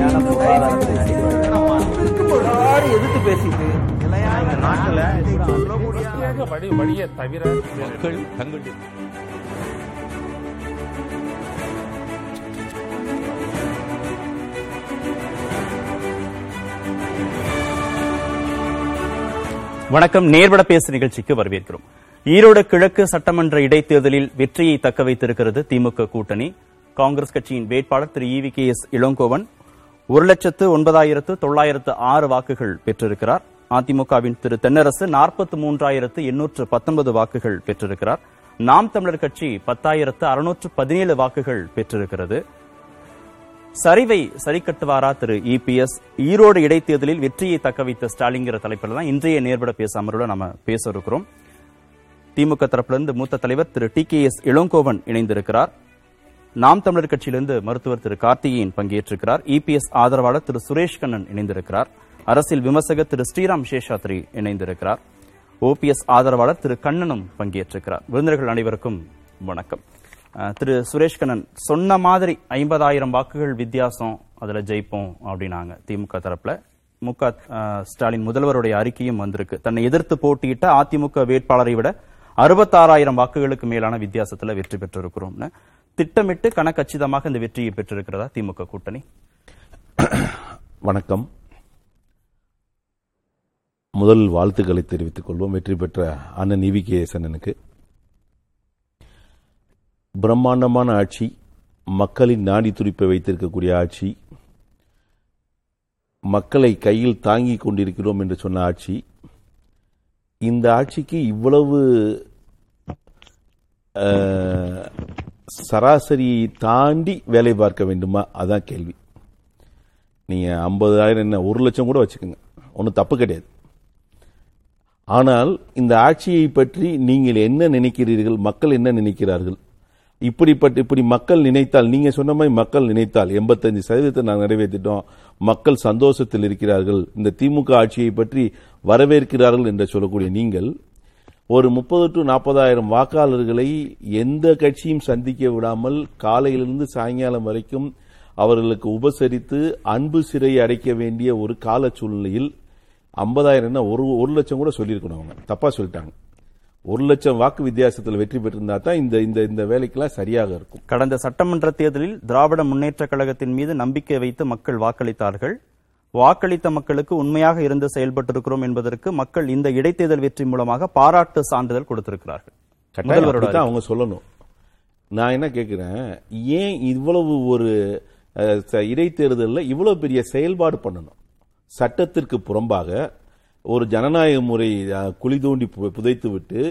நிலையான பொருளாதாரத்தை எதிர்த்து பேசிட்டு நிலையான வழி வழியை தவிர மக்கள் வணக்கம். நேர்வட பேசு நிகழ்ச்சிக்கு வரவேற்கிறோம். ஈரோடு கிழக்கு சட்டமன்ற இடைத்தேர்தலில் வெற்றியை தக்க வைத்திருக்கிறது திமுக கூட்டணி. காங்கிரஸ் கட்சியின் வேட்பாளர் Thiru E V K S Elangovan ஒரு லட்சத்து ஒன்பதாயிரத்து தொள்ளாயிரத்து ஆறு வாக்குகள் பெற்றிருக்கிறார். அதிமுகவின் திரு தென்னரசு நாற்பத்தி மூன்றாயிரத்து எண்ணூற்று பத்தொன்பது வாக்குகள் பெற்றிருக்கிறார். நாம் தமிழர் கட்சி பத்தாயிரத்து அறுநூற்று பதினேழு வாக்குகள் பெற்றிருக்கிறது. சரிவை சரி கட்டுவாரா திரு இபிஎஸ் ஈரோடு இடைத்தேர்தலில் வெற்றியை தக்க வைத்த ஸ்டாலின்கிற தலைப்பில் தான் இன்றைய நேர்பட பேச அமர்வில் நம்ம பேச இருக்கிறோம். திமுக தரப்பிலிருந்து மூத்த தலைவர் Thiru T K S Elangovan இணைந்திருக்கிறார். நாம் தமிழர் கட்சியிலிருந்து மருத்துவர் திரு கார்த்திகேயன் பங்கேற்றிருக்கிறார். இபிஎஸ் ஆதரவாளர் திரு சுரேஷ் கண்ணன் இணைந்திருக்கிறார். அரசியல் விமர்சகர் திரு ஸ்ரீராம் சேஷாத்ரி இணைந்திருக்கிறார். ஓபிஎஸ் ஆதரவாளர் திரு கண்ணனும் பங்கேற்றிருக்கிறார். விருந்தினர்கள் அனைவருக்கும் வணக்கம். திரு சுரேஷ் கண்ணன் சொன்ன மாதிரி ஐம்பதாயிரம் வாக்குகள் வித்தியாசம் அதுல ஜெயிப்போம் அப்படின்னாங்க. திமுக தரப்புல. மு க ஸ்டாலின் முதல்வருடைய அறிக்கையும் வந்திருக்கு. தன்னை எதிர்த்து போட்டியிட்ட அதிமுக வேட்பாளரை விட அறுபத்தாறாயிரம் வாக்குகளுக்கு மேலான வித்தியாசத்துல வெற்றி பெற்றிருக்கிறோம்னு. திட்டமிட்டு கணக்கச்சிதமாக இந்த வெற்றியை பெற்றிருக்கிறதா திமுக கூட்டணி? வணக்கம். முதல் வாழ்த்துக்களை தெரிவித்துக் கொள்வோம். வெற்றி பெற்ற அண்ணன் இவி கே அண்ணனுக்கு. பிரம்மாண்டமான ஆட்சி மக்களின் நாடி துடிப்பை வைத்திருக்கக்கூடிய ஆட்சி மக்களை கையில் தாங்கி கொண்டிருக்கிறோம் என்று சொன்ன ஆட்சி இந்த ஆட்சிக்கு இவ்வளவு சராசரியை தாண்டி வேலை பார்க்க வேண்டுமா? அதான் கேள்வி. நீங்கள் ஐம்பதாயிரம் என்ன ஒரு லட்சம் கூட வச்சுக்கோங்க. ஒன்றும் தப்பு கிடையாது. ஆனால் இந்த ஆட்சியை பற்றி நீங்கள் என்ன நினைக்கிறீர்கள்? மக்கள் என்ன நினைக்கிறார்கள்? இப்படிப்பட்ட இப்படி மக்கள் நினைத்தால் நீங்க சொன்ன மாதிரி மக்கள் நினைத்தால் எண்பத்தஞ்சு சதவீதத்தை நாங்கள் நிறைவேற்றிட்டோம். மக்கள் சந்தோஷத்தில் இருக்கிறார்கள். இந்த திமுக ஆட்சியை பற்றி வரவேற்கிறார்கள் என்று சொல்லக்கூடிய நீங்கள் ஒரு முப்பது டு நாற்பதாயிரம் வாக்காளர்களை எந்த கட்சியும் சந்திக்க விடாமல் காலையிலிருந்து சாயங்காலம் வரைக்கும் அவர்களுக்கு உபசரித்து அன்பு சிறை அடைக்க வேண்டிய ஒரு கால சூழ்நிலையில் ஐம்பதாயிரம் ஒரு ஒரு லட்சம் கூட சொல்லியிருக்கணும் அவங்க. தப்பா சொல்லிட்டாங்க. ஒரு லட்சம் வாக்கு வித்தியாசத்தில் வெற்றி பெற்றிருந்தா தான் இந்த இந்த இந்த வேலைக்கெல்லாம் சரியாக இருக்கும். கடந்த சட்டமன்ற தேர்தலில் திராவிட முன்னேற்ற கழகத்தின் மீது நம்பிக்கை வைத்து மக்கள் வாக்களித்தார்கள். வாக்களித்த மக்களுக்கு உண்மையாக இருந்து செயல்பட்டிருக்கிறோம் என்பதற்கு மக்கள் இந்த இடைத்தேர்தல் வெற்றி மூலமாக பாராட்டு சான்றிதழ் கொடுத்திருக்கிறார்கள். அவங்க சொல்லணும். நான் என்ன கேட்கிறேன் ஏன் இவ்வளவு ஒரு இடைத்தேர்தலில் இவ்வளவு பெரிய செயல்பாடு பண்ணணும்? சட்டத்திற்கு புறம்பாக ஒரு ஜனநாயக முறை குழி தோண்டி புதைத்து விட்டு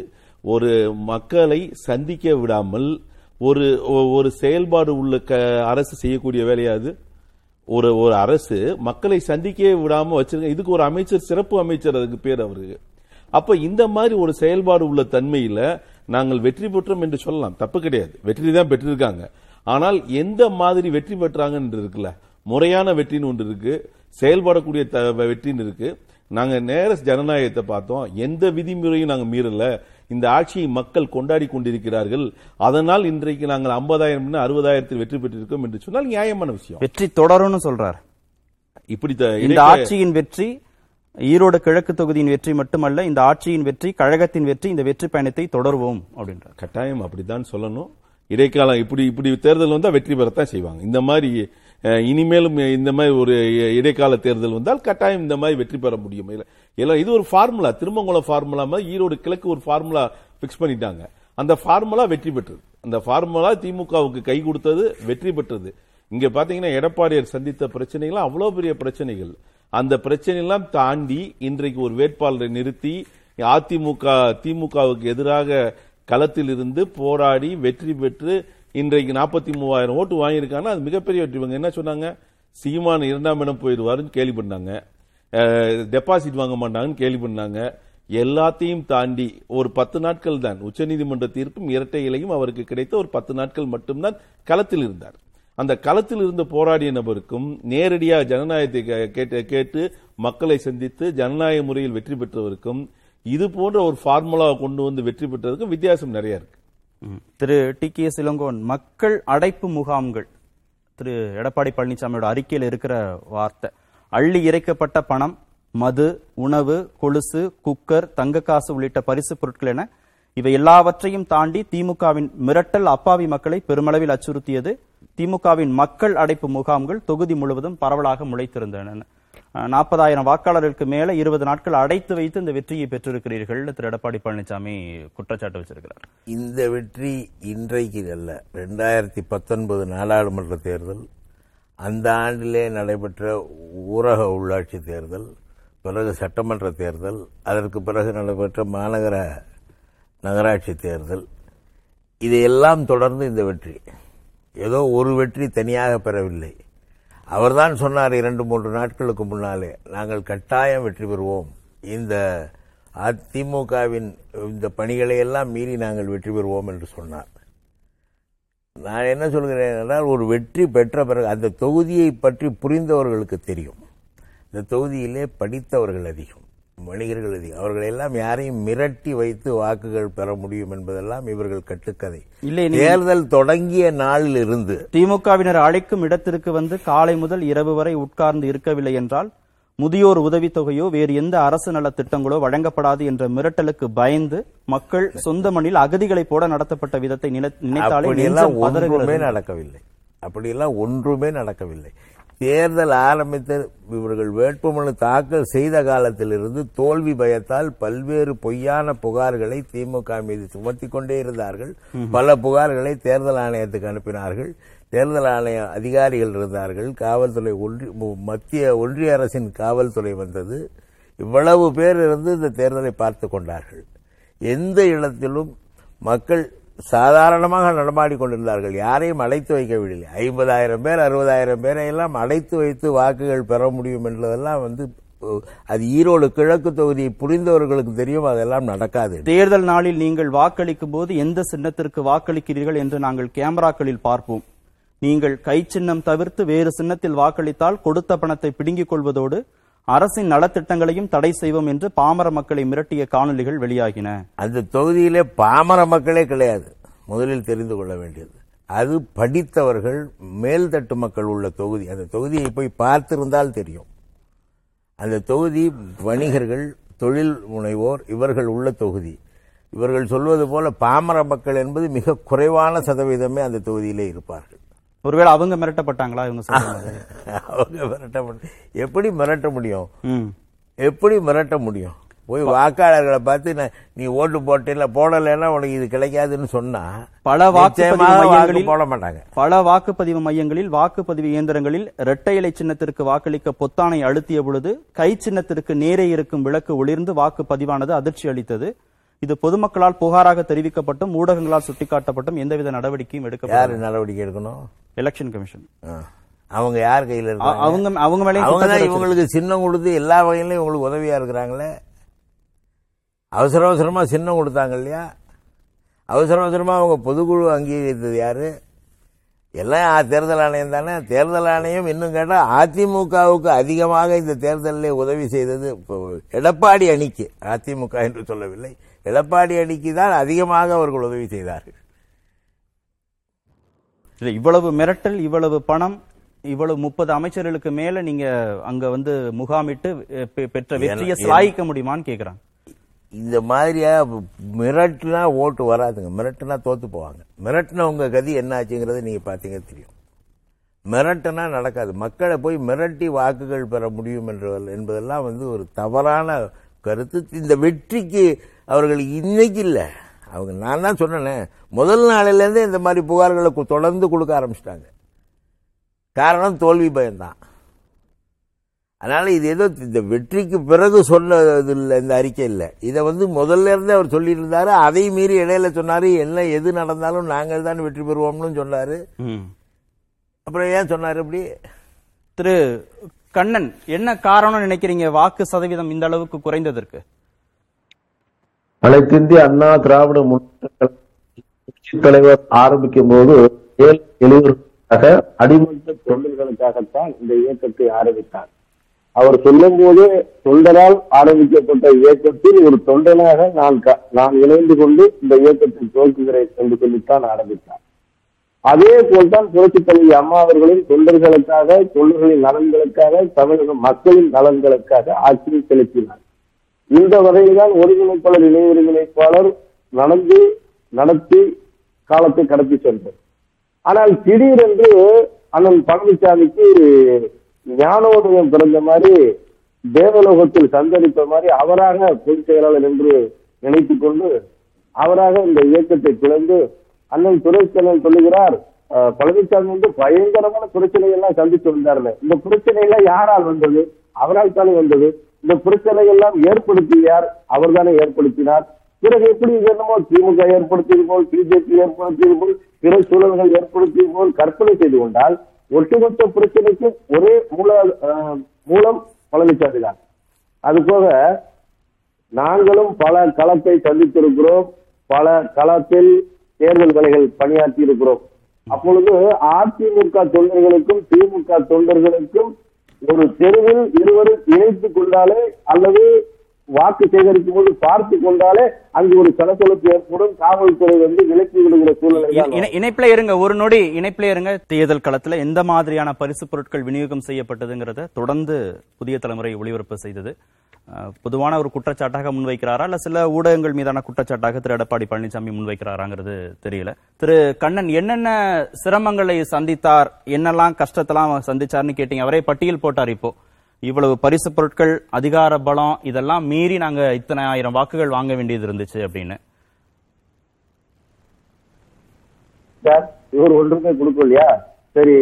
ஒரு மக்களை சந்திக்க விடாமல் ஒரு ஒரு செயல்பாடு உள்ள அரசு செய்யக்கூடிய வேலையாது ஒரு ஒரு அரசு மக்களை சந்திக்கவே விடாம வச்சிருக்க இதுக்கு ஒரு அமைச்சர் சிறப்பு அமைச்சர் அதுக்கு பேர் அவருக்கு. அப்ப இந்த மாதிரி ஒரு செயல்பாடு உள்ள தன்மையில நாங்கள் வெற்றி பெற்றோம் என்று சொல்லலாம். தப்பு கிடையாது. வெற்றி தான் பெற்றிருக்காங்க. ஆனால் எந்த மாதிரி வெற்றி பெற்றாங்கன்னு இருக்குல்ல? முறையான வெற்றின்னு ஒன்று இருக்கு. செயல்படக்கூடிய த- வெற்றின்னு இருக்கு. நாங்க நேர ஜனநாயகத்தை பார்த்தோம். எந்த விதிமுறையும் நாங்க மீறல. இந்த ஆட்சியை மக்கள் கொண்டாடி கொண்டிருக்கிறார்கள். அதனால் இன்றைக்கு நாங்கள் ஐம்பதாயிரம் அறுபதாயிரத்தில் வெற்றி பெற்றிருக்கோம் என்று சொன்னால் நியாயமான விஷயம். வெற்றி தொடரும்னு சொல்றார். இப்படி இந்த ஆட்சியின் வெற்றி ஈரோடு கிழக்கு தொகுதியின் வெற்றி மட்டுமல்ல இந்த ஆட்சியின் வெற்றி கழகத்தின் வெற்றி இந்த வெற்றி பயணத்தை தொடருவோம் அப்படின்றார். கட்டாயம் அப்படித்தான் சொல்லணும். இடைக்காலம் இப்படி இப்படி தேர்தல் வந்தா வெற்றி பெறத்தான் செய்வாங்க. இந்த மாதிரி இனிமேலும் இந்த மாதிரி ஒரு இடைக்கால தேர்தல் வந்தால் கட்டாயம் இந்த மாதிரி வெற்றி பெற முடியும். இல்ல- எல்லாம் இது ஒரு ஃபார்முலா திருமங்கலம் ஃபார்முலா மாதிரி ஈரோடு கிழக்கு ஒரு ஃபார்முலா பிக்ஸ் பண்ணிட்டாங்க. அந்த ஃபார்முலா வெற்றி பெற்றது. அந்த ஃபார்முலா திமுகவுக்கு கை கொடுத்தது வெற்றி பெற்றது. இங்க பாத்தீங்கன்னா எடப்பாடியார் சந்தித்த பிரச்சனைகள் அவ்வளவு பெரிய பிரச்சனைகள். அந்த பிரச்சனையெல்லாம் தாண்டி இன்றைக்கு ஒரு வேட்பாளரை நிறுத்தி அதிமுக திமுகவுக்கு எதிராக களத்தில் இருந்து போராடி வெற்றி பெற்று இன்றைக்கு நாற்பத்தி மூவாயிரம் ஓட்டு வாங்கியிருக்காங்கன்னா அது மிகப்பெரிய வெற்றி. இவங்க என்ன சொன்னாங்க? சீமான் இரண்டாம் இடம் போயிடுவாருன்னு கேள்வி பண்ணாங்க டெபாசிட் வாங்க மாட்டாங்கன்னு கேள்வி பண்ணாங்க. எல்லாத்தையும் தாண்டி ஒரு பத்து நாட்கள் தான். உச்சநீதிமன்ற தீர்ப்பும் இரட்டை இலையும் அவருக்கு கிடைத்த ஒரு பத்து நாட்கள் மட்டும்தான் களத்தில் இருந்தார். அந்த களத்தில் இருந்த போராடிய நபருக்கும் நேரடியாக ஜனநாயகத்தை கேட்டு கேட்டு மக்களை சந்தித்து ஜனநாயக முறையில் வெற்றி பெற்றவருக்கும் இது போன்ற ஒரு ஃபார்முலாவை கொண்டு வந்து வெற்றி பெற்றதுக்கும் வித்தியாசம் நிறைய இருக்கு. திரு டி. கே. சிலங்கோன் மக்கள் அடைப்பு முகாம்கள். திரு எடப்பாடி பழனிசாமியோட அறிக்கையில் இருக்கிற வார்த்தை. அள்ளி இறைக்கப்பட்ட பணம் மது உணவு கொலுசு குக்கர் தங்க காசு உள்ளிட்ட பரிசு பொருட்கள் என இவை எல்லாவற்றையும் தாண்டி திமுகவின் மிரட்டல் அப்பாவி மக்களை பெருமளவில் அச்சுறுத்தியது. திமுகவின் மக்கள் அடைப்பு முகாம்கள் தொகுதி முழுவதும் பரவலாக முளைத்திருந்தன. நாற்பதாயிரம் வாக்காளர்களுக்கு மேல இருபது நாட்கள் அடைத்து வைத்து இந்த வெற்றியை பெற்றிருக்கிறீர்கள் திரு. எடப்பாடி பழனிசாமி குற்றச்சாட்டு வச்சிருக்கிறார். இந்த வெற்றி இன்றைக்கு அல்ல. ரெண்டாயிரத்தி பத்தொன்பது நாடாளுமன்ற தேர்தல் அந்த ஆண்டிலே நடைபெற்ற ஊரக உள்ளாட்சி தேர்தல் பிறகு சட்டமன்ற தேர்தல் அதற்கு பிறகு நடைபெற்ற மாநகர நகராட்சி தேர்தல் இதையெல்லாம் தொடர்ந்து இந்த வெற்றி. ஏதோ ஒரு வெற்றி தனியாக பெறவில்லை. அவர்தான் சொன்னார் இரண்டு மூன்று நாட்களுக்கு முன்னாலே நாங்கள் கட்டாயம் வெற்றி பெறுவோம். இந்த அதிமுகவின் இந்த பணிகளை எல்லாம் மீறி நாங்கள் வெற்றி பெறுவோம் என்று சொன்னார். நான் என்ன சொல்கிறேன் என்றால் ஒரு வெற்றி பெற்ற பிறகு அந்த தொகுதியை பற்றி புரிந்தவர்களுக்கு தெரியும். இந்த தொகுதியிலே படித்தவர்கள் அதிகம் வணிகர்கள் அதிகம். அவர்கள் எல்லாம் யாரையும் மிரட்டி வைத்து வாக்குகள் பெற முடியும் என்பதெல்லாம் இவர்கள் கட்டுக்கதை. இல்லை தேர்தல் தொடங்கிய நாளில் இருந்து திமுகவினர் அழைக்கும் இடத்திற்கு வந்து காலை முதல் இரவு வரை உட்கார்ந்து இருக்கவில்லை என்றால் முதியோர் உதவித்தொகையோ வேறு எந்த அரசு நல திட்டங்களோ வழங்கப்படாது என்ற மிரட்டலுக்கு பயந்து மக்கள் சொந்த மண்ணில் அகதிகளை போட நடத்தப்பட்ட விதத்தை நினைத்தாலே ஒன்றுமே நடக்கவில்லை. அப்படியெல்லாம் ஒன்றுமே நடக்கவில்லை. தேர்தல் ஆரம்பித்த இவர்கள் வேட்புமனு தாக்கல் செய்த காலத்திலிருந்து தோல்வி பயத்தால் பல்வேறு பொய்யான புகார்களை திமுக மீது சுமத்தி கொண்டே இருந்தார்கள். பல புகார்களை தேர்தல் ஆணையத்துக்கு அனுப்பினார்கள். தேர்தல் ஆணைய அதிகாரிகள் இருந்தார்கள். காவல்துறை ஒன்றி மத்திய ஒன்றிய அரசின் காவல்துறை வந்தது. இவ்வளவு பேர் இருந்து இந்த தேர்தலை பார்த்து கொண்டார்கள். எந்த இடத்திலும் மக்கள் சாதாரணமாக நடமாடி கொண்டிருந்தார்கள். யாரையும் அழைத்து வைக்கவில்லை. ஐம்பதாயிரம் பேர் அறுபதாயிரம் பேரை எல்லாம் வைத்து வாக்குகள் பெற முடியும் என்பதெல்லாம் வந்து அது ஈரோடு கிழக்கு தொகுதியை புரிந்தவர்களுக்கு தெரியும். அதெல்லாம் நடக்காது. தேர்தல் நாளில் நீங்கள் வாக்களிக்கும் போது எந்த சின்னத்திற்கு வாக்களிக்கிறீர்கள் என்று நாங்கள் கேமராக்களில் பார்ப்போம். நீங்கள் கை சின்னம் தவிர்த்து வேறு சின்னத்தில் வாக்களித்தால் கொடுத்த பணத்தை பிடுங்கிக் கொள்வதோடு அரசின் நலத்திட்டங்களையும் தடை செய்வோம் என்று பாமர மக்களை மிரட்டிய காணொலிகள் வெளியாகின. அந்த தொகுதியிலே பாமர மக்களே கிடையாது. முதலில் தெரிந்து கொள்ள வேண்டியது. அது படித்தவர்கள் மேல்தட்டு மக்கள் உள்ள தொகுதி. அந்த தொகுதியை போய் பார்த்திருந்தால் தெரியும். அந்த தொகுதி வணிகர்கள் தொழில் முனைவோர் இவர்கள் உள்ள தொகுதி. இவர்கள் சொல்வது போல பாமர மக்கள் என்பது மிக குறைவான சதவீதமே அந்த தொகுதியிலே இருப்பார்கள். ஒருவேளை அவங்க மிரட்டப்பட்டாங்களா? இவங்க அவங்க மிரட்ட முடியும். எப்படி மிரட்ட முடியும்? எப்படி மிரட்ட முடியும்? போய் வாக்காளர்களை பார்த்து நீ ஓட்டு போட்டில போடலைன்னா உனக்கு இது கிடைக்காதுன்னு சொன்னா பல வாக்குப்பதிவு போட மாட்டாங்க. பல வாக்குப்பதிவு மையங்களில் வாக்குப்பதிவு இயந்திரங்களில் இரட்டை இலை சின்னத்திற்கு வாக்களிக்க பொத்தானை அழுத்திய பொழுது கை சின்னத்திற்கு நேரே இருக்கும் விளக்கு ஒளிர்ந்து வாக்கு பதிவானது அதிர்ச்சி அளித்தது. இது பொதுமக்களால் புகாராக தெரிவிக்கப்பட்டும் ஊடகங்களால் சுட்டிக்காட்டப்பட்டும் எந்தவித நடவடிக்கையும் யாரு எடுக்கப்படும் நடவடிக்கை எடுக்கணும்? Election commission. அவங்க யார் கையில இருக்காங்க? அவங்க அவங்க மேலேயும் அவங்க தான் இவங்களுக்கு சின்னம் கொடுத்து எல்லா வகையிலும் இவங்களுக்கு உதவியா இருக்கிறாங்களே? அவசர அவசரமா சின்னம் கொடுத்தாங்க இல்லையா? அவசர அவசரமா அவங்க பொதுக்குழு அங்கீகரித்தது யாரு? எல்லாம் தேர்தல் ஆணையம் தானே. தேர்தல் ஆணையம் இன்னும் கேட்டா அதிமுகவுக்கு அதிகமாக இந்த தேர்தலில் உதவி செய்தது எடப்பாடி அணிக்கு அதிமுக என்று சொல்லவில்லை. எடப்பாடி அணிக்கு தான் அதிகமாக அவர்கள் உதவி செய்தார்கள். இல்ல, இவ்வளவு மிரட்டல் இவ்வளவு பணம் இவ்வளவு முப்பது அமைச்சர்களுக்கு மேல நீங்க அங்க வந்து முகாமிட்டு பெற்ற வெற்றியை சிலாயிக்க முடியுமான்னு கேக்குறாங்க. இந்த மாதிரியா மிரட்டுனா ஓட்டு வராதுங்க. மிரட்டுனா தோத்து போவாங்க. மிரட்டினவங்க கதி என்ன ஆச்சுங்கிறத நீங்க பாத்தீங்க தெரியும். மிரட்டுனா நடக்காது. மக்களை போய் மிரட்டி வாக்குகள் பெற முடியும் என்ற என்பதெல்லாம் வந்து ஒரு தவறான கருத்து. இந்த வெற்றிக்கு அவர்கள் இன்னைக்கு இல்ல. அவங்க நான் தான் சொன்னேனே முதல் நாளில இருந்தே இந்த மாதிரி புகார்களை தொடர்ந்து கொடுக்க ஆரம்பிச்சிட்டாங்க. காரணம் தோல்வி பயம்தான். அதனால இது ஏதோ இந்த வெற்றிக்கு பிறகு சொன்னது இல்லை இந்த அறிக்கை இல்லை. இதை வந்து முதல்ல இருந்தே அவர் சொல்லிட்டு இருந்தாரு அதை மீறி இடையில சொன்னாரு என்ன எது நடந்தாலும் நாங்கள் தான் வெற்றி பெறுவோம்னு சொன்னாரு. அப்புறம் ஏன் சொன்னாரு இப்படி திரு கண்ணன் என்ன காரணம் நினைக்கிறீங்க? வாக்கு சதவீதம் இந்த அளவுக்கு குறைந்ததற்கு? அனைத்திந்திய அண்ணா திராவிட முன்னேற்ற தலைவர் ஆரம்பிக்கும் போது ஏழை எளியவர்களுக்காக அடிமட்ட தொண்டர்களுக்காகத்தான் இந்த இயக்கத்தை ஆரம்பித்தார். அவர் சொல்லும் போது தொண்டரால் ஆரம்பிக்கப்பட்ட இயக்கத்தில் ஒரு தொண்டனாக நான் க- நான் இணைந்து கொண்டு இந்த இயக்கத்தை துவக்குகிறேன் என்று சொல்லித்தான் ஆரம்பித்தார். அதே போல்தான் புரட்சி தலைவி அம்மா அவர்களின் தொண்டர்களுக்காக தொண்டர்களின் நலன்களுக்காக தமிழக மக்களின் நலன்களுக்காக ஆட்சியை செலுத்தினார். இந்த வகையில்தான் ஒருங்கிணைப்பாளர் இணை ஒருங்கிணைப்பாளர் நடந்து நடத்தி காலத்தை கடத்தி சென்றார். ஆனால் திடீரென்று அண்ணன் பழனிசாமிக்கு ஞானோதயம் பிறந்த மாதிரி தேவலோகத்தில் சந்தரித்த மாதிரி அவராக பொதுச் செயலாளர் என்று நினைத்துக் கொண்டு அவராக இந்த இயக்கத்தை பிளந்து அண்ணன் துரைச்சனன் சொல்லுகிறார் அஹ், பழனிசாமி வந்து பயங்கரமான பிரச்சனை எல்லாம் சந்தித்து வந்தார்ல. இந்த பிரச்சனை எல்லாம் யாரால் வந்தது? அவரால் தானே வந்தது? இந்த பிரச்சனை எல்லாம் ஏற்படுத்திய யார்? அவர்தானே ஏற்படுத்தினார். பிறகு எப்படி இது என்னமோ திமுக ஏற்படுத்தியது போல் பிஜேபி ஏற்படுத்தியது போல் பிற சூழல்கள் ஏற்படுத்தியது போல் கற்பனை செய்து கொண்டால் ஒட்டுமொத்த பிரச்சனைக்கு ஒரே மூல மூலம் பழனிசாமி தான் அது போக நாங்களும் பல களத்தை சந்தித்திருக்கிறோம். பல களத்தில் தேர்தல் கலைகள் பணியாற்றி இருக்கிறோம் அப்பொழுது அதிமுக தொண்டர்களுக்கும் திமுக தொண்டர்களுக்கும் ஒரு தெருவில் இருவரும் இணைத்துக் கொண்டாலே அல்லது வாக்கு சேகரிக்கும் போது பார்த்து கொண்டாலே அங்கு ஒரு சலசலப்பு ஏற்படும். காவல்துறை வந்து விலக்கி விடுகிற சூழ்நிலை இணைப்புல இருங்க ஒரு நொடி இணைப்புல இருங்க. தேர்தல் களத்துல எந்த மாதிரியான பரிசு பொருட்கள் விநியோகம் செய்யப்பட்டதுங்கிறத தொடர்ந்து புதிய தலைமுறை ஒளிபரப்பு செய்தது. பொதுவான ஒரு குற்றச்சாட்டாக முன்வைக்கிறாரா? இல்ல சில ஊடகங்கள் மீதான குற்றச்சாட்டாக திரு எடப்பாடி பழனிசாமி முன்வைக்கிறாராங்கிறது தெரியல. திரு கண்ணன் என்னென்ன சிரமங்களை சந்தித்தார்? என்னெல்லாம் கஷ்டத்தெல்லாம் சந்திச்சார்னு கேட்டீங்க. அவரே பட்டியல் போட்டார் இப்போ. இவ்வளவு பரிசு பொருட்கள் அதிகார பலம் இதெல்லாம் மீறி நாங்க இத்தனை ஆயிரம் வாக்குகள் வாங்க வேண்டியது இருந்துச்சு அப்படின்னு. சார் இவர் ஒன்றுமே கொடுக்கலையா? சரி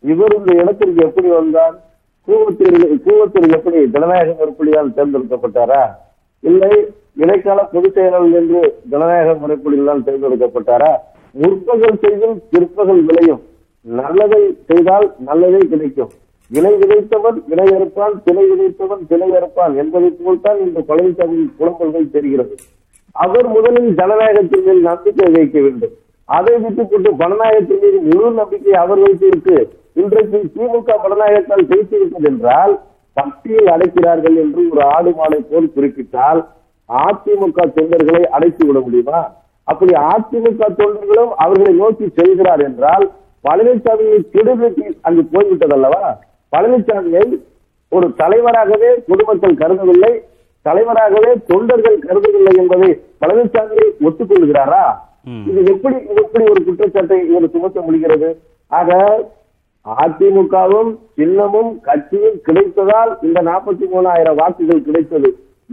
இவர் இந்த இடத்திற்கு எப்படி வந்தார்? கூவத்தில் கூவத்தூர் எப்படி ஜனநாயக முறைப்படியால் தேர்ந்தெடுக்கப்பட்டாரா? இல்லை இடைக்கால பொதுச் செயலாளர் என்று ஜனநாயக முறைப்படியால் தேர்ந்தெடுக்கப்பட்டாரா? முற்பகல் செய்தும் பிற்பகல் விளையும். நல்லதை செய்தால் நல்லதே கிடைக்கும். வினை விதைத்தவன் வினை அறுப்பான் திணை விதைத்தவன் திணை அறுப்பான் என்பதை போல்தான் இந்த பழனிசாமியின் புலம்பல்கள் தெரிகிறது. அவர் முதலில் ஜனநாயகத்தின் மேல் நம்பிக்கை வைக்க வேண்டும். அதை விட்டுக்கொண்டு ஜனநாயகத்தின் மீது முழு நம்பிக்கை அவர் வைத்திருக்கு. இன்றைக்கு திமுக ஜனநாயகத்தால் பேசியிருப்பது என்றால் பட்டியல் அடைக்கிறார்கள் என்று ஒரு ஆடு மாடை போல் குறிப்பிட்டால் அதிமுக தொண்டர்களை அடைத்து விட முடியுமா? அப்படி அதிமுக தொண்டர்களும் அவர்களை நோக்கி செல்கிறார் என்றால் பழனிசாமியை கெடுதலுக்கு அங்கு போய்விட்டதல்லவா? பழனிசாமியை ஒரு தலைவராகவே பொதுமக்கள் கருதவில்லை. தலைவராகவே தொண்டர்கள் கருதவில்லை என்பதை பழனிசாமி ஒத்துக்கொள்கிறாரா. இது எப்படி எப்படி ஒரு குற்றச்சாட்டை இவர் சுமத்த முடிகிறது? ஆக அதிமுகவும் சின்னமும் கட்சியும் கிடைத்ததால் இந்த நாற்பத்தி மூணாயிரம் வாக்குகள் கிடைத்தது.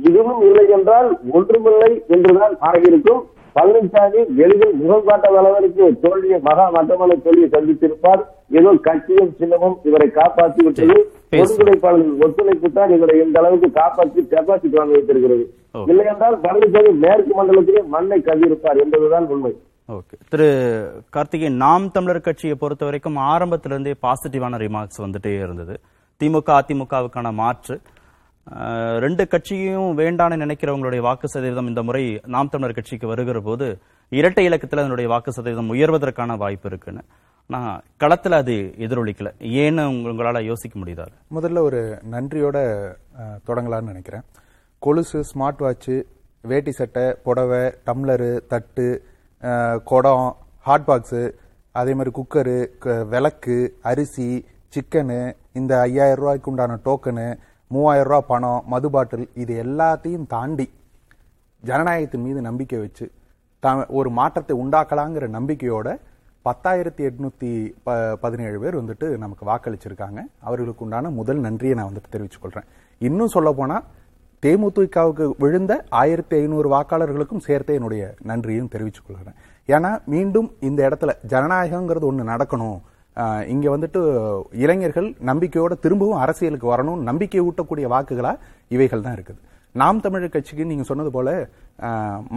இதுவும் இல்லை என்றால் ஒன்றுமில்லை என்றுதான் ஆகியிருக்கும் பழனிசாமி எளிதில் முகம் காட்டாத அளவிற்கு தோல்வியை மகா மட்டமான தோல்வியை சந்தித்திருப்பார். ஏதோ கட்சியும் சின்னமும் இவரை காப்பாற்றி விட்டது. ஒருங்கிணைப்பாளர்கள் ஒத்துழைப்பு தான் இவரை இந்த அளவுக்கு காப்பாற்றி டெபாசிட் வாங்க வைத்திருக்கிறது. ஓ. இல்லை என்றால் பழனிசாமி மேற்கு மண்டலத்திலே மண்ணை கவியிருப்பார் என்பதுதான் உண்மை. ஓகே. திரு கார்த்திகேயன் நாம் தமிழர் கட்சியை பொறுத்த வரைக்கும் ஆரம்பத்துல இருந்தே பாசிட்டிவான ரிமார்க்ஸ் வந்துட்டே இருந்தது. திமுக அதிமுகவுக்கான மாற்று. ரெண்டு கட்சியும் வேண்டான்னு நினைக்கிறவங்களுடைய வாக்கு சதவீதம் இந்த முறை நாம் தமிழர் கட்சிக்கு வருகிற போது இரட்டை இலக்கத்தில் அதனுடைய வாக்கு சதவீதம் உயர்வதற்கான வாய்ப்பு இருக்குன்னு. நான் களத்தில் அது எதிரொலிக்கல. ஏன்னு உங்களால் யோசிக்க முடியுதா முதல்ல ஒரு நன்றியோட தொடங்கலான்னு தொடங்கலாம்னு நினைக்கிறேன். கொலுசு ஸ்மார்ட் வாட்ச்சு வேட்டி சட்டை புடவை டம்ளரு தட்டு குடம் ஹாட் பாக்ஸு அதே மாதிரி குக்கரு க- விளக்கு அரிசி சிக்கனு இந்த ஐயாயிரம் ரூபாய்க்கு உண்டான டோக்கனு மூவாயிரம் ரூபா பணம் மது பாட்டில் இது எல்லாத்தையும் தாண்டி ஜனநாயகத்தின் மீது நம்பிக்கை வச்சு த ஒரு மாற்றத்தை உண்டாக்கலாங்கிற நம்பிக்கையோட பத்தாயிரத்தி எட்நூத்தி ப பதினேழு பேர் வந்துட்டு நமக்கு வாக்களிச்சிருக்காங்க. அவர்களுக்கு உண்டான முதல் நன்றியை நான் வந்துட்டு தெரிவிச்சுக்கொள்றேன் இன்னும் சொல்ல போனால் தேமுதிகவுக்கு விழுந்த ஆயிரத்தி ஐநூறு வாக்காளர்களுக்கும் சேர்த்தே என்னுடைய நன்றியும் தெரிவிச்சுக்கொள்கிறேன் ஏன்னா மீண்டும் இந்த இடத்துல ஜனநாயகங்கிறது ஒன்று நடக்கணும். இங்க வந்துட்டு இளைஞர்கள் நம்பிக்கையோட திரும்பவும் அரசியலுக்கு வரணும் நம்பிக்கை ஊட்டக்கூடிய வாக்குகளா இவைகள் தான் இருக்குது. நாம் தமிழர் கட்சிக்கு நீங்க சொன்னது போல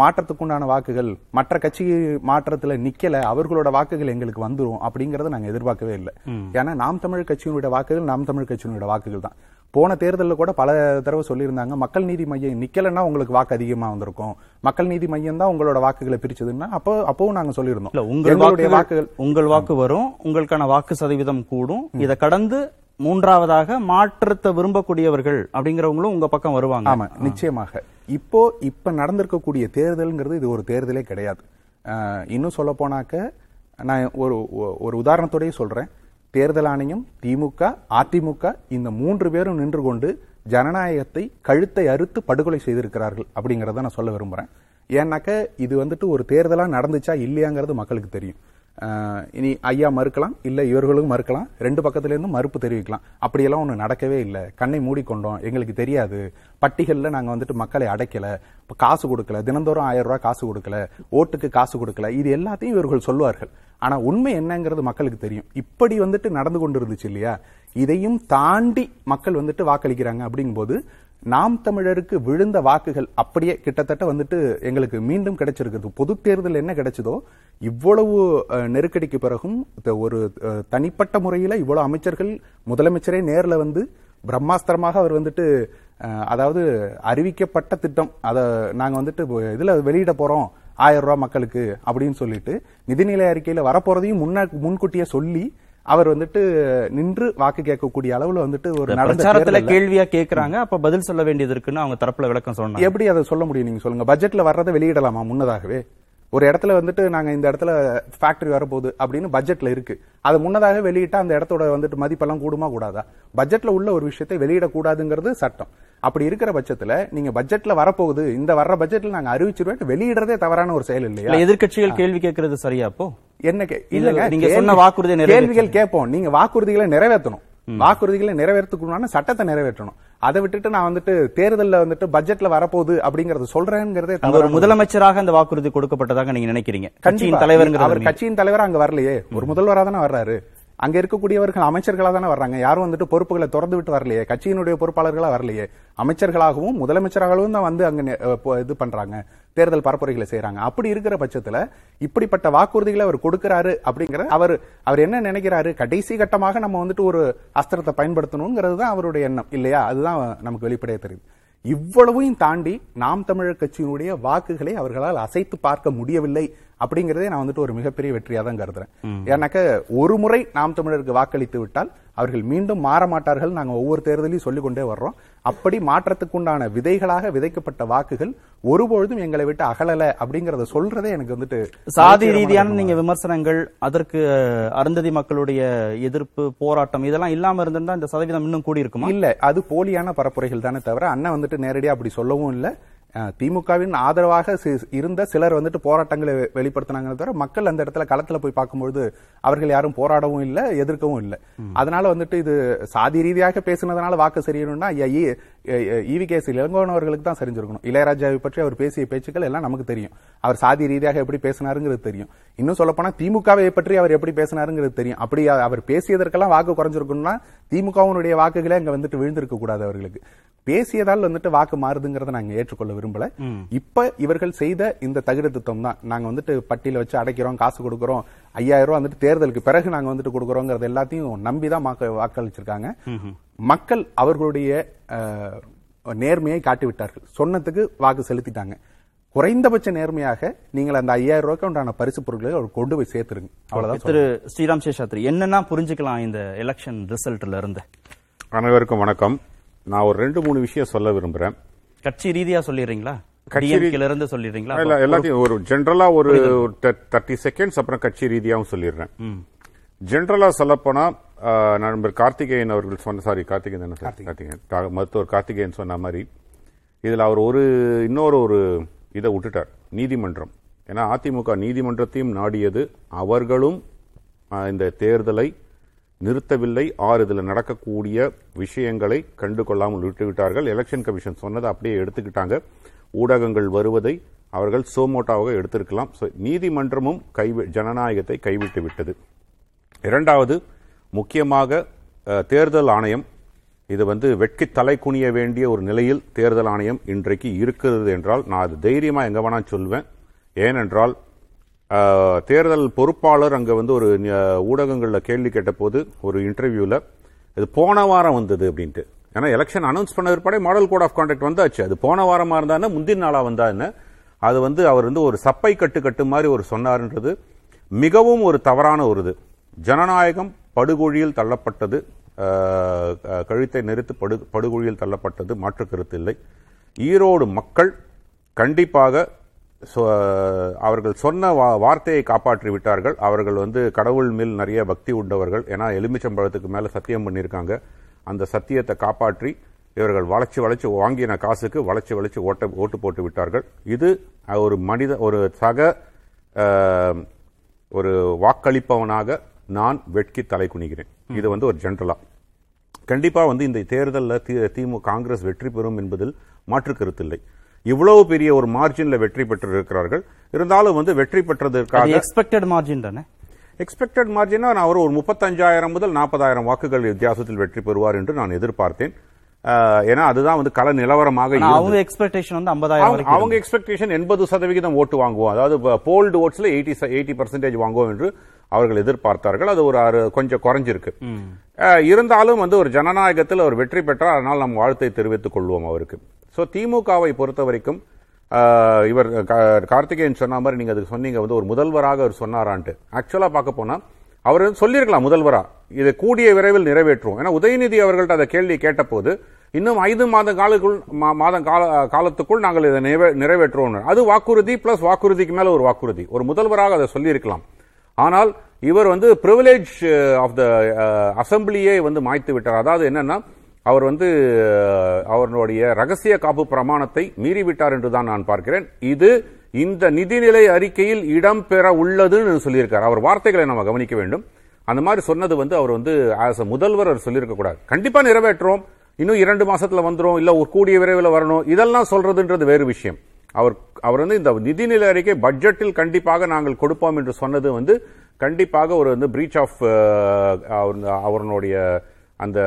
மாற்றத்துக்குண்டான வாக்குகள் மற்ற கட்சி மாற்றத்துல நிக்கல அவர்களோட வாக்குகள் எங்களுக்கு வந்துரும் அப்படிங்கறத நாங்க எதிர்பார்க்கவே இல்லை. ஏன்னா நாம் தமிழர் கட்சியினுடைய வாக்குகள் நாம் தமிழர் கட்சியினுடைய வாக்குகள் தான். போன தேர்தலில் கூட பல தடவை சொல்லியிருந்தாங்க மக்கள் நீதி மையம் நிக்கலைன்னா உங்களுக்கு வாக்கு அதிகமா வந்திருக்கும். மக்கள் நீதி மையம் தான் உங்களோட வாக்குகளை பிரிச்சதுன்னா அப்போ அப்பவும் நாங்க சொல்லியிருந்தோம். இல்ல உங்கள் எங்களுடைய வாக்குகள் உங்கள் வாக்கு வரும் உங்களுக்கான வாக்கு சதவீதம் கூடும். இதை கடந்து மூன்றாவதாக மாற்றத்தை விரும்பக்கூடியவர்கள் அப்படிங்கிறவங்களும் உங்க பக்கம் வருவாங்க. ஆமா நிச்சயமாக. இப்போ இப்ப நடந்திருக்கக்கூடிய தேர்தல்ங்கிறது இது ஒரு தேர்தலே கிடையாது. ஆஹ் இன்னும் சொல்ல போனாக்க நான் ஒரு ஒரு உதாரணத்தோடய சொல்றேன். தேர்தல் ஆணையம் திமுக அதிமுக இந்த மூன்று பேரும் நின்று கொண்டு ஜனநாயகத்தை கழுத்தை அறுத்து படுகொலை செய்திருக்கிறார்கள் அப்படிங்கறத நான் சொல்ல விரும்புறேன். ஏன்னாக்க இது வந்துட்டு ஒரு தேர்தலா நடந்துச்சா இல்லையாங்கிறது மக்களுக்கு தெரியும். இனி ஐயா மறுக்கலாம் இல்லை இவர்களும் மறுக்கலாம் ரெண்டு பக்கத்துலேருந்து மறுப்பு தெரிவிக்கலாம். அப்படியெல்லாம் ஒன்று நடக்கவே இல்லை. கண்ணை மூடிக்கொண்டோம் எங்களுக்கு தெரியாது. பட்டிகளில் நாங்கள் வந்துட்டு மக்களை அடைக்கல. இப்போ காசு கொடுக்கல. தினந்தோறும் ஆயிரம் ரூபா காசு கொடுக்கல. ஓட்டுக்கு காசு கொடுக்கல. இது எல்லாத்தையும் இவர்கள் சொல்லுவார்கள். ஆனால் உண்மை என்னங்கிறது மக்களுக்கு தெரியும். இப்படி வந்துட்டு நடந்து கொண்டு இருந்துச்சு இல்லையா? இதையும் தாண்டி மக்கள் வந்துட்டு வாக்களிக்கிறாங்க. அப்படிங்கும்போது நாம் தமிழருக்கு விழுந்த வாக்குகள் அப்படியே கிட்டத்தட்ட வந்துட்டு எங்களுக்கு மீண்டும் கிடைச்சிருக்குது. பொது தேர்தல் என்ன கிடைச்சதோ இவ்வளவு நெருக்கடிக்கு பிறகும் த- ஒரு தனிப்பட்ட முறையில் இவ்வளவு அமைச்சர்கள் முதலமைச்சரே நேரில் வந்து பிரம்மாஸ்திரமாக அவர் வந்துட்டு அதாவது அறிவிக்கப்பட்ட திட்டம். அதை நாங்கள் வந்துட்டு இதில் வெளியிட போறோம். ஆயிரம் ரூபாய் மக்களுக்கு அப்படின்னு சொல்லிட்டு நிதிநிலை அறிக்கையில் வரப்போறதையும் முன்னா முன்கூட்டியே சொல்லி அவர் வந்துட்டு நின்று வாக்கு கேட்கக்கூடிய அளவுல வந்துட்டு ஒரு பிரச்சாரத்துல கேள்வியா கேக்குறாங்க அப்ப பதில் சொல்ல வேண்டியது இருக்குன்னு அவங்க தரப்புல விளக்கம் சொன்னாங்க. எப்படி அதை சொல்ல முடியும் நீங்க சொல்லுங்க? பட்ஜெட்ல வர்றதை வெளியிடலாமா முன்னதாகவே? ஒரு இடத்துல வந்துட்டு நாங்க இந்த இடத்துல ஃபேக்டரி வரப்போகுது அப்படின்னு பட்ஜெட்ல இருக்கு. அது முன்னதாக வெளியிட்டா அந்த இடத்தோட வந்துட்டு மதிப்பெல்லாம் கூடுமா கூடாதா? பட்ஜெட்ல உள்ள ஒரு விஷயத்தை வெளியிடக்கூடாதுங்கிறது சட்டம். அப்படி இருக்கிற பட்சத்துல நீங்க பட்ஜெட்ல வரப்போகுது இந்த வர்ற பட்ஜெட்ல நாங்க அறிவிச்சிருவேன் வெளியிடுறதே தவறான ஒரு செயல் இல்லையா? இல்ல எதிர்க்கட்சிகள் கேள்வி கேட்கறது சரியா அப்போ? என்ன கே- இல்லங்க நீங்க சொன்ன நிறைவேற்றணும். கேள்விகள் கேட்போம். நீங்க வாக்குறுதிகளை நிறைவேற்றணும். வாக்குறுதிகளை நிறைவேற்றத்துக்குள்ளான சட்டத்தை நிறைவேற்றணும். அதை விட்டுட்டு நான் வந்துட்டு தேர்தல்ல வந்துட்டு பட்ஜெட்ல வரப்போகுது அப்படிங்கறத சொல்றேங்கிறதே ஒரு முதலமைச்சராக அந்த வாக்குறுதி கொடுக்கப்பட்டதாக நீங்க நினைக்கிறீங்க. கட்சியின். தலைவருங்கிற அவர் கட்சியின் தலைவர் அங்க வரலையே. ஒரு முதல்வரா தானே வர்றாரு. அங்க இருக்கக்கூடியவர்கள் அமைச்சர்களா தானே வர்றாங்க. யாரும் வந்துட்டு பொறுப்புகளை திறந்து விட்டு வரலையே. கட்சியினுடைய பொறுப்பாளர்களா வரலையே. அமைச்சர்களாகவும் முதலமைச்சராகவும் தான் வந்து அங்க இது பண்றாங்க. தேர்தல் பரப்புரைகளை செய்யறாங்க அப்படி இருக்கிற பட்சத்துல இப்படிப்பட்ட வாக்குறுதிகளை அவர் கொடுக்கிறாரு அப்படிங்கிற அவர் அவர் என்ன நினைக்கிறாரு? கடைசி கட்டமாக நம்ம வந்துட்டு ஒரு அஸ்திரத்தை பயன்படுத்தணுங்கிறது தான் அவருடைய எண்ணம். இல்லையா? அதுதான் நமக்கு வெளிப்படைய தெரியுது. இவ்வளவையும் தாண்டி நாம் தமிழர் கட்சியினுடைய வாக்குகளை அவர்களால் அசைத்து பார்க்க முடியவில்லை அப்படிங்கறதே நான் வந்துட்டு ஒரு மிகப்பெரிய வெற்றியா தான் கருதுறேன். ஏன்னாக்க ஒரு முறை நாம் தமிழருக்கு வாக்களித்து விட்டால் அவர்கள் மீண்டும் மாற மாட்டார்கள் நாங்க ஒவ்வொரு தேர்தலையும் சொல்லிக் கொண்டே வர்றோம். அப்படி மாற்றத்துக்குண்டான விதைகளாக விதைக்கப்பட்ட வாக்குகள் ஒருபொழுதும் எங்களை விட்டு அகலல அப்படிங்கறத சொல்றதே எனக்கு வந்துட்டு சாதி ரீதியான நீங்க விமர்சனங்கள் அதற்கு அருந்ததி மக்களுடைய எதிர்ப்பு போராட்டம் இதெல்லாம் இல்லாம இருந்திருந்தா இந்த சதவீதம் இன்னும் கூடி இருக்குமா இல்ல அது போலியான பரப்புரைகள் தானே தவிர அண்ணன் வந்துட்டு நேரடியா அப்படி சொல்லவும் இல்ல. திமுகவின் ஆதரவாக இருந்த சிலர் வந்துட்டு போராட்டங்களை வெளிப்படுத்தினாங்க தவிர மக்கள் அந்த இடத்துல களத்துல போய் பார்க்கும்பொழுது அவர்கள் யாரும் போராடவும் இல்ல எதிர்க்கவும் இல்ல. அதனால வந்துட்டு இது சாதி ரீதியாக பேசினதுனால வாக்கு சரியணும்னா இவி கேஸ் இளங்கோவன் அவர்களுக்கு தான் சரிஞ்சிருக்கணும் இளையராஜாவை பற்றி அவர் பேசிய பேச்சுக்கள் எல்லாம் நமக்கு தெரியும். அவர் சாதி ரீதியாக எப்படி பேசினாருங்கிறது தெரியும். இன்னும் சொல்ல போனா திமுகவை பற்றி அவர் எப்படி பேசினாருங்கிறது தெரியும். அப்படி அவர் பேசியதற்கெல்லாம் வாக்கு குறைஞ்சிருக்கணும்னா திமுகவினுடைய வாக்குகளே அங்க வந்துட்டு விழுந்திருக்க கூடாது அவர்களுக்கு. பேசியதால் வந்துட்டு வாக்கு மாறுதுங்கிறத நாங்க ஏற்றுக்கொள்ள விரும்பல. இப்ப இவர்கள் செய்த இந்த தகுதி திட்டம் தான். நாங்க வந்துட்டு பட்டியல வச்சு அடைக்கிறோம் காசு கொடுக்கறோம் ஐயாயிரம் ரூபாய் வந்துட்டு தேர்தலுக்கு பிறகு நாங்க வந்துட்டு கொடுக்கறோங்கிறது எல்லாத்தையும் நம்பிதான் வாக்கு- வாக்களிச்சிருக்காங்க. மக்கள் அவர்களுடைய நேர்மையை காட்டி விட்டார்கள் சொன்னதுக்கு வாக்கு செலுத்திட்டாங்க. குறைந்தபட்ச நேர்மையாக நீங்கள் அந்த ஐயாயிரம் ரூபாய்க்கு உண்டான பரிசு பொருட்களை அவர் கொண்டு போய் சேர்த்துருங்க. அவ்வளவுதான் திரு ஸ்ரீராம் சேஷாத்ரி என்னன்னா புரிஞ்சுக்கலாம் இந்த எலெக்ஷன் ரிசல்ட்ல இருந்து? அனைவருக்கும் வணக்கம். நான் ஒரு ரெண்டு மூணு விஷயம் சொல்ல விரும்புறேன். கட்சி ரீதியா சொல்லிடுறீங்களா? இருந்து சொல்லிடுறீங்களா? இல்ல, எல்லாத்தையும் ஒரு ஜென்ரலா ஒரு தேர்ட்டி செகண்ட்ஸ் அப்புறம் கட்சி ரீதியாவும் சொல்லிடுறேன். ஜென்ரலா சொல்லப்போனா நண்பர் கார்த்திகேயன் அவர்கள் சொன்ன சாரி கார்த்திகேயன் தானே சார்? கார்த்திகேயன். கா- மருத்துவர் கார்த்திகேயன் சொன்ன மாதிரி இதுல அவர் ஒரு இன்னொரு ஒரு இதை விட்டுட்டார் நீதிமன்றம். ஏன்னா அதிமுக நீதிமன்றத்தையும் நாடியது அவர்களும் இந்த தேர்தலை நிறுத்தவில்லை. ஆறு இதில் நடக்கக்கூடிய விஷயங்களை கண்டு கொள்ளாமல் விட்டுவிட்டார்கள். எலெக்ஷன் கமிஷன் சொன்னதை அப்படியே எடுத்துக்கிட்டாங்க. ஊடகங்கள் வருவதை அவர்கள் சோமோட்டாவாக எடுத்திருக்கலாம். So, நீதிமன்றமும் கைவி ஜனநாயகத்தை கைவிட்டு விட்டது. இரண்டாவது முக்கியமாக தேர்தல் ஆணையம் இது வந்து வெட்கி தலை குனிய வேண்டிய ஒரு நிலையில் தேர்தல் ஆணையம் இன்றைக்கு இருக்கிறது என்றால் நான் அது தைரியமாக எங்கே வேணால் சொல்வேன். ஏனென்றால் தேர்தல் பொறுப்பாளர் அங்கே வந்து ஒரு ஊடகங்களில் கேள்வி கேட்டபோது ஒரு இன்டர்வியூவில் இது போன வாரம் வந்தது அப்படின்ட்டு. ஏன்னா எலெக்ஷன் அனௌன்ஸ் பண்ண பிற்பாடே மாடல் கோட் ஆஃப் கான்டாக்ட் வந்தாச்சு. அது போன வாரமாக இருந்தா முந்தின நாளாக வந்தா என்ன? அது வந்து அவர் வந்து ஒரு சப்பை கட்டு கட்டு மாதிரி ஒரு சொன்னார்ன்றது மிகவும் ஒரு தவறான ஒரு இது. ஜனநாயகம் படுகொழியில் தள்ளப்பட்டது கழுத்தை நெரித்து படு படுகொழியில் தள்ளப்பட்டது மாற்று கருத்து இல்லை. ஈரோடு மக்கள் கண்டிப்பாக சொ- அவர்கள் சொன்ன வா- வார்த்தையை காப்பாற்றி விட்டார்கள். அவர்கள் வந்து கடவுள் மேல் நிறைய பக்தி உண்டவர்கள். ஏன்னா எலுமிச்சம்பழத்துக்கு மேலே சத்தியம் பண்ணியிருக்காங்க. அந்த சத்தியத்தை காப்பாற்றி இவர்கள் வளைச்சு வளைச்சு வாங்கின காசுக்கு வளைச்சு வளைச்சு ஓட்ட ஓட்டு போட்டு விட்டார்கள். இது ஒரு மனித ஒரு சக ஒரு வாக்களிப்பவனாக நான் வெட்கி தலை குனிகிறேன். இது வந்து ஒரு ஜென்ரலா கண்டிப்பா வந்து இந்த தேர்தலில் திமுக காங்கிரஸ் வெற்றி பெறும் என்பதில் மாற்று கருத்தில்லை இவ்வளவு பெரிய ஒரு மார்ஜின்ல வெற்றி பெற்றிருக்கிறார்கள். இருந்தாலும் வந்து வெற்றி பெற்றதற்காக எக்ஸ்பெக்டட் மார்ஜின் தானே? எக்ஸ்பெக்டட் மார்ஜினா நான் ஒரு முப்பத்தஞ்சாயிரம் முதல் நாற்பதாயிரம் வாக்குகள் வித்தியாசத்தில் வெற்றி பெறுவார் என்று நான் எதிர்பார்த்தேன். ஏன்னா அதுதான் வந்து கள நிலவரமாக. அவங்க எக்ஸ்பெக்டேஷன் வந்து 50000 அவங்க- வரைக்கும் அவங்க எக்ஸ்பெக்டேஷன் எண்பது சதவிகிதம் ஓட்டு வாங்குவோம். அதாவது போல்டு ஓட்ஸ்ல எயிட்டி எயிட்டி பர்சன்டேஜ் வாங்குவோம் என்று அவர்கள் எதிர்பார்த்தார்கள். அது ஒரு ஆறு- கொஞ்சம் குறைஞ்சிருக்கு. இருந்தாலும் வந்து ஒரு ஜனநாயகத்தில் அவர் வெற்றி பெற்றார். அதனால் நம் வாழ்த்தை தெரிவித்துக் கொள்வோம் அவருக்கு. சோ திமுகவை பொறுத்த வரைக்கும் இவர் கார்த்திகேயன் சொன்ன மாதிரி நீங்க அதுக்கு சொன்னீங்க. வந்து ஒரு முதல்வராக அவர் சொன்னாரான்ட்டு. ஆக்சுவலா பார்க்க போனா அவர் சொல்லியிருக்கலாம் முதல்வரா. இதை கூடிய விரைவில் நிறைவேற்றுவோம். ஏன்னா உதயநிதி அவர்கள்ட்ட அந்த கேள்வி கேட்டபோது இன்னும் ஐந்து மாத காலக்குள் மா- மாதம் கால காலத்துக்குள் நாங்கள் இதை நிறைவே- நிறைவேற்றுவோம் அது வாக்குறுதி பிளஸ் வாக்குறுதிக்கு மேல ஒரு வாக்குறுதி. ஒரு முதல்வராக அதை சொல்லியிருக்கலாம். ஆனால் இவர் வந்து பிரிவிலேஜ் ஆஃப் த அசம்பிளியே வந்து மாய்த்து விட்டார். அதாவது என்னன்னா அவர் வந்து uh, அவருடைய ரகசிய காப்பு பிரமாணத்தை மீறிவிட்டார் என்று தான் நான் பார்க்கிறேன். இது இந்த நிதிநிலை அறிக்கையில் இடம்பெற உள்ளதுன்னு சொல்லியிருக்கார். அவர் வார்த்தைகளை நம்ம கவனிக்க வேண்டும். அந்த மாதிரி சொன்னது வந்து அவர் வந்து ஆஸ் அ முதல்வர் அவர் சொல்லியிருக்க கூடாது. கண்டிப்பா நிறைவேற்றுறோம். இன்னும் இரண்டு மாசத்துல வந்துடும் இல்ல ஒரு கூடிய விரைவில் வரணும். இதெல்லாம் சொல்றதுன்றது வேறு விஷயம். அவர் அவர் வந்து இந்த நிதிநிலை அறிக்கை பட்ஜெட்டில் கண்டிப்பாக நாங்கள் கொடுப்போம் என்று சொன்னது வந்து கண்டிப்பாக ஒரு வந்து பிரீச் ஆஃப் அவருடைய அந்த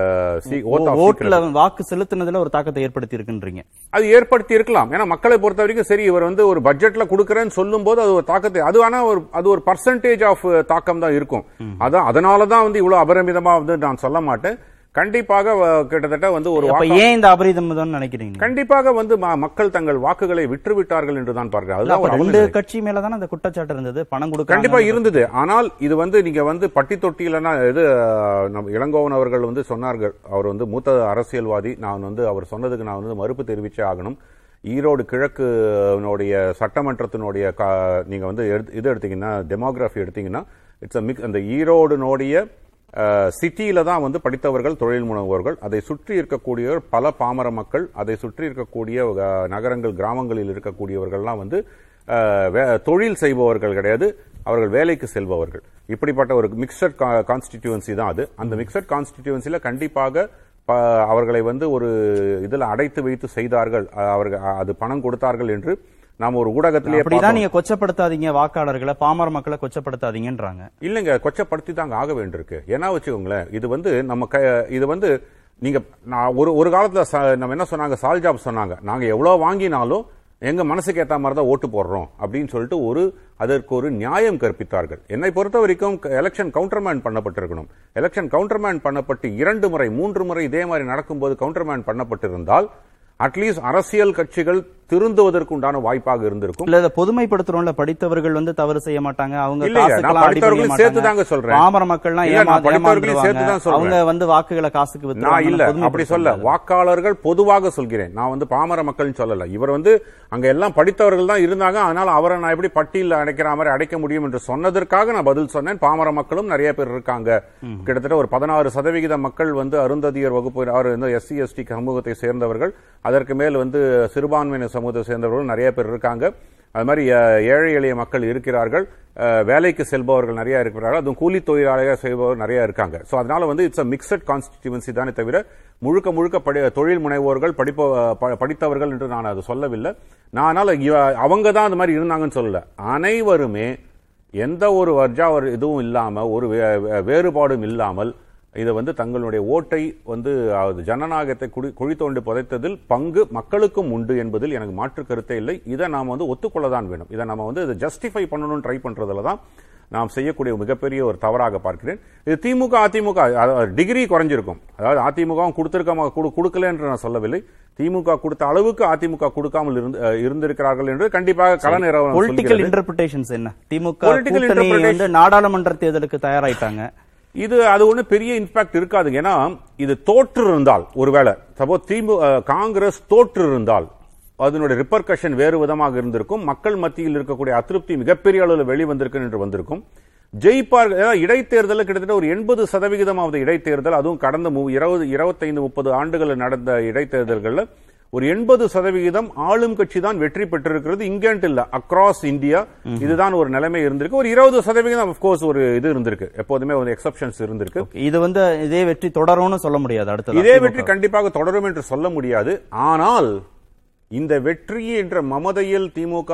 ஓட்டுல. வாக்கு செலுத்தினதுல ஒரு தாக்கத்தை ஏற்படுத்தி இருக்குன்றீங்க அது ஏற்படுத்தி இருக்கலாம் ஏன்னா மக்களை பொறுத்த வரைக்கும் சரி இவர் வந்து ஒரு பட்ஜெட்ல கொடுக்கறேன்னு சொல்லும் போது அது ஒரு தாக்கத்தை அது ஆனா ஒரு அது ஒரு பர்சன்டேஜ் ஆஃப் தாக்கம் தான் இருக்கும். அதான் அதனால தான் வந்து இவ்வளவு அபரிமிதமா வந்து நான் சொல்ல மாட்டேன். கண்டிப்பாக கிட்டத்தட்ட வந்து ஒரு ஏன் இந்த அபரிதம் நினைக்கிறீங்க? கண்டிப்பாக வந்து மக்கள் தங்கள் வாக்குகளை விற்று விட்டார்கள் என்று தான் பார்க்கிறேன். கட்சி மேலதானே அந்த குற்றச்சாட்டு இருந்தது? பணம் கொடுக்க கண்டிப்பா இருந்தது. ஆனால் இது வந்து நீங்க வந்து பட்டி தொட்டியிலனா இது நம்ம இளங்கோவன் அவர்கள் வந்து சொன்னார்கள். அவர் வந்து மூத்த அரசியல்வாதி. நான் வந்து அவர் சொன்னதுக்கு நான் வந்து மறுப்பு தெரிவிச்சே ஆகணும். ஈரோடு கிழக்குனுடைய சட்டமன்றத்தினுடைய நீங்க வந்து இது எடுத்தீங்கன்னா டெமோகிராஃபி எடுத்தீங்கன்னா இட்ஸ் மிக் அந்த ஈரோடுனுடைய சிட்டியில தான் வந்து படித்தவர்கள் தொழில் முனைவோர்கள் அதை சுற்றி இருக்கக்கூடியவர் பல பாமர மக்கள் அதை சுற்றி இருக்கக்கூடிய நகரங்கள் கிராமங்களில் இருக்கக்கூடியவர்கள்லாம் வந்து வே- தொழில் செய்பவர்கள் கிடையாது அவர்கள் வேலைக்கு செல்பவர்கள். இப்படிப்பட்ட ஒரு மிக்சட் கான்ஸ்டிடியூவன்சி தான் அது. அந்த மிக்சட் கான்ஸ்டிடியூவன்சில கண்டிப்பாக ப- அவர்களை வந்து ஒரு இதில் அடைத்து வைத்து செய்தார்கள். அவர்கள் அது பணம் கொடுத்தார்கள் என்று நாம் ஒரு ஊடகத்திலேயே அப்படிதான். நீங்க கொச்சப்படுத்தாதீங்க வாக்காளர்களை பாமர மக்களை கொச்சப்படுத்தாதீங்கன்றாங்க. இல்லைங்க கொச்சப்படுத்தி தாங்க ஆக வேண்டியிருக்கு. ஏன்னா வச்சுக்கோங்களேன் இது வந்து நம்ம இது வந்து நீங்க நான் ஒரு ஒரு காலத்துல நம்ம என்ன சொன்னாங்க சால்ஜாப் சொன்னாங்க. நாங்க எவ்வளவு வாங்கினாலும் எங்க மனசுக்கு ஏத்த மாதிரி தான் ஓட்டு போடுறோம் அப்படின்னு சொல்லிட்டு ஒரு அதற்கு ஒரு நியாயம் கற்பித்தார்கள். என்னை பொறுத்த வரைக்கும் எலெக்ஷன் கவுண்டர்மேன் பண்ணப்பட்டிருக்கணும். எலெக்ஷன் கவுண்டர்மேன் பண்ணப்பட்டு இரண்டு முறை மூன்று முறை இதே மாதிரி நடக்கும்போது கவுண்டர்மேன் பண்ணப்பட்டிருந்தால் அட்லீஸ்ட் அரசியல் கட்சிகள் திருந்துவதற்கு உண்டான வாய்ப்பாக இருந்திருக்கும். இல்ல பொதுமைப்படுத்துறோம்ல படித்தவர்கள் வந்து தவறு செய்ய மாட்டாங்க அவங்க சேர்த்து. தாங்க சொல்றேன். பாமர மக்கள்லாம். அவங்க வந்து வாக்குகளை காசுக்கு நான் இல்ல அப்படி சொல்ல. வாக்காளர்கள் பொதுவாக சொல்கிறேன். நான் வந்து பாமர மக்கள்னு சொல்லல. இவர் வந்து அங்க எல்லாம் படித்தவர்கள் தான் இருந்தாங்க. அதனால அவரை நான் எப்படி பட்டியல அடைக்கிற மாதிரி அடைக்க முடியும் என்று சொன்னதற்காக நான் பதில் சொன்னேன். பாமர மக்களும் நிறைய பேர் இருக்காங்க. கிட்டத்தட்ட ஒரு பதினாறு சதவிகித மக்கள் வந்து அருந்ததியர் வகுப்பு எஸ்சி எஸ்டி சமூகத்தை சேர்ந்தவர்கள். அதற்கு மேல் வந்து சிறுபான்மையினர் சமூகத்தை சேர்ந்தவர்கள் நிறைய பேர் இருக்காங்க. அது மாதிரி ஏழை எளிய மக்கள் இருக்கிறார்கள். வேலைக்கு செல்பவர்கள் நிறைய இருக்கிறார்கள். அதுவும் கூலி தொழிலாளர்கள் செய்பவர் நிறைய இருக்காங்க. ஸோ அதனால வந்து இட்ஸ் அ மிக்சட் கான்ஸ்டிடியூன்சி தானே தவிர முழுக்க முழுக்க படி தொழில் முனைவோர்கள் படிப்ப படித்தவர்கள் என்று நான் அது சொல்லவில்லை. நான் அதனால அவங்க தான் அந்த மாதிரி இருந்தாங்கன்னு சொல்லல. அனைவருமே எந்த ஒரு வர்ஜா ஒரு இதுவும் இல்லாமல் ஒரு வே- வேறுபாடும் இல்லாமல் இதை வந்து தங்களுடைய ஓட்டை வந்து ஜனநாயகத்தை குடி குழி தோண்டி புதைத்ததில் பங்கு மக்களுக்கும் உண்டு என்பதில் எனக்கு மாற்று கருத்தே இல்லை. இதை நாம் வந்து ஒத்துக்கொள்ள தான் வேணும். இதை நம்ம வந்து இதை ஜஸ்டிஃபை பண்ணணும்னு ட்ரை பண்றதுல தான் நாம் செய்யக்கூடிய மிகப்பெரிய ஒரு தவறாக பார்க்கிறேன். இது திமுக அதிமுக டிகிரி குறைஞ்சிருக்கும். அதாவது அதிமுகவும் கொடுத்திருக்க கொடு- கொடுக்கல என்று நான் சொல்லவில்லை. திமுக கொடுத்த அளவுக்கு அதிமுக கொடுக்காமல் இருந்திருக்கிறார்கள் என்று கண்டிப்பாக கள நிறுவனம் பொலிட்டிக்கல். இன்டர்பிரிட்டேஷன்ஸ் என்ன? திமுக நாடாளுமன்ற தேர்தலுக்கு தயாராயிட்டாங்க. இது அது ஒன்றும் பெரிய இம்பாக்ட் இருக்காது ஏன்னா இது தோற்று இருந்தால் ஒருவேளை சப்போஸ் திமுக காங்கிரஸ் தோற்று இருந்தால் அதனுடைய ரிப்பர்கஷன் வேறு விதமாக இருந்திருக்கும். மக்கள் மத்தியில் இருக்கக்கூடிய அதிருப்தி மிகப்பெரிய அளவில் வெளிவந்திருக்கு என்று வந்திருக்கும். ஜெயிப்பார் இடைத்தேர்தல் இடைத்தேர்தலில் கிட்டத்தட்ட ஒரு எண்பது சதவிகிதமாவது இடைத்தேர்தல் அதுவும் கடந்த இருபது இருபத்தைந்து முப்பது ஆண்டுகள் நடந்த இடைத்தேர்தல்களில் ஒரு எண்பது சதவிகிதம் ஆளும் கட்சி தான் வெற்றி பெற்றிருக்கிறது. இங்கன்ட்டு இல்ல அக்ராஸ் இந்தியா இதுதான் ஒரு நிலைமை இருந்திருக்கு. ஒரு இருபது சதவிகிதம் கோர்ஸ் ஒரு இது இருந்திருக்கு. எப்போதுமே ஒரு எக்ஸப்ஷன்ஸ் இருந்திருக்கு. இது வந்து இதே வெற்றி தொடரும்னு சொல்ல முடியாது அடுத்தது? இதே வெற்றி கண்டிப்பாக தொடரும் என்று சொல்ல முடியாது. ஆனால் இந்த வெற்றி என்ற மமதையில் திமுக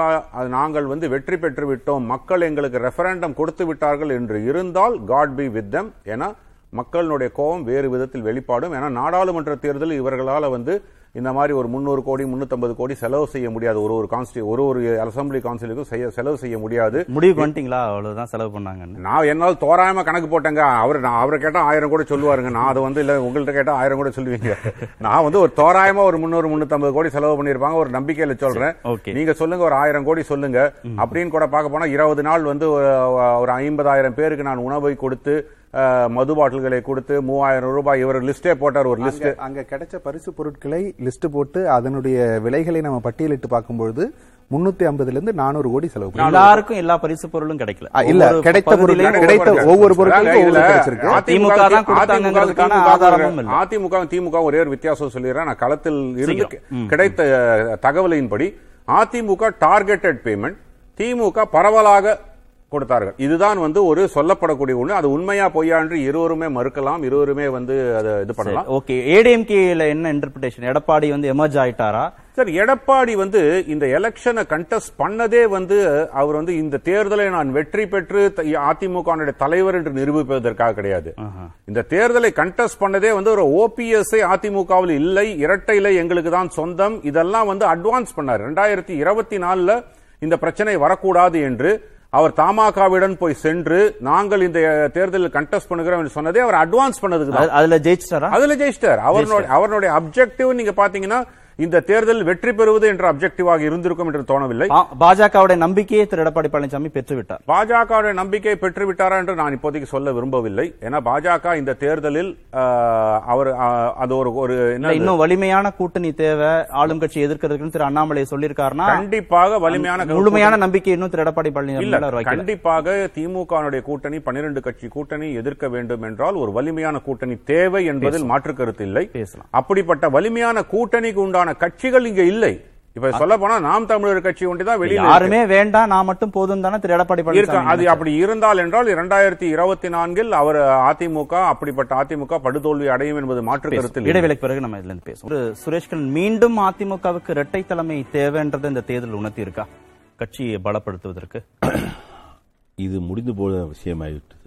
நாங்கள் வந்து வெற்றி பெற்று விட்டோம். மக்கள் எங்களுக்கு ரெஃபரண்டம் கொடுத்து விட்டார்கள் என்று இருந்தால் காட் பி வித் தம் ஏன்னா மக்களுடைய கோபம் வேறு விதத்தில் வெளிப்பாடும். ஏன்னா நாடாளுமன்ற தேர்தலில் இவர்களால வந்து இந்த மாதிரி ஒரு முன்னூறு கோடி முன்னூத்தம்பது கோடி செலவு செய்ய முடியாது. ஒரு ஒரு கான்ஸ்டி ஒரு ஒரு அசம்பிளி கவுன்சிலுக்கும் செய்ய செலவு செய்ய முடியாது. முடிவு பண்ணிட்டீங்களா? அவ்வளவுதான் செலவு பண்ணாங்கன்னு. நான் என்னால் தோராயமா கணக்கு போட்டேங்க. அவர் நான் அவரை கேட்டா ஆயிரம் கூட சொல்லுவாருங்க. நான் அதை வந்து இல்ல உங்கள்ட்ட கேட்டா ஆயிரம் கூட சொல்லுவீங்க. நான் வந்து ஒரு தோராயமா ஒரு முன்னூறு முன்னூத்தம்பது கோடி செலவு பண்ணிருப்பாங்க ஒரு நம்பிக்கையில சொல்றேன். Okay. நீங்க சொல்லுங்க ஒரு ஆயிரம் கோடி சொல்லுங்க. அப்படின்னு கூட பார்க்க போனா இருபது நாள் வந்து ஒரு- ஐம்பதாயிரம் பேருக்கு நான் உணவை கொடுத்து மது பாட்டில்களை கொடுத்து மூவாயிரம் ரூபாய் இவர் லிஸ்டே போட்டார் ஒரு லிஸ்ட். அங்க- கிடைச்ச பரிசு பொருட்களை லிஸ்ட் போட்டு அதனுடைய விலைகளை நம்ம பட்டியலிட்டு பார்க்கும்பொழுது முன்னூத்தி ஐம்பதுல இருந்து நானூறு கோடி செலவு எல்லாருக்கும் எல்லா பரிசு பொருளும் கிடைக்கல. இல்ல, ஒவ்வொரு கிடைத்த பொருட்கள் கிடைத்த ஒவ்வொரு- கிடைச்சிருக்கு. திமுக தான் கொடுத்தாங்கங்கிறதுக்கான ஆதாரமும் இல்ல. அதிமுக திமுக ஒரே ஒரு வித்தியாசம் சொல்லிடுறேன். நான் களத்தில் இருந்து கிடைத்த தகவலின்படி அதிமுக டார்கெட்டட் பேமெண்ட் திமுக பரவலாக கொடுத்தார்கள். இதுதான் வந்து ஒரு சொல்லப்படக்கூடிய ஒண்ணு. அது உண்மையா பொய்யா என்று இருவருமே மறுக்கலாம். இருவருமே வந்து அதை இது பண்ணலாம். ஓகே. ஏடிஎம்கேல என்ன இன்டர்பிரேஷன் எடப்பாடி வந்து எமர்ஜ் ஆயிட்டாரா? சார் எடப்பாடி வந்து இந்த எலெக்ஷனை கண்டெஸ்ட் பண்ணதே வந்து அவர் வந்து இந்த தேர்தலை நான் வெற்றி பெற்று அதிமுக தலைவர் என்று நிரூபிப்பதற்காக கிடையாது. இந்த தேர்தலை கண்டெஸ்ட் பண்ணதே வந்து ஒரு ஓபிஎஸ் அதிமுகவில் இல்லை இரட்டை இலை எங்களுக்கு தான் சொந்தம். இதெல்லாம் வந்து அட்வான்ஸ் பண்ணார். ரெண்டாயிரத்தி இருபத்தி நாலுல இந்த பிரச்சனை வரக்கூடாது என்று அவர் தமாகவிடம் போய் சென்று நாங்கள் இந்த தேர்தலில் கண்டெஸ்ட் பண்ணுகிறோம் என்று சொன்னதே அவர் அட்வான்ஸ் பண்ணதுக்கு அதுல ஜெயிச்சிட்டாரா? அதுல ஜெயிச்சிட்டார். அவருடைய அவருடைய அப்ஜெக்டிவ் நீங்க பாத்தீங்கன்னா இந்த தேர்தல் வெற்றி பெறுவது என்ற அப்ஜெக்டிவாக இருந்திருக்கும் என்று தோணவில்லை. பாஜகவுடைய நம்பிக்கையை திரு எடப்பாடி பழனிசாமி பெற்று விட்டார் பாஜகவுடைய நம்பிக்கை பெற்று விட்டாரா என்று நான் இப்போதைக்கு சொல்ல விரும்பவில்லை. ஏன்னா பாஜக இந்த தேர்தலில் அவர் அது ஒரு ஒரு இன்னும் வலிமையான கூட்டணி தேவை ஆளும் கட்சி எதிர்க்கிறதுக்கு திரு அண்ணாமலை சொல்லியிருக்காருன்னா கண்டிப்பாக வலிமையான முழுமையான நம்பிக்கை இன்னும் திரு எடப்பாடி பழனிசாமி கண்டிப்பாக திமுக கூட்டணி பன்னிரண்டு கட்சி கூட்டணி எதிர்க்க வேண்டும் என்றால் ஒரு வலிமையான கூட்டணி தேவை என்பதில் மாற்று கருத்து இல்லை. பேசலாம். அப்படிப்பட்ட வலிமையான கூட்டணிக்கு உண்டான கட்சிகள் இங்க இல்லை. இப்ப சொல்ல போனா நாம் தமிழர் கட்சி ஒன்றிதான் வெளியில இருக்கு. யாருமே வேண்டாம் நான் மட்டும் போதும் தானே திரு எடப்பாடி பழனிசாமி அது அப்படி இருந்தால் என்றால் இரண்டாயிரத்தி இருபத்தி நான்கில் அவர் அதிமுக அப்படிப்பட்ட அதிமுக படுதோல்வி அடையும் என்பது மாற்று கருத்தில் இல்லை. இடைவேளைக்கு பிறகு நம்ம இதுல இருந்து பேசுவோம். சுரேஷ்கன் மீண்டும் அதிமுகவுக்கு இரட்டை தலைமை தேவைன்றது இந்த தேர்தல் உணர்த்தி இருக்கா கட்சியை பலப்படுத்துவதற்கு. இது முடிந்து போன விஷயமாகிவிட்டது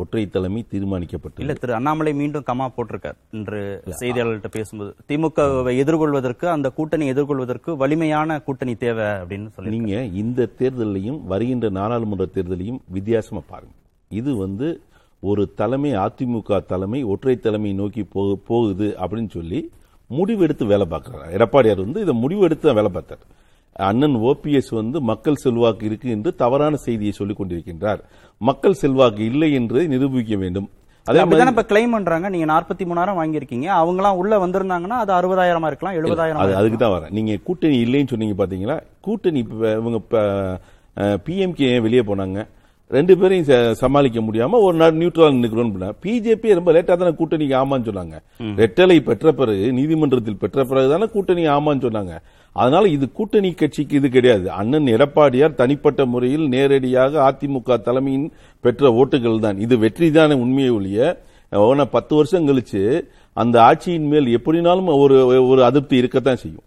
ஒற்றை தலைமை தீர்மானிக்கப்பட்டது. இல்ல திரு அண்ணாமலை மீண்டும் கமா போட்டிருக்கார். இன்று செய்தியாளர்கள்ட்ட பேசும்போது திமுகவை எதிர்கொள்வதற்கு அந்த கூட்டணி எதிர்கொள்வதற்கு வலிமையான கூட்டணி தேவை அப்படின்னு சொல்லி நீங்க இந்த தேர்தலையும் வருகின்ற நாடாளுமன்ற தேர்தலையும் வித்தியாசமா பாருங்க. இது வந்து ஒரு தலைமை அதிமுக தலைமை ஒற்றை தலைமை நோக்கி போகுது அப்படின்னு சொல்லி முடிவெடுத்து வேலை பார்க்கிறார். எடப்பாடியார் வந்து இதை முடிவெடுத்து தான் வேலை பார்த்தார். அண்ணன் ஓபிஎஸ் வந்து மக்கள் செல்வாக்கு இருக்கு என்று தவறான செய்தியை சொல்லிக் கொண்டிருக்கின்றார். மக்கள் செல்வாக்கு இல்லை என்று நிரூபிக்க வேண்டும். கிளைம் பண்றாங்க? நீங்க நாற்பத்தி மூணாயிரம் வாங்கியிருக்கீங்க. அவங்க எல்லாம் உள்ள வந்திருந்தாங்கன்னா அது அறுபதாயிரமா இருக்கலாம் எழுபதாயிரம் அதுக்கு தான் வரேன். நீங்க கூட்டணி இல்லைன்னு சொன்னீங்க பாத்தீங்களா? கூட்டணி இவங்க பிஎம்கே வெளியே போனாங்க. ரெண்டு பேரையும் சமாளிக்க முடியாம ஒரு நாள் நியூட்ரல் நிக்கிறோம் பிஜேபி ரொம்ப லேட்டா தானே கூட்டணிக்கு ஆமான்னு சொன்னாங்க. ரெட்டலை பெற்ற பிறகு நீதிமன்றத்தில் பெற்ற பிறகு தானே கூட்டணி ஆமான்னு சொன்னாங்க. அதனால இது கூட்டணி கட்சிக்கு இது கிடையாது. அண்ணன் எடப்பாடியார் தனிப்பட்ட முறையில் நேரடியாக அதிமுக தலைமையின் பெற்ற ஓட்டுகள் தான். இது வெற்றிதான உண்மையை ஒழிய ஆனா பத்து வருஷம் கழிச்சு அந்த ஆட்சியின் மேல் எப்படினாலும் ஒரு ஒரு அதிருப்தி இருக்கத்தான் செய்யும்.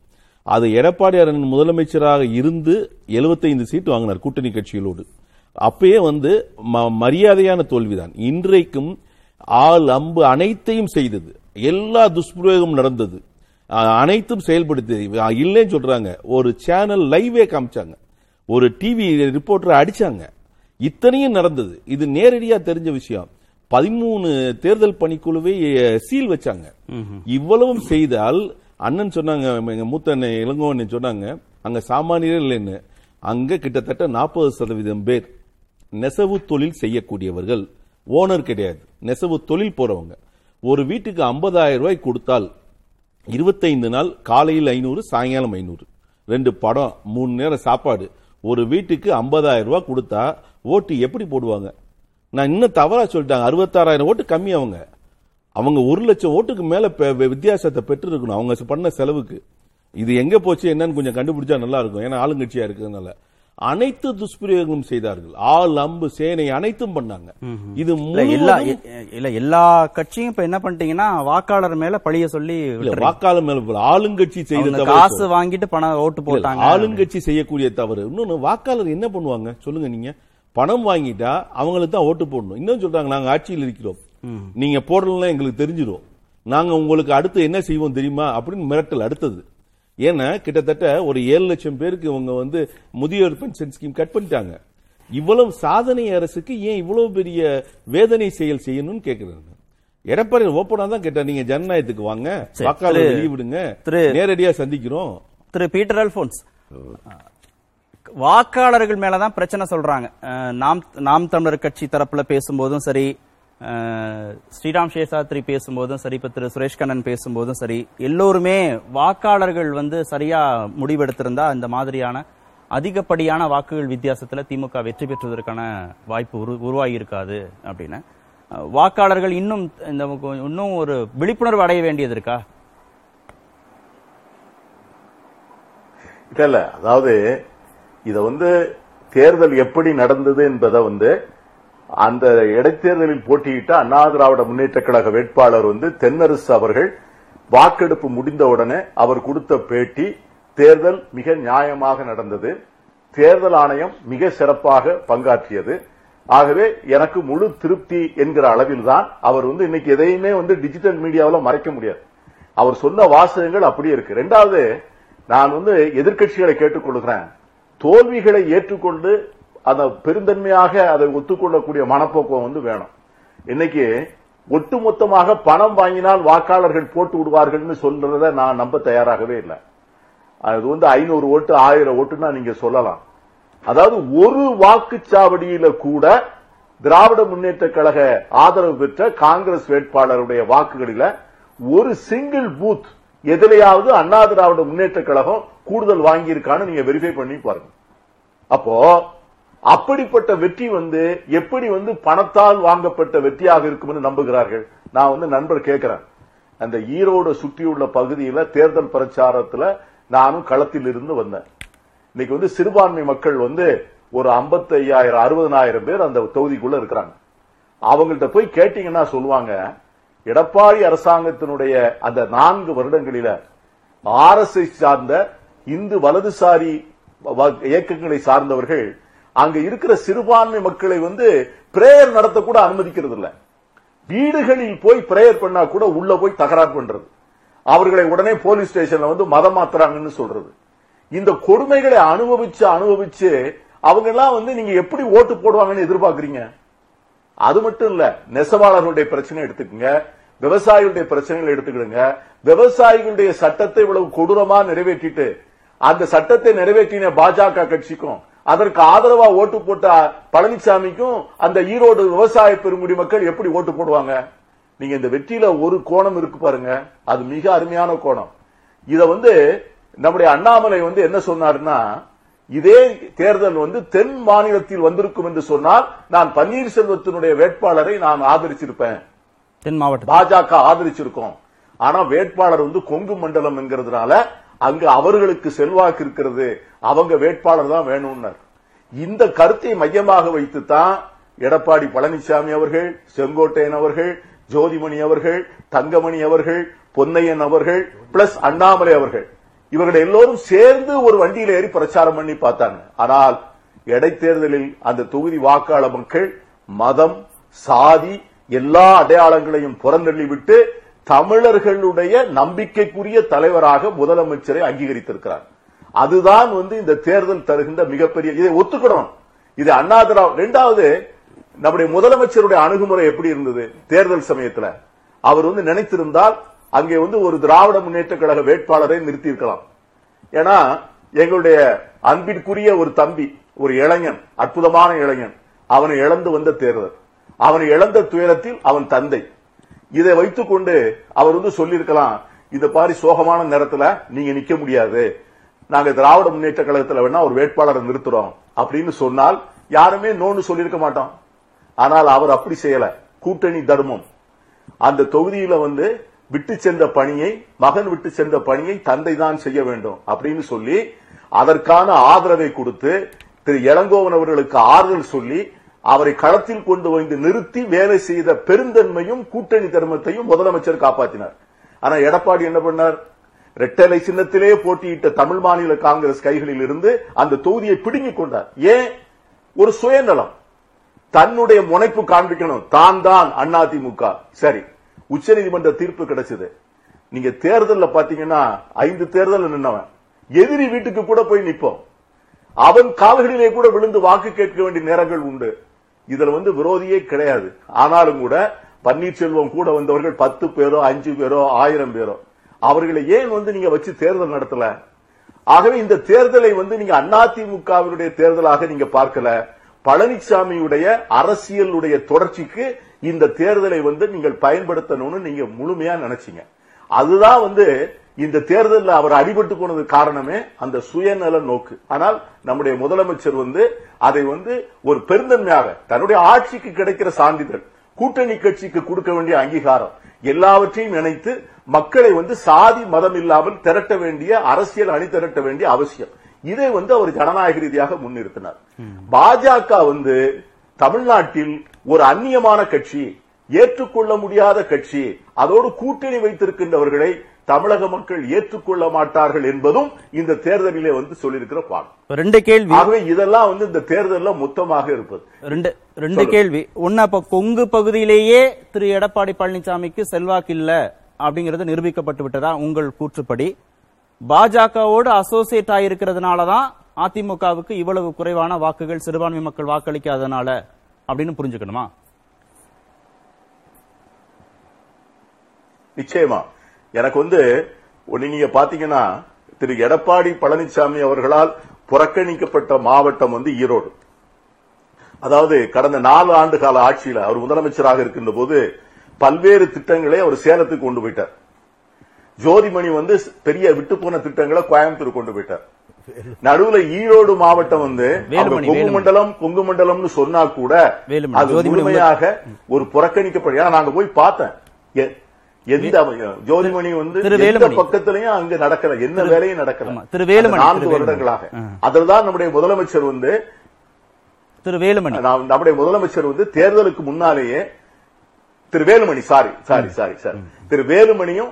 அது எடப்பாடியார் முதலமைச்சராக இருந்து 75 சீட் வாங்கினார் கூட்டணி கட்சிகளோடு. அப்பயே வந்து ம- மரியாதையான தோல்விதான். இன்றைக்கும் ஆள் அம்பு அனைத்தையும் செய்தது. எல்லா துஷ்பிரயோகம் நடந்தது. அனைத்தும் செயல்படுத்தி இல்லைன்னு சொல்றாங்க. ஒரு சேனல் லைவே காமிச்சாங்க. ஒரு டிவி ரிப்போர்ட்டரை அடிச்சாங்க. இத்தனையும் நடந்தது. இது நேரடியா தெரிஞ்ச விஷயம். பதிமூணு தேர்தல் பணிக்குழுவை சீல் வச்சாங்க. இவ்வளவும் செய்தால் அண்ணன் சொன்னாங்க எங்க மூத்த அண்ணன் இளங்கோவன் சொன்னாங்க அங்க சாமானியர் இல்லைன்னு. அங்க கிட்டத்தட்ட நாற்பது சதவீதம் பேர் நெசவு தொழில் செய்யக்கூடியவர்கள். ஓனர் கிடையாது. நெசவு தொழில் போறவங்க. ஒரு வீட்டுக்கு 50000 ரூபாய் கொடுத்தால் இருபத்தைந்து நாள் காலையில் ஐநூறு சாயங்காலம் ஐநூறு. ரெண்டு படம் மூணு நேரம் சாப்பாடு. ஒரு வீட்டுக்கு 50000 ரூபாய் கொடுத்தா ஓட்டு எப்படி போடுவாங்க? நான் இன்னும் தவறா சொல்லிட்டாங்க அறுபத்தாறாயிரம் ஓட்டு கம்மி அவங்க. அவங்க ஒரு லட்சம் ஓட்டுக்கு மேல வித்தியாசத்தை பெற்று இருக்கணும் அவங்க பண்ண செலவுக்கு. இது எங்க போச்சு என்னன்னு கொஞ்சம் கண்டுபிடிச்சா நல்லா இருக்கும். ஏன்னா ஆளுங்கட்சியா இருக்கிறதுனால. அனைத்து துஷ்பிரயோகங்களும் செய்தார்கள். ஆள் அம்பு சேனை அனைத்தும் பண்ணாங்க. இது எல்லா இல்ல எல்லா கட்சியும் இப்ப என்ன பண்ணிட்டீங்கன்னா வாக்காளர் மேல பழிய சொல்லி. வாக்காளர் மேல. ஆளுங்கட்சி செய்த காசு. வாங்கிட்டு பணம் ஓட்டு போட்டாங்க. ஆளுங்கட்சி செய்யக்கூடிய தவறு. இன்னொன்னு வாக்காளர் என்ன பண்ணுவாங்க? சொல்லுங்க நீங்க. பணம் வாங்கிட்டா அவங்களுக்கு தான் ஓட்டு போடணும். இன்னும் சொல்றாங்க நாங்க ஆட்சியில் இருக்கிறோம். நீங்க போடலாம் எங்களுக்கு தெரிஞ்சிடும் நாங்க உங்களுக்கு அடுத்து என்ன செய்வோம் தெரியுமா? அப்படின்னு மிரட்டல் அடுத்தது. ஏன்னா கிட்டத்தட்ட ஒரு ஏழு லட்சம் பேருக்கு இவங்க வந்து முதியோர் பென்ஷன் ஸ்கீம் கட் பண்ணிட்டாங்க. இவ்வளவு சாதனை அரசுக்கு ஏன் இவ்வளவு பெரிய வேதனை செயல் செய்யணும்னு கேக்குறாங்க. எடப்பாடி ஓப்பனா தான் கேட்டா நீங்க ஜனநாயகத்துக்கு வாங்க வாக்காளர் திரு- நேரடியா சந்திக்கிறோம். திரு பீட்டர் அல்போன்ஸ் வாக்காளர்கள் மேலதான் பிரச்சனை சொல்றாங்க. நாம் நாம் தமிழர் கட்சி தரப்புல பேசும்போதும் சரி ஸ்ரீராம் சேஷாத்ரி பேசும்போதும் சரி இப்போ திரு சுரேஷ் கண்ணன் பேசும்போதும் சரி எல்லோருமே வாக்காளர்கள் வந்து சரியா முடிவெடுத்திருந்தா இந்த மாதிரியான அதிகப்படியான வாக்குகள் வித்தியாசத்துல திமுக வெற்றி பெற்றுவதற்கான வாய்ப்பு உரு- உருவாகி இருக்காது அப்படின்னு வாக்காளர்கள் இன்னும் இந்த இன்னும் ஒரு விழிப்புணர்வு அடைய வேண்டியது இருக்கா? இல்ல. அதாவது இதை வந்து தேர்தல் எப்படி நடந்தது என்பதை வந்து அந்த இடைத்தேர்தலில் போட்டியிட்ட அண்ணா திராவிட முன்னேற்ற கழக வேட்பாளர் வந்து தென்னரசு அவர்கள் வாக்கெடுப்பு முடிந்தவுடனே அவர் கொடுத்த பேட்டி தேர்தல் மிக நியாயமாக நடந்தது. தேர்தல் ஆணையம் மிக சிறப்பாக பங்காற்றியது. ஆகவே எனக்கு முழு திருப்தி என்கிற அளவில் தான் அவர் வந்து இன்னைக்கு எதையுமே வந்து டிஜிட்டல் மீடியாவில் மறைக்க முடியாது. அவர் சொன்ன வாசகங்கள் அப்படியே இருக்கு. ரெண்டாவது நான் வந்து எதிர்க்கட்சிகளை கேட்டுக்கொள்கிறேன். தோல்விகளை ஏற்றுக்கொண்டு அந்த பெருந்தன்மையாக அதை ஒத்துக்கொள்ளக்கூடிய மனப்போக்கம் வந்து வேணும். இன்னைக்கு ஒட்டுமொத்தமாக பணம் வாங்கினால் வாக்காளர்கள் போட்டு விடுவார்கள்னு சொல்றத நான் நம்ப தயாராகவே இல்லை. அது வந்து ஐநூறு ஓட்டு ஆயிரம் ஓட்டுன்னா நீங்க சொல்லலாம். அதாவது ஒரு வாக்குச்சாவடியில கூட திராவிட முன்னேற்ற கழக ஆதரவு பெற்ற காங்கிரஸ் வேட்பாளருடைய வாக்குகளில ஒரு சிங்கிள் பூத் எதிலையாவது அண்ணா திராவிட முன்னேற்ற கழகம் கூடுதல் வாங்கியிருக்கான்னு நீங்க வெரிஃபை பண்ணி பாருங்க. அப்போ அப்படிப்பட்ட வெற்றி வந்து எப்படி வந்து பணத்தால் வாங்கப்பட்ட வெற்றியாக இருக்கும்னு நம்புகிறார்கள்? நான் வந்து நண்பர் கேட்கிறேன். அந்த ஈரோடு சுற்றியுள்ள பகுதியில தேர்தல் பிரச்சாரத்துல நானும் களத்தில் இருந்து வந்தேன். இன்னைக்கு வந்து சிறுபான்மை மக்கள் வந்து ஒரு ஐம்பத்தி ஐயாயிரம் அறுபதனாயிரம் பேர் அந்த தொகுதிக்குள்ள இருக்கிறாங்க. அவங்கள்ட்ட போய் கேட்டீங்கன்னா சொல்லுவாங்க எடப்பாடி அரசாங்கத்தினுடைய அந்த நான்கு வருடங்களில ஆர்எஸ்எஸ் சார்ந்த இந்து வலதுசாரி வ- இயக்கங்களை சார்ந்தவர்கள் அங்க இருக்கிற சிறுபான்மை மக்களை வந்து பிரேயர் நடத்த கூட அனுமதிக்கிறது இல்ல வீடுகளில் போய் பிரேயர் பண்ணா கூட உள்ள போய் தகராறு பண்றது. அவர்களை உடனே போலீஸ் ஸ்டேஷன்ல வந்து மதம் மாத்துறாங்கன்னு சொல்றது. இந்த கொடுமைகளை அனுபவிச்சு அனுபவிச்சு அவங்க எல்லாம் வந்து நீங்க எப்படி ஓட்டு போடுவாங்கன்னு எதிர்பார்க்கறீங்க? அது மட்டும் இல்ல நெசவாளர்களுடைய பிரச்சனை எடுத்துக்கங்க விவசாயிகளுடைய பிரச்சனைகளை எடுத்துக்கிடுங்க விவசாயிகளுடைய சட்டத்தை இவ்வளவு கொடூரமா நிறைவேற்றிட்டு அந்த சட்டத்தை நிறைவேற்றின பாஜக கட்சிக்கும் அதற்கு ஆதரவா ஓட்டு போட்ட பழனிசாமிக்கும் அந்த ஈரோடு விவசாய பெருங்குடி மக்கள் எப்படி ஓட்டு போடுவாங்க? நீங்க இந்த வெற்றியில ஒரு கோணம் இருக்கு பாருங்க. அது மிக அருமையான கோணம். இத வந்து நம்முடைய அண்ணாமலை வந்து என்ன சொன்னாருன்னா இதே தேர்தல் வந்து தென் மாநிலத்தில் வந்திருக்கும் என்று சொன்னால் நான் பன்னீர்செல்வத்தினுடைய வேட்பாளரை நான் ஆதரிச்சிருப்பேன். தென் மாவட்டம் பாஜக ஆதரிச்சிருக்கோம். ஆனா வேட்பாளர் வந்து கொங்கு மண்டலம் என்கிறதுனால அங்கு அவர்களுக்கு செல்வாக்கு இருக்கிறது அவங்க வேட்பாளர் தான் வேணும்னார். இந்த கருத்தை மையமாக வைத்துத்தான் எடப்பாடி பழனிசாமி அவர்கள் செங்கோட்டையன் அவர்கள் ஜோதிமணி அவர்கள் தங்கமணி அவர்கள் பொன்னையன் அவர்கள் பிளஸ் அண்ணாமலை அவர்கள். இவர்கள் எல்லோரும் சேர்ந்து ஒரு வண்டியில் ஏறி பிரச்சாரம் பண்ணி பார்த்தாங்க. ஆனால் இடைத்தேர்தலில் அந்த தொகுதி வாக்காளர் மக்கள் மதம் சாதி எல்லா அடையாளங்களையும் புறந்தள்ளிவிட்டு தமிழர்களுடைய நம்பிக்கைக்குரிய தலைவராக முதலமைச்சரை அங்கீகரித்திருக்கிறார். அதுதான் வந்து இந்த தேர்தல் தருகின்ற மிகப்பெரிய இதை ஒத்துக்கணும். இது அண்ணாதிராவ் இரண்டாவது நம்முடைய முதலமைச்சருடைய அணுகுமுறை எப்படி இருந்தது தேர்தல் சமயத்துல? அவர் வந்து நினைத்திருந்தால் அங்கே வந்து ஒரு திராவிட முன்னேற்ற கழக வேட்பாளரை நிறுத்தியிருக்கலாம். ஏன்னா எங்களுடைய அன்பிற்குரிய ஒரு தம்பி ஒரு இளைஞன் அற்புதமான இளைஞன் அவனை இழந்து வந்த தேர்தல். அவனை இழந்த துயரத்தில் அவன் தந்தை. இதை வைத்துக்கொண்டு அவர் வந்து சொல்லியிருக்கலாம் இந்த மாதிரி சோகமான நேரத்துல நீங்க நிக்க முடியாது. நாங்க திராவிட முன்னேற்ற கழகத்துல வேணா ஒரு வேட்பாளரை நிறுத்துறோம். அப்படின்னு சொன்னால் யாருமே நோன்னு சொல்லியிருக்க மாட்டோம். ஆனால் அவர் அப்படி செய்யல. கூட்டணி தர்மம். அந்த தொகுதியில வந்து விட்டு சென்ற பணியை மகன் விட்டு சென்ற பணியை தந்தை தான் செய்ய வேண்டும் அப்படின்னு சொல்லி அதற்கான ஆதரவை கொடுத்து திரு. இளங்கோவன் அவர்களுக்கு ஆறுதல் சொல்லி அவரை களத்தில் கொண்டு வந்து நிறுத்தி வேலை செய்த பெருந்தன்மையும் கூட்டணி தர்மத்தையும் முதலமைச்சர் காப்பாற்றினார். ஆனா எடப்பாடி என்ன பண்ணார்? ரெட்டலை சின்னத்திலே போட்டியிட்ட தமிழ் மாநில காங்கிரஸ் கைகளில் இருந்து அந்த தொகுதியை பிடுங்கிக் கொண்டார். ஏன்? ஒரு சுயநலம். தன்னுடைய முனைப்பு காண்பிக்கணும். தான் தான் அதிமுக சரி உச்சநீதிமன்ற தீர்ப்பு கிடைச்சது. நீங்க தேர்தலில் பாத்தீங்கன்னா ஐந்து தேர்தல் நின்னவன். எதிரி வீட்டுக்கு கூட போய் நிப்போம். அவன் கால்களிலே கூட விழுந்து வாக்கு கேட்க வேண்டிய நேரங்கள் உண்டு. இதுல வந்து விரோதியே கிடையாது. ஆனாலும் கூட பன்னீர்செல்வம் கூட வந்தவர்கள் பத்து பேரோ அஞ்சு பேரோ ஆயிரம் பேரோ. அவர்களை ஏன் வந்து நீங்க வச்சு தேர்தல் நடத்தல? ஆகவே இந்த தேர்தலை வந்து நீங்க அதிமுகவினுடைய தேர்தலாக நீங்க பார்க்கல. பழனிசாமியுடைய அரசியலுடைய தொடர்ச்சிக்கு இந்த தேர்தலை வந்து நீங்கள் பயன்படுத்தணும்னு நீங்க முழுமையா நினைச்சீங்க. அதுதான் வந்து இந்த தேர்தலில் அவர் அடிபட்டு போனது காரணமே அந்த சுயநல நோக்கு. ஆனால் நம்முடைய முதலமைச்சர் வந்து அதை வந்து ஒரு பெருந்தன்மையாக தன்னுடைய ஆட்சிக்கு கிடைக்கிற சான்றிதழ் கூட்டணி கட்சிக்கு கொடுக்க வேண்டிய அங்கீகாரம் எல்லாவற்றையும் இணைத்து மக்களை வந்து சாதி மதம் இல்லாமல் திரட்ட வேண்டிய அரசியல் அணி திரட்ட வேண்டிய அவசியம். இதை வந்து அவர் ஜனநாயக ரீதியாக முன்னிறுத்தினார். பாஜக வந்து தமிழ்நாட்டில் ஒரு அந்நியமான கட்சி ஏற்றுக்கொள்ள முடியாத கட்சி அதோடு கூட்டணி வைத்திருக்கின்றவர்களை தமிழக மக்கள் ஏற்றுக்கொள்ள மாட்டார்கள் என்பதும் இந்த தேர்தலிலே வந்து சொல்லியிருக்கிற பாடம். ரெண்டு கேள்வி. ஆகவே இதெல்லாம் வந்து இந்த தேர்தலில் மொத்தமாக இருப்பது. ரெண்டு ரெண்டு கேள்வி. ஒன்னு அப்ப கொங்கு பகுதியிலேயே திரு எடப்பாடி பழனிசாமிக்கு செல்வாக்கு இல்ல அப்படிங்கறது நிரூபிக்கப்பட்டு விட்டதா உங்கள் கூற்றுப்படி? பாஜகவோடு அசோசியேட் ஆயிருக்கிறதுனாலதான் அதிமுகவுக்கு இவ்வளவு குறைவான வாக்குகள் சிறுபான்மை மக்கள் வாக்களிக்காதனால அப்படின்னு புரிஞ்சுக்கணுமா? நிச்சயமா. எனக்கு வந்து நீங்க பாத்தீங்கன்னா திரு எடப்பாடி பழனிசாமி அவர்களால் புறக்கணிக்கப்பட்ட மாவட்டம் வந்து ஈரோடு. அதாவது கடந்த நாலு ஆண்டு கால ஆட்சியில அவர் முதலமைச்சராக இருக்கின்ற போது பல்வேறு திட்டங்களை அவர் சேலத்துக்கு கொண்டு போயிட்டார். ஜோதிமணி வந்து பெரிய விட்டு போன திட்டங்களை கோயம்புத்தூர் கொண்டு போயிட்டார். நடுவுல ஈரோடு மாவட்டம் வந்து கொங்கு. மண்டலம் கொங்கு மண்டலம்னு சொன்னா கூட அது முழுமையாக ஒரு புறக்கணிக்கப்படும். நாங்க போய் பார்த்தேன். எந்த ஜோதிமணி வந்து எந்த. பக்கத்திலையும் அங்க நடக்கல. என்ன வேலையும் நடக்கல. திரு வேலுமணி, நான்கு. வருடங்களாக. அதுலதான் நம்முடைய முதலமைச்சர் வந்து திரு வேலுமணி. நாம் நம்முடைய முதலமைச்சர் வந்து தேர்தலுக்கு முன்னாலேயே Thiru Velumani sorry sorry sorry sorry Thiru வேலுமணியும்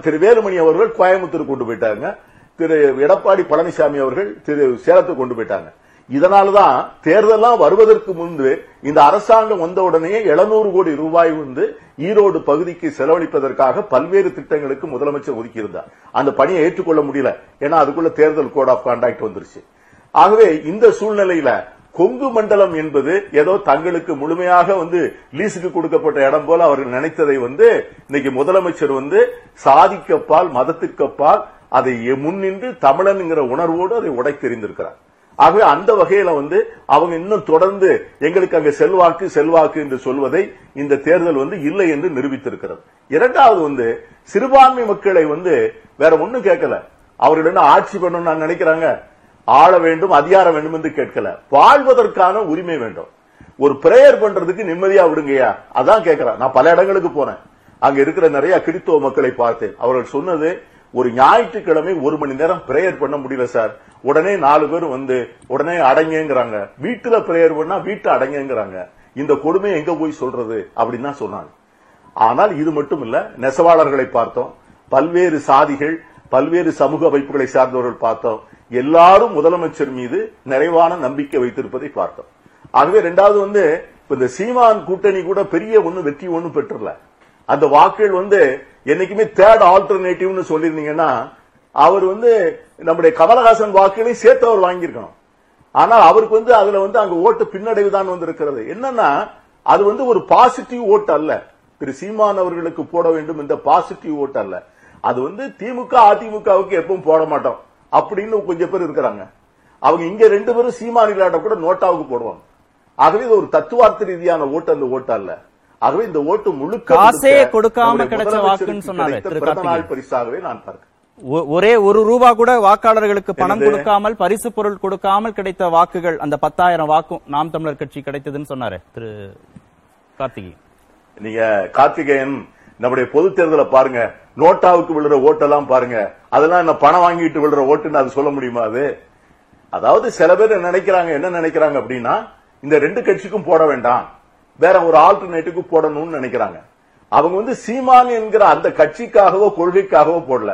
Thiru Velumani அவர்கள் கோயம்புத்தூர் கொண்டு போயிட்டாங்க. திரு எடப்பாடி பழனிசாமி அவர்கள் திரு சேலத்துக்கு கொண்டு போயிட்டாங்க. இதனாலதான் தேர்தலாம் வருவதற்கு முன்பு இந்த அரசாங்கம் வந்த உடனே 700 கோடி ரூபாய் வந்து ஈரோடு பகுதிக்கு செலவழிப்பதற்காக பல்வேறு திட்டங்களுக்கு முதலமைச்சர் ஒதுக்கியிருந்தார். அந்த பணியை ஏற்றுக்கொள்ள முடியல. ஏன்னா அதுக்குள்ள தேர்தல் கோட் ஆஃப் கான்டாக்ட் வந்துருச்சு. ஆகவே இந்த சூழ்நிலையில கொங்கு மண்டலம் என்பது ஏதோ தங்களுக்கு முழுமையாக வந்து லீஸுக்கு கொடுக்கப்பட்ட இடம் போல அவர்கள் நினைத்ததை வந்து இன்னைக்கு முதலமைச்சர் வந்து சாதிக்கப்பால் மதத்துக்கப்பால் அதை முன்னின்று தமிழன்ங்கிற உணர்வோடு அதை உடைத்தெறிந்திருக்கிறார். ஆகவே அந்த வகையில வந்து அவங்க இன்னும் தொடர்ந்து எங்களுக்கு அங்க செல்வாக்கு செல்வாக்கு என்று சொல்வதை இந்த தேர்தல் வந்து இல்லை என்று நிரூபித்திருக்கிறது. இரண்டாவது வந்து சிறுபான்மை மக்களை வந்து வேற ஒண்ணும் கேட்கல. அவர்களிடம் ஆட்சி பண்ணணும் நினைக்கிறாங்க? ஆள வேண்டும் அதிகாரம் வேண்டும் என்று கேட்கல. வாழ்வதற்கான உரிமை வேண்டும். ஒரு பிரேயர் பண்றதுக்கு நிம்மதியா விடுங்கய்யா. அதான் கேட்கிறேன். நான் பல இடங்களுக்கு போனேன். அங்க இருக்கிற நிறைய கிறித்துவ மக்களை பார்த்தேன். அவர்கள் சொன்னது ஒரு ஞாயிற்றுக்கிழமை ஒரு மணி நேரம் பிரேயர் பண்ண முடியல சார். உடனே நாலு பேர் வந்து உடனே அடங்கங்கிறாங்க. வீட்டுல பிரேயர் பண்ணா வீட்டை அடங்கங்கிறாங்க. இந்த கொடுமை எங்க போய் சொல்றது? அப்படின்னு தான் சொன்னாங்க. ஆனால் இது மட்டும் இல்ல நெசவாளர்களை பார்த்தோம். பல்வேறு சாதிகள் பல்வேறு சமூக அமைப்புகளை சார்ந்தவர்கள் பார்த்தோம். எல்லாரும் முதலமைச்சர் மீது நிறைவான நம்பிக்கை வைத்திருப்பதை பார்த்தோம். ஆகவே ரெண்டாவது வந்து இப்ப இந்த சீமான் கூட்டணி கூட பெரிய ஒண்ணு வெற்றி ஒண்ணு பெற்றுல. அந்த வாக்குகள் வந்து என்னைக்குமே தேர்ட் ஆல்டர்னேட்டிவ்னு சொல்லியிருந்தீங்கன்னா அவர் வந்து நம்முடைய கமலஹாசன் வாக்குகளையும் சேர்த்து அவர் வாங்கியிருக்கணும். ஆனால் அவருக்கு வந்து அதுல வந்து அங்க ஓட்டு பின்னடைவு தான் வந்து இருக்கிறது என்னன்னா அது வந்து ஒரு பாசிட்டிவ் ஓட்டு அல்ல. திரு சீமான் அவர்களுக்கு போட வேண்டும் இந்த பாசிட்டிவ் ஓட்டு அல்ல. அது வந்து திமுக அதிமுகவுக்கு எப்பவும் போட மாட்டோம். அப்படின்னு கொஞ்சம் பேர் இருக்கிறாங்க. அவங்க இங்க ரெண்டு பேரும் சீமான் இல்லாட்ட கூட நோட்டாவுக்கு போடுவாங்க. ஆகவே இது ஒரு தத்துவார்த்த ரீதியான ஓட்டு அந்த ஓட்டு அல்ல. ஆகவே இந்த ஓட்டு முழுக்க காசே முழுக்க கொடுக்காம நம்முடைய கிடைச்ச முதலமைச்சருக்கு வாக்குன்னு சொன்னாரு கிடைத்த திரு பிறந்த நாள் கார்த்திகேயன். பரிசாகவே நான் பார்க்கிறேன். ஒரே ஒரு ரூபா கூட வாக்காளர்களுக்கு பணம்? கொடுக்காமல் பரிசு பொருள் கொடுக்காமல் கிடைத்த வாக்குகள் அந்த பத்தாயிரம் வாக்கும் நாம் தமிழர் கட்சி கிடைத்ததுன்னு சொன்னாரு திரு கார்த்திகேயன். நீங்க கார்த்திகேயன் நம்முடைய பொது தேர்தலை பாருங்க. நோட்டாவுக்கு விழுற ஓட்டெல்லாம் பாருங்க. அதெல்லாம் என்ன பணம் வாங்கிட்டு விழுற ஓட்டுன்னு அது சொல்ல முடியுமா அது? அதாவது சில பேர் நினைக்கிறாங்க என்ன நினைக்கிறாங்க அப்படின்னா இந்த ரெண்டு கட்சிக்கும் போட வேண்டாம். வேற ஒரு ஆல்டர்னேட்டிவ்க்கு போடணும்னு நினைக்கிறாங்க. அவங்க வந்து சீமான் என்கிற அந்த கட்சிக்காகவோ கொள்கைக்காகவோ போடல.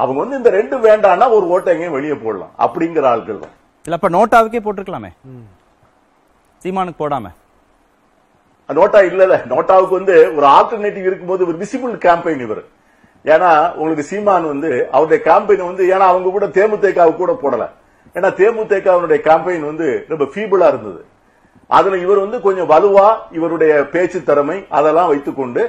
அவங்க வந்து இந்த ரெண்டு வேண்டாம்னா ஒரு ஓட்டை எங்கேயும் வெளியே போடலாம். அப்படிங்கிற ஆட்கள் தான். இல்ல அப்ப நோட்டாவுக்கே போட்டிருக்கலாமே? சீமானுக்கு போடாம? நோட்டா இல்லல நோட்டாவுக்கு வந்து ஒரு ஆல்டர்னேட்டிவ் இருக்கும்போது ஒரு விசிபிள் கேம்பெயின் இவர். ஏன்னா உங்களுக்கு சீமான் வந்து அவருடைய கேம்பெயின் வந்து ஏன்னா அவங்க கூட தேமுதிக கூட போடல. ஏன்னா தேமுதிக கேம்பெயின் வந்து ரொம்ப ஃபீபிளா இருந்தது. அதுல இவர் வந்து கொஞ்சம் வலுவா இவருடைய பேச்சு திறமை அதெல்லாம் வைத்துக்கொண்டு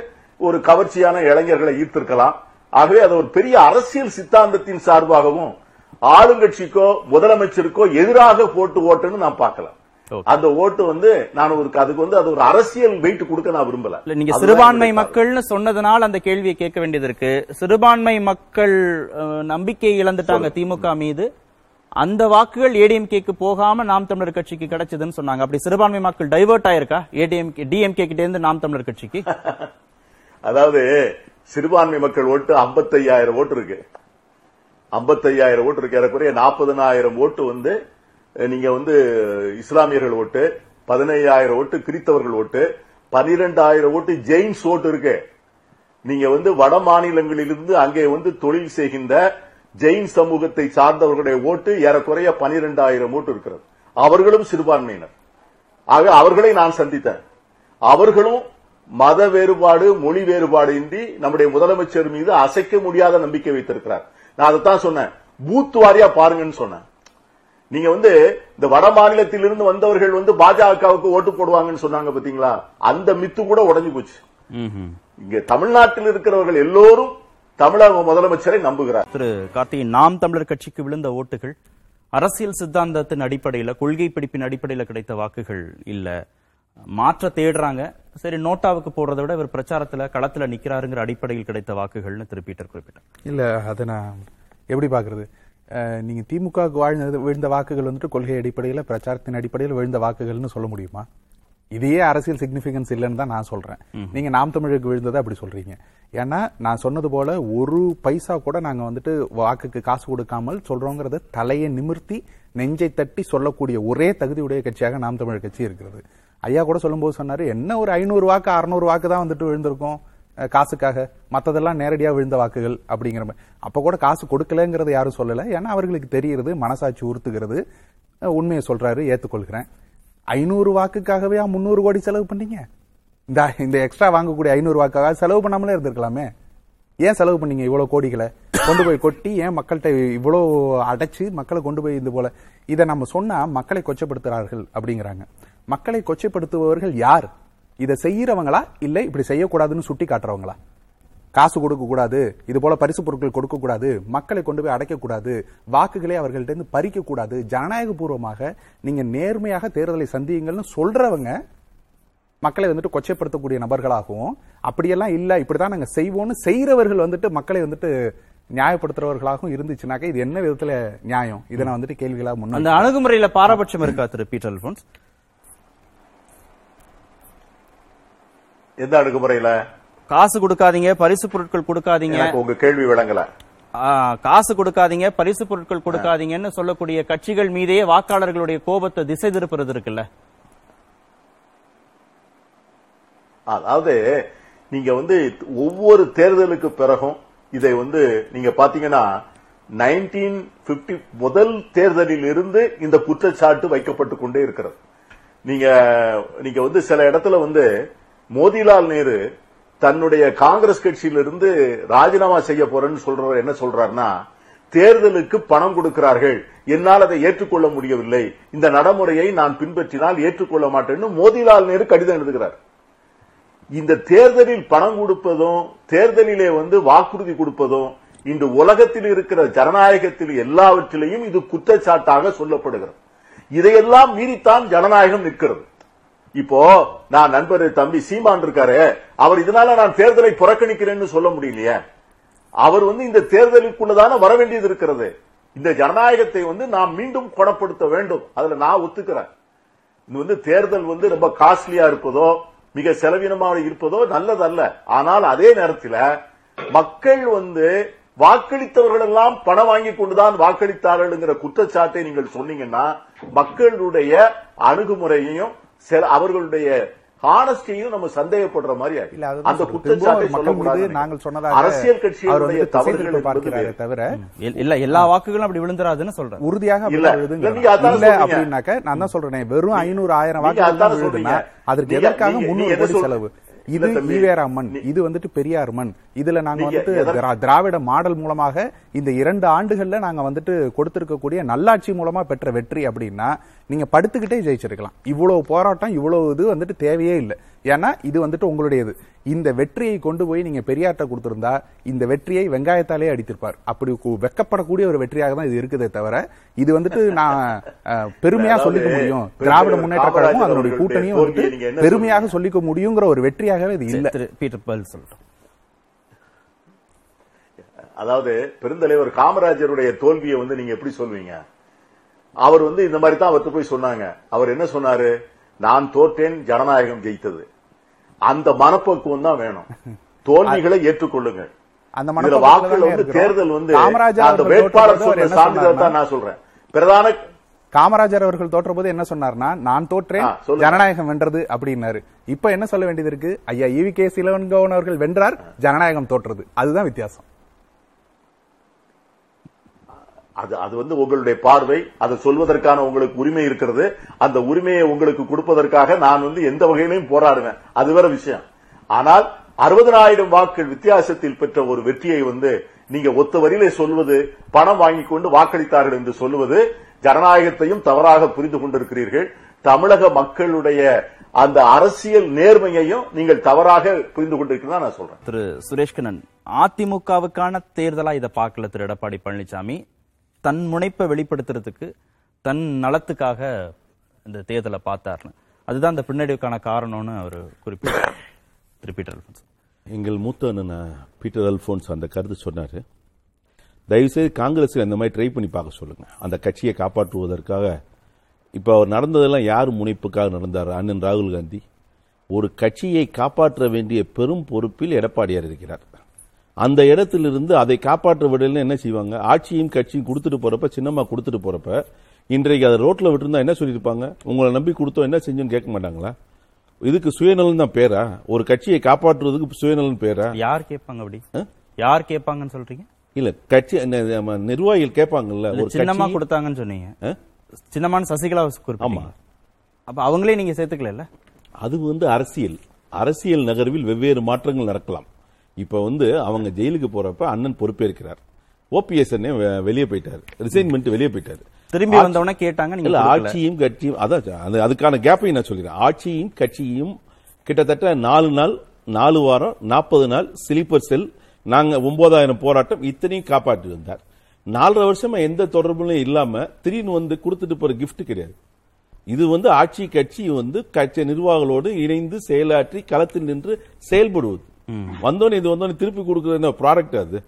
ஒரு கவர்ச்சியான இளைஞர்களை ஈர்த்திருக்கலாம். ஆகவே அது ஒரு பெரிய அரசியல் சித்தாந்தத்தின் சார்பாகவும் ஆளுங்கட்சிக்கோ முதலமைச்சருக்கோ எதிராக போட்டு ஓட்டுன்னு நான் பார்க்கல Okay. அந்த ஓட்டு வந்து நான் ஒரு அதுக்கு வந்து அது ஒரு அரசியல் வெயிட் கொடுக்க நான் விரும்பல. இல்ல நீங்க சிறுபான்மை மக்கள்னு சொன்னதுனால அந்த கேள்வியை கேட்க வேண்டியது இருக்கு. சிறுபான்மை மக்கள் நம்பிக்கை இழந்துட்டாங்க திமுக மீது. அந்த வாக்குகள் ஏடிஎம்கேக்கு போகாம நாம் தமிழர் கட்சிக்கு கிடைச்சதுன்னு சொன்னாங்க. அப்படி சிறுபான்மை மக்கள் டைவர்ட் ஆயிருக்கா? ஏடிஎம்கே டிஎம்கே கிட்ட இருந்து நாம் தமிழர் கட்சிக்கு? அதாவது சிறுபான்மை மக்கள் ஓட்டு 55000 ஓட்டு இருக்கு. 55000 ஓட்டு இருக்கு. ஏறக்குறைய 40000 ஓட்டு வந்து நீங்க வந்து இஸ்லாமியர்கள் ஓட்டு 15000 ஓட்டு கிறித்தவர்கள் ஓட்டு 12000 ஓட்டு ஜெயின்ஸ் ஓட்டு இருக்கு. நீங்க வந்து வட மாநிலங்களிலிருந்து அங்கே வந்து தொழில் செய்கின்ற ஜெயின் சமூகத்தை சார்ந்தவர்களுடைய ஓட்டு ஏறக்குறைய 12000 ஓட்டு இருக்கிறது. அவர்களும் சிறுபான்மையினர். ஆக அவர்களை நான் சந்தித்தேன். அவர்களும் மத வேறுபாடு மொழி வேறுபாடு இன்றி நம்முடைய முதலமைச்சர் மீது அசைக்க முடியாத நம்பிக்கை வைத்திருக்கிறார். நான் அதைத்தான் சொன்னேன். பூத் வாரியா பாருங்கன்னு சொன்னேன். நீங்க வந்து இந்த வட மாநிலத்திலிருந்து வந்தவர்கள் வந்து பாஜகவுக்கு ஓட்டு போடுவாங்கன்னு சொன்னாங்க பாத்தீங்களா? அந்த மித்து கூட உடைஞ்சு போச்சு. இங்க தமிழ்நாட்டில் இருக்கிறவர்கள் எல்லோரும் தமிழக முதலமைச்சரை நம்புகிறார். திரு கார்த்திகேயன் நாம் தமிழர் கட்சிக்கு விழுந்த ஓட்டுகள் அரசியல் சித்தாந்தத்தின் அடிப்படையில கொள்கை பிடிப்பின் அடிப்படையில கிடைத்த வாக்குகள் இல்ல. மாற்ற தேடுறாங்க. சரி நோட்டாவுக்கு போடுறதை விட இவர் பிரச்சாரத்துல களத்துல நிக்கிறாருங்கிற அடிப்படையில் கிடைத்த வாக்குகள்னு திரு பீட்டர் குறிப்பிட்டார். இல்ல அதை நான் எப்படி பாக்குறது நீங்க திமுகவுக்கு வாழ்ந்தது விழுந்த வாக்குகள் வந்துட்டு கொள்கை அடிப்படையில பிரச்சாரத்தின் அடிப்படையில் விழுந்த வாக்குகள்னு சொல்ல முடியுமா? இதையே அரசியல் சிக்னிபிகன்ஸ் இல்லைன்னு தான் நான் சொல்றேன். நீங்க நாம் தமிழுக்கு விழுந்ததை அப்படி சொல்றீங்க. ஏன்னா நான் சொன்னது போல ஒரு பைசா கூட நாங்க வந்துட்டு வாக்குக்கு காசு கொடுக்காமல் சொல்றோங்கிறத தலையை நிமிர்த்தி நெஞ்சை தட்டி சொல்லக்கூடிய ஒரே தகுதியுடைய கட்சியாக நாம் தமிழர் கட்சி இருக்கிறது. ஐயா கூட சொல்லும்போது சொன்னார் என்ன ஒரு ஐநூறு வாக்கு அறுநூறு வாக்கு தான் வந்துட்டு விழுந்திருக்கும் காசுக்காக? மற்றதெல்லாம் நேரடியாக விழுந்த வாக்குகள் அப்படிங்கிற மாதிரி. அப்போ கூட காசு கொடுக்கலங்கிறத யாரும் சொல்லலை. ஏன்னா அவர்களுக்கு தெரிகிறது மனசாட்சி உறுத்துகிறது. உண்மையை சொல்கிறாரு ஏற்றுக்கொள்கிறேன் ஐநூறு வாக்குக்காகவே முந்நூறு கோடி செலவு பண்ணீங்க? இந்த இந்த எக்ஸ்ட்ரா வாங்கக்கூடிய ஐநூறு வாக்காக செலவு பண்ணாமலே இருந்திருக்கலாமே. ஏன் செலவு பண்ணீங்க இவ்வளோ கோடிகளை? கொண்டு போய் கொட்டி ஏன் மக்கள்கிட்ட இவ்வளோ அடைச்சு மக்களை கொண்டு போய் இது போல இதை நம்ம சொன்னால் மக்களை கொச்சப்படுத்துகிறார்கள் அப்படிங்கிறாங்க. மக்களை கொச்சைப்படுத்துபவர்கள் யார்? இதை செய்யறவங்களா இல்லை இப்படி செய்யக்கூடாதுன்னு சுட்டி காட்டுறவங்களா? காசு கொடுக்க கூடாது இது போல பரிசு பொருட்கள் கொடுக்க கூடாது மக்களை கொண்டு போய் அடைக்க கூடாது வாக்குகளை அவர்கள்ட்ட இருந்து பறிக்க கூடாது ஜனநாயக பூர்வமாக நீங்க நேர்மையாக தேர்தலை சந்தியுங்கள்னு சொல்றவங்க மக்களை வந்துட்டு கொச்சைப்படுத்தக்கூடிய நபர்களாகவும் அப்படியெல்லாம் இல்ல இப்படிதான் நாங்க செய்வோம்னு செய்யறவர்கள் வந்துட்டு மக்களை வந்துட்டு நியாயப்படுத்துறவர்களாகவும் இருந்துச்சுனாக்க இது என்ன விதத்துல நியாயம்? இதை நான் வந்துட்டு கேள்விகளாக முன்னாடி அந்த அணுகுமுறையில பாரபட்சம் இருக்கா திரு பீட்டர் அல்போன்ஸ்? எந்த அணுகுமுறையில காசு கொடுக்காதீங்க பரிசு பொருட்கள் கொடுக்காதீங்க. உங்க கேள்வி விளங்கல. காசு கொடுக்காதீங்க பரிசு பொருட்கள் கொடுக்காதீங்கன்னு சொல்லக்கூடிய கட்சிகள் மீதே வாக்காளர்களுடைய கோபத்தை திசை திருப்புறது இருக்குல்ல. அதாவது நீங்க வந்து ஒவ்வொரு தேர்தலுக்கு பிறகும் இதை வந்து நீங்க பாத்தீங்கன்னா நைன்டீன் பிப்டி முதல் தேர்தலில் இருந்து இந்த குற்றச்சாட்டு வைக்கப்பட்டு கொண்டே இருக்கிறது. நீங்க நீங்க வந்து சில இடத்துல வந்து மோதிலால் நேரு தன்னுடைய காங்கிரஸ் கட்சியிலிருந்து ராஜினாமா செய்ய போறேன்னு சொல்றவர் என்ன சொல்றாருன்னா தேர்தலுக்கு பணம் கொடுக்கிறார்கள். என்னால் அதை ஏற்றுக்கொள்ள முடியவில்லை. இந்த நடைமுறையை நான் பின்பற்றினால் ஏற்றுக்கொள்ள மாட்டேன்னு மோதிலால் நேரு கடிதம் எழுதுகிறார். இந்த தேர்தலில் பணம் கொடுப்பதும் தேர்தலிலே வந்து வாக்குறுதி கொடுப்பதும் இன்று உலகத்தில் இருக்கிற ஜனநாயகத்தில் எல்லாவற்றிலையும் இது குற்றச்சாட்டாக சொல்லப்படுகிறது. இதையெல்லாம் மீறித்தான் ஜனநாயகம் நிற்கிறது. இப்போ நான் நண்பர் தம்பி சீமான் இருக்காரு அவர் இதனால நான் தேர்தலை புறக்கணிக்கிறேன்னு சொல்ல முடியலையே. அவர் வந்து இந்த தேர்தலுக்குள்ளதான வர வேண்டியது இருக்கிறது. இந்த ஜனநாயகத்தை வந்து நாம் மீண்டும் குணப்படுத்த வேண்டும். அதுல நான் ஒத்துக்கிறேன். இது வந்து தேர்தல் வந்து ரொம்ப காஸ்ட்லியா இருப்பதோ மிக செலவினமாக இருப்பதோ நல்லதல்ல. ஆனால் அதே நேரத்தில் மக்கள் வந்து வாக்களித்தவர்கள் எல்லாம் பணம் வாங்கி கொண்டுதான் வாக்களித்தார்கள் குற்றச்சாட்டை நீங்கள் சொன்னீங்கன்னா மக்களுடைய அணுகுமுறையையும் சில- அவர்களுடைய ஹானஸ்டியும் நம்ம சந்தேகப்படுற மாதிரி அந்த. குற்றச்சாட்டை சொல்லக்கூடாது நாங்கள் சொன்னதாக அரசியல் அவர் கட்சியினுடைய தவறுகள் பார்க்கிறாரே. தவிர எல்- இல்ல எல்லா வாக்குகளும் அப்படி விழுந்துராதுன்னு சொல்றேன் உறுதியாக இல்ல. அப்படின்னாக்க நான் தான் சொல்றேன் வெறும் ஐநூறு ஆயிரம் சொல்றீங்க. அதற்கு எதற்காக முன்னூறு கோடி சொல்- செலவு இது. ஈவேரா மண் இது வந்துட்டு பெரியார் மண் இதுல நாங்க வந்துட்டு திராவிட மாடல் மூலமாக இந்த இரண்டு ஆண்டுகள்ல நாங்க வந்துட்டு கொடுத்திருக்கக்கூடிய நல்லாட்சி மூலமா பெற்ற வெற்றி அப்படின்னா நீங்க படுத்துக்கிட்டே ஜெயிச்சிருக்கலாம். இவ்வளவு போராட்டம் இவ்வளவு இது வந்துட்டு தேவையே இல்லை. ஏன்னா இது வந்துட்டு உங்களுடையது. இந்த வெற்றியை கொண்டு போய் நீங்க பெரியார்ட்ட கொடுத்திருந்தா இந்த வெற்றியை வெங்காயத்தாலே அடித்திருப்பார். அப்படி வெக்கப்படக்கூடிய ஒரு வெற்றியாக தான் இது இருக்குதே தவிர இது வந்துட்டு நான் பெருமையா சொல்லிக்க முடியும். திராவிட முன்னேற்ற காமராஜர் அதனுடைய கூட்டணியும் வந்துட்டு பெருமையாக சொல்லிக்க முடியுங்கிற ஒரு வெற்றியாகவே இது இல்ல. பீட்டர் பதில் சொல்லட்டும். அதாவது பெருந்தலைவர் காமராஜருடைய தோல்வியை வந்து நீங்க எப்படி சொல்வீங்க? அவர் வந்து இந்த மாதிரி தான் அவர்கிட்ட போய் சொன்னாங்க. அவர் என்ன சொன்னாரு? நான் தோற்றேன் ஜனநாயகம் ஜெயித்தது. அந்த மனப்பக்குவம் தான் வேணும். தோல்விகளை ஏற்றுக்கொள்ளுங்கள். அந்த வாக்குகள் வந்து. தேர்தல் வந்து காமராஜர் அந்த வேட்பாளர் சான்றிதழ் தான் நான் சொல்றேன். பிரதான காமராஜர் அவர்கள் தோற்ற போது என்ன சொன்னார்னா நான் தோற்றேன். ஜனநாயகம் வென்றது அப்படின்னாரு. இப்ப என்ன சொல்ல வேண்டியது இருக்கு? ஐயா ஈவி கே. சிலவன்கோவன் அவர்கள் வென்றார் ஜனநாயகம் தோற்றது. அதுதான் வித்தியாசம். அது அது வந்து உங்களுடைய பார்வை அதை சொல்வதற்கான உங்களுக்கு உரிமை இருக்கிறது. அந்த உரிமையை உங்களுக்கு கொடுப்பதற்காக நான் வந்து எந்த வகையிலையும் போராடுவேன். அது வேற விஷயம். ஆனால் அறுபதனாயிரம் வாக்குகள் வித்தியாசத்தில் பெற்ற ஒரு வெற்றியை வந்து நீங்க ஒத்த வரியிலே சொல்வது பணம் வாங்கிக் கொண்டு வாக்களித்தார்கள் என்று சொல்லுவது ஜனநாயகத்தையும் தவறாக புரிந்து கொண்டிருக்கிறீர்கள். தமிழக மக்களுடைய அந்த அரசியல் நேர்மையையும் நீங்கள் தவறாக புரிந்து கொண்டிருக்கிறதா நான் சொல்றேன். திரு சுரேஷ்கண்ணன் அதிமுகவுக்கான தேர்தலா இதை பார்க்கல திரு எடப்பாடி பழனிசாமி தன் முனைப்பை வெளிப்படுத்துறதுக்கு தன் நலத்துக்காக இந்த தேர்தலை பார்த்தாருன்னு அதுதான் இந்த பின்னடைவுக்கான காரணம்னு அவர் குறிப்பிட்டார். திரு பீட்டர் அல்போன்ஸ் எங்கள் மூத்த அண்ணன் பீட்டர் அல்போன்ஸ் அந்த கருத்து சொன்னாரு. தயவுசெய்து காங்கிரஸில் அந்த மாதிரி ட்ரை பண்ணி பார்க்க சொல்லுங்க. அந்த கட்சியை காப்பாற்றுவதற்காக. இப்போ அவர் நடந்ததெல்லாம் யார் முனைப்புக்காக நடந்தார்? அண்ணன் ராகுல் காந்தி. ஒரு கட்சியை காப்பாற்ற வேண்டிய பெரும் பொறுப்பில் எடப்பாடியார் இருக்கிறார். அந்த இடத்திலிருந்து அதை காப்பாற்ற விடல என்ன செய்வாங்க? ஆட்சியும் கட்சியும் கொடுத்துட்டு போறப்ப சின்னம்மா கொடுத்துட்டு போறப்ப இன்றைக்கு அதை ரோட்ல விட்டுருந்தா என்ன சொல்லியிருப்பாங்க? உங்களை நம்பி கொடுத்தோம் என்ன செஞ்சோன்னு கேட்க மாட்டாங்களா? இதுக்கு சுயநலன் தான் பேரா? ஒரு கட்சியை காப்பாற்றுவதுக்கு சுயநலன் பேரா? யார் கேட்பாங்க அப்படி? யார் கேட்பாங்கன்னு சொல்றீங்க? இல்ல கட்சி நிர்வாகிகள் கேட்பாங்கல்ல ஒரு சின்னம்மா கட்சி கொடுத்தாங்கன்னு சொன்னீங்க. ஆ? சின்னம்மான்னு சசிகலா ஆமா. அப்ப அவங்களே நீங்க சேர்த்துக்கல அது வந்து அரசியல். அரசியல் நகர்வில் வெவ்வேறு மாற்றங்கள் நடக்கலாம். இப்ப வந்து அவங்க ஜெயிலுக்கு போறப்ப அண்ணன் பொறுப்பேற்கிறார். ஓபிஎஸ் வெளியே போயிட்டாரு. ரிசைன்மெண்ட் வெளியே போயிட்டாரு. திரும்பி வந்தவொடனே கேட்டாங்க நீங்க இல்ல. ஆட்சியும் கட்சியும் அதான் அது- அதுக்கான கேப்பையும் நான் சொல்கிறேன் ஆட்சியும் கட்சியும் கிட்டத்தட்ட நாலு நாள் நாலு வாரம் நாற்பது நாள் ஸ்லீப்பர் செல் நாங்க ஒன்பதாயிரம் போராட்டம் இத்தனையும் காப்பாற்றி வந்தார் நாலரை வருஷமா எந்த தொடர்பும் இல்லாம திடீர்னு வந்து கொடுத்துட்டு போற gift கிடையாது. இது வந்து ஆட்சி கட்சி வந்து கட்சி நிர்வாகிகளோடு இணைந்து செயலாற்றி களத்தில் நின்று செயல்படுவது. வந்தோடனே இது வந்தோடனே திருப்பி கொடுக்குற ப்ராடக்ட் அது?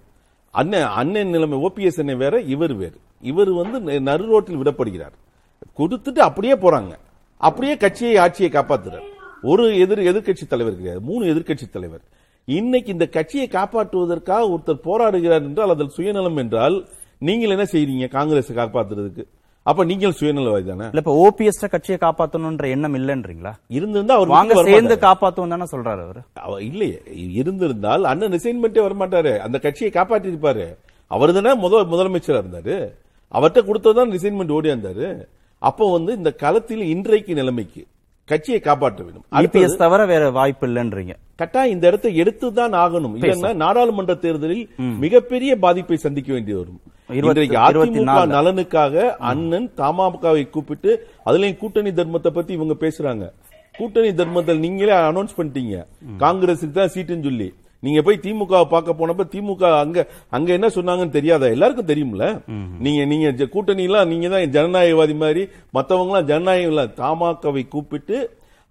அண்ணன் அண்ணன் நிலைமை ஓபிஎஸ் அண்ணன் வேற இவர் வேறு. இவர் வந்து ந- நடு ரோட்டில் விடப்படுகிறார். கொடுத்துட்டு அப்படியே போறாங்க. அப்படியே கட்சியை ஆட்சியை காப்பாத்துறார். ஒரு எதிர் எதிர்க்கட்சி தலைவர் கிடையாது. மூணு எதிர்க்கட்சி தலைவர். இன்னைக்கு இந்த கட்சியை காப்பாற்றுவதற்காக ஒருத்தர் போராடுகிறார் என்றால் அதில் சுயநலம் என்றால் நீங்கள் என்ன செய்றீங்க? காங்கிரஸை காப்பாத்துறதுக்கு. அப்ப நீங்கள் சுயநலவாதி தானே இல்ல இப்ப ஓபிஎஸ் கட்சியை காப்பாத்தணும்ன்ற எண்ணம் இல்லன்றீங்களா? இருந்திருந்தா அவர் வாங்க சேர்ந்து. காப்பாத்துவோம் தானே சொல்றாரு அவரு. அவ- இல்லையே. இருந்திருந்தால் அண்ணன் ரிசைன்மெண்டே வரமாட்டாரு. அந்த கட்சியை காப்பாற்றி இருப்பாரு அவர் தானே முதல் முதலமைச்சரா இருந்தாரு. அவர்கிட்ட கொடுத்ததான் ரிசைன்மெண்ட் ஓடி இருந்தாரு அப்போ வந்து இந்த களத்தில் இன்றைக்கு நிலைமைக்கு கட்சியை காப்பாற்ற வேண்டும். தவிர வேற வாய்ப்பு இல்லைன்றீங்க. கட்டாயம் இந்த இடத்தை எடுத்துதான் ஆகணும். இல்லைன்னா நாடாளுமன்ற தேர்தலில் மிகப்பெரிய பாதிப்பை சந்திக்க வேண்டி வரும். அதிமுக. நலனுக்காக அண்ணன் தமாமுகவை கூப்பிட்டு அதுலயும் கூட்டணி தர்மத்தை பத்தி இவங்க பேசுறாங்க. கூட்டணி தர்மத்தை நீங்களே அனௌன்ஸ் பண்ணிட்டீங்க. காங்கிரஸுக்கு தான் சீட்டுன்னு சொல்லி. நீங்க போய் திமுக பார்க்க போனப்ப திமுக அங்க அங்க என்ன சொன்னாங்கன்னு தெரியாதா? எல்லாருக்கும் தெரியும்ல. நீங்க நீங்க கூட்டணி எல்லாம் நீங்க தான் ஜனநாயகவாதி மாதிரி மத்தவங்க எல்லாம் ஜனநாயகம் இல்ல தமாகவை கூப்பிட்டு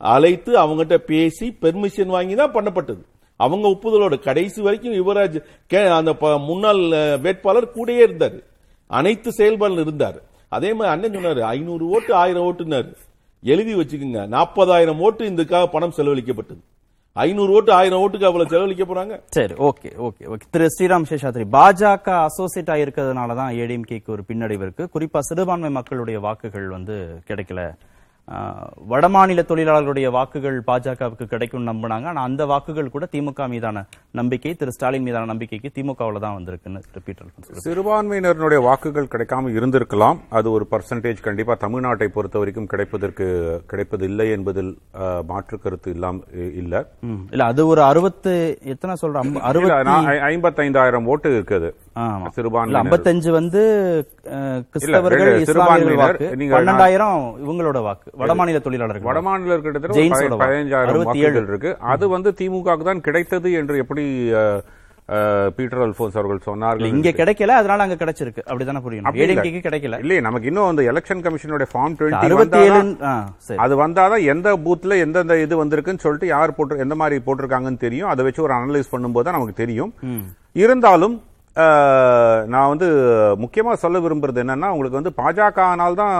அழைத்து அவங்ககிட்ட பேசி பெர்மிஷன் வாங்கி தான் பண்ணப்பட்டது. அவங்க ஒப்புதலோட கடைசி வரைக்கும் யுவராஜ் அந்த முன்னாள் வேட்பாளர் கூடயே இருந்தாரு. அனைத்து செயல்பாடுல இருந்தார். அதே மாதிரி அண்ணன் சொன்னாரு ஐநூறு ஓட்டு ஆயிரம் ஓட்டுனாரு எழுதி வச்சுக்கோங்க. நாற்பதாயிரம் ஓட்டு இதுக்காக பணம் செலவழிக்கப்பட்டது. ஐநூறு ஓட்டு ஆயிரம் ஓட்டுக்கு அவ்வளவு செலவழிக்க போறாங்க. சரி okay okay okay. Thiru Sriram Seshadri BJP associate ஆயிருக்கிறதுனால தான் ஏடிஎம்கேக்கு ஒரு பின்னடைவு இருக்கு. குறிப்பா சிறுபான்மை மக்களுடைய வாக்குகள் வந்து கிடைக்கல. வடமாநில தொழிலாளர்களுடைய வாக்குகள் பாஜகவுக்கு கிடைக்கும் நம்பினாங்க ஆனா அந்த வாக்குகள் கூட திமுக மீதான நம்பிக்கை திரு ஸ்டாலின் மீதான நம்பிக்கைக்கு திமுகவுல தான் வந்திருக்குன்னு திரு பீட்டர். சிறுபான்மையினருடைய வாக்குகள் கிடைக்காம இருந்திருக்கலாம் அது ஒரு பர்சன்டேஜ் கண்டிப்பா தமிழ்நாட்டை பொறுத்த வரைக்கும் கிடைப்பதற்கு கிடைப்பது இல்லை என்பதில் மாற்று கருத்து இல்லாம இல்ல. இல்ல அது ஒரு அறுபத்து எத்தனை சொல்ற இல்ல, அறுபத்தி நான் ஐ- ஐம்பத்தைந்தாயிரம் ஓட்டு இருக்குது இல்ல, சிறுபான்மையினர். ஐம்பத்தஞ்சு வந்து கிறிஸ்தவர்கள் இஸ்லாமியர்கள் வாக்கு பன்னெண்டாயிரம் இவங்களோட வாக்கு வடமாநில தொழிலாளர்கள் வடமாநிலர் கிட்டத்தட்ட. பதினஞ்சாயிரம் 67. வாக்குகள் இருக்கு. அது வந்து திமுக தான் கிடைத்தது என்று எப்படி பீட்டர் அல்போன்ஸ் அவர்கள் இல்ல, சொன்னார்கள் இங்க கிடைக்கல அதனால அங்க கிடைச்சிருக்கு. அப்படிதானே இல்ல. ஏடிஎம்கேக்கு கிடைக்கல. இல்லையே நமக்கு இன்னும் அந்த எலெக்ஷன் கமிஷனுடைய ஃபார்ம் சரி. அது வந்தாதான் எந்த பூத்ல எந்தெந்த இது வந்திருக்குன்னு சொல்லிட்டு யார் போட்டு எந்த மாதிரி போட்டிருக்காங்கன்னு தெரியும். அதை வச்சு ஒரு அனலைஸ் பண்ணும்போது தான் நமக்கு தெரியும். இருந்தாலும் நான் வந்து முக்கியமா சொல்ல விரும்புறது என்னன்னா உங்களுக்கு வந்து பாஜக ஆனால் தான்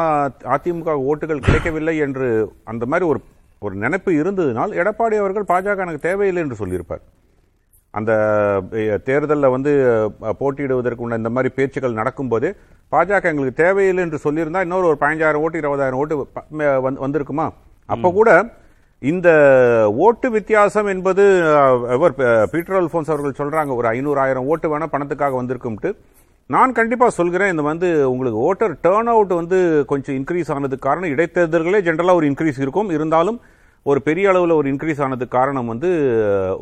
அதிமுக ஓட்டுகள் கிடைக்கவில்லை என்று அந்த மாதிரி ஒரு ஒரு நினைப்பு இருந்ததுனால் எடப்பாடி அவர்கள் பாஜக எனக்கு தேவையில்லை என்று சொல்லியிருப்பார். அந்த தேர்தல்ல வந்து போட்டியிடுவதற்கு உள்ள இந்த மாதிரி பேச்சுக்கள் நடக்கும்போது பாஜக எங்களுக்கு தேவையில்லை என்று சொல்லியிருந்தா இன்னொரு ஒரு பதினஞ்சாயிரம் ஓட்டு இருபதாயிரம் ஓட்டு வந்திருக்குமா? அப்ப கூட இந்த ஓட்டு வித்தியாசம் என்பது எவர் அவர் பீட்டர் அல்போன்ஸ் அவர்கள் சொல்றாங்க ஒரு ஐநூறு ஆயிரம் ஓட்டு வேணா பணத்துக்காக வந்திருக்கும்ட்டு. நான் கண்டிப்பாக சொல்கிறேன் இந்த வந்து உங்களுக்கு ஓட்டர் டேர்ன் அவுட் வந்து கொஞ்சம் இன்க்ரீஸ் ஆனதுக்கு காரணம் இடைத்தேர்தல்களே ஜென்ரலாக ஒரு இன்க்ரீஸ் இருக்கும். இருந்தாலும் ஒரு பெரிய அளவில் ஒரு இன்க்ரீஸ் ஆனதுக்கு காரணம் வந்து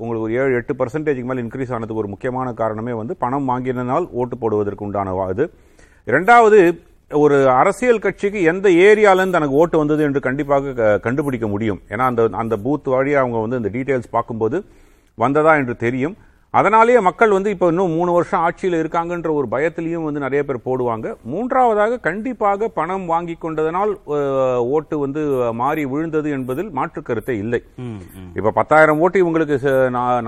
உங்களுக்கு ஒரு ஏழு எட்டு பர்சன்டேஜ்க்கு மேலே இன்க்ரீஸ் ஆனதுக்கு ஒரு முக்கியமான காரணமே வந்து பணம் வாங்கினால் ஓட்டு போடுவதற்கு உண்டான இது ரெண்டாவது ஒரு அரசியல் கட்சிக்கு எந்த ஏரியாலேருந்து எனக்கு ஓட்டு வந்தது என்று கண்டிப்பாக க- கண்டுபிடிக்க முடியும். ஏன்னா அந்த அந்த பூத் வழியாக அவங்க வந்து இந்த டீட்டெயில்ஸ் பார்க்கும்போது வந்ததா என்று தெரியும். அதனாலேயே மக்கள் வந்து இப்போ இன்னும் மூணு வருஷம் ஆட்சியில் இருக்காங்கன்ற ஒரு பயத்திலையும் வந்து நிறைய பேர் போடுவாங்க. மூன்றாவதாக கண்டிப்பாக பணம் வாங்கி கொண்டதனால் ஓட்டு வந்து மாறி விழுந்தது என்பதில் மாற்று கருத்தே இல்லை. இப்ப பத்தாயிரம் ஓட்டு இவங்களுக்கு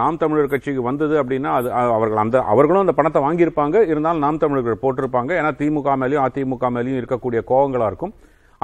நாம் தமிழர் கட்சிக்கு வந்தது அப்படின்னா அது அவர்கள் அந்த அவர்களும் அந்த பணத்தை வாங்கியிருப்பாங்க. இருந்தாலும் நாம் தமிழர்கள் போட்டிருப்பாங்க. ஏன்னா திமுக மேலயும் அதிமுக மேலயும் இருக்கக்கூடிய கோவங்களா இருக்கும்.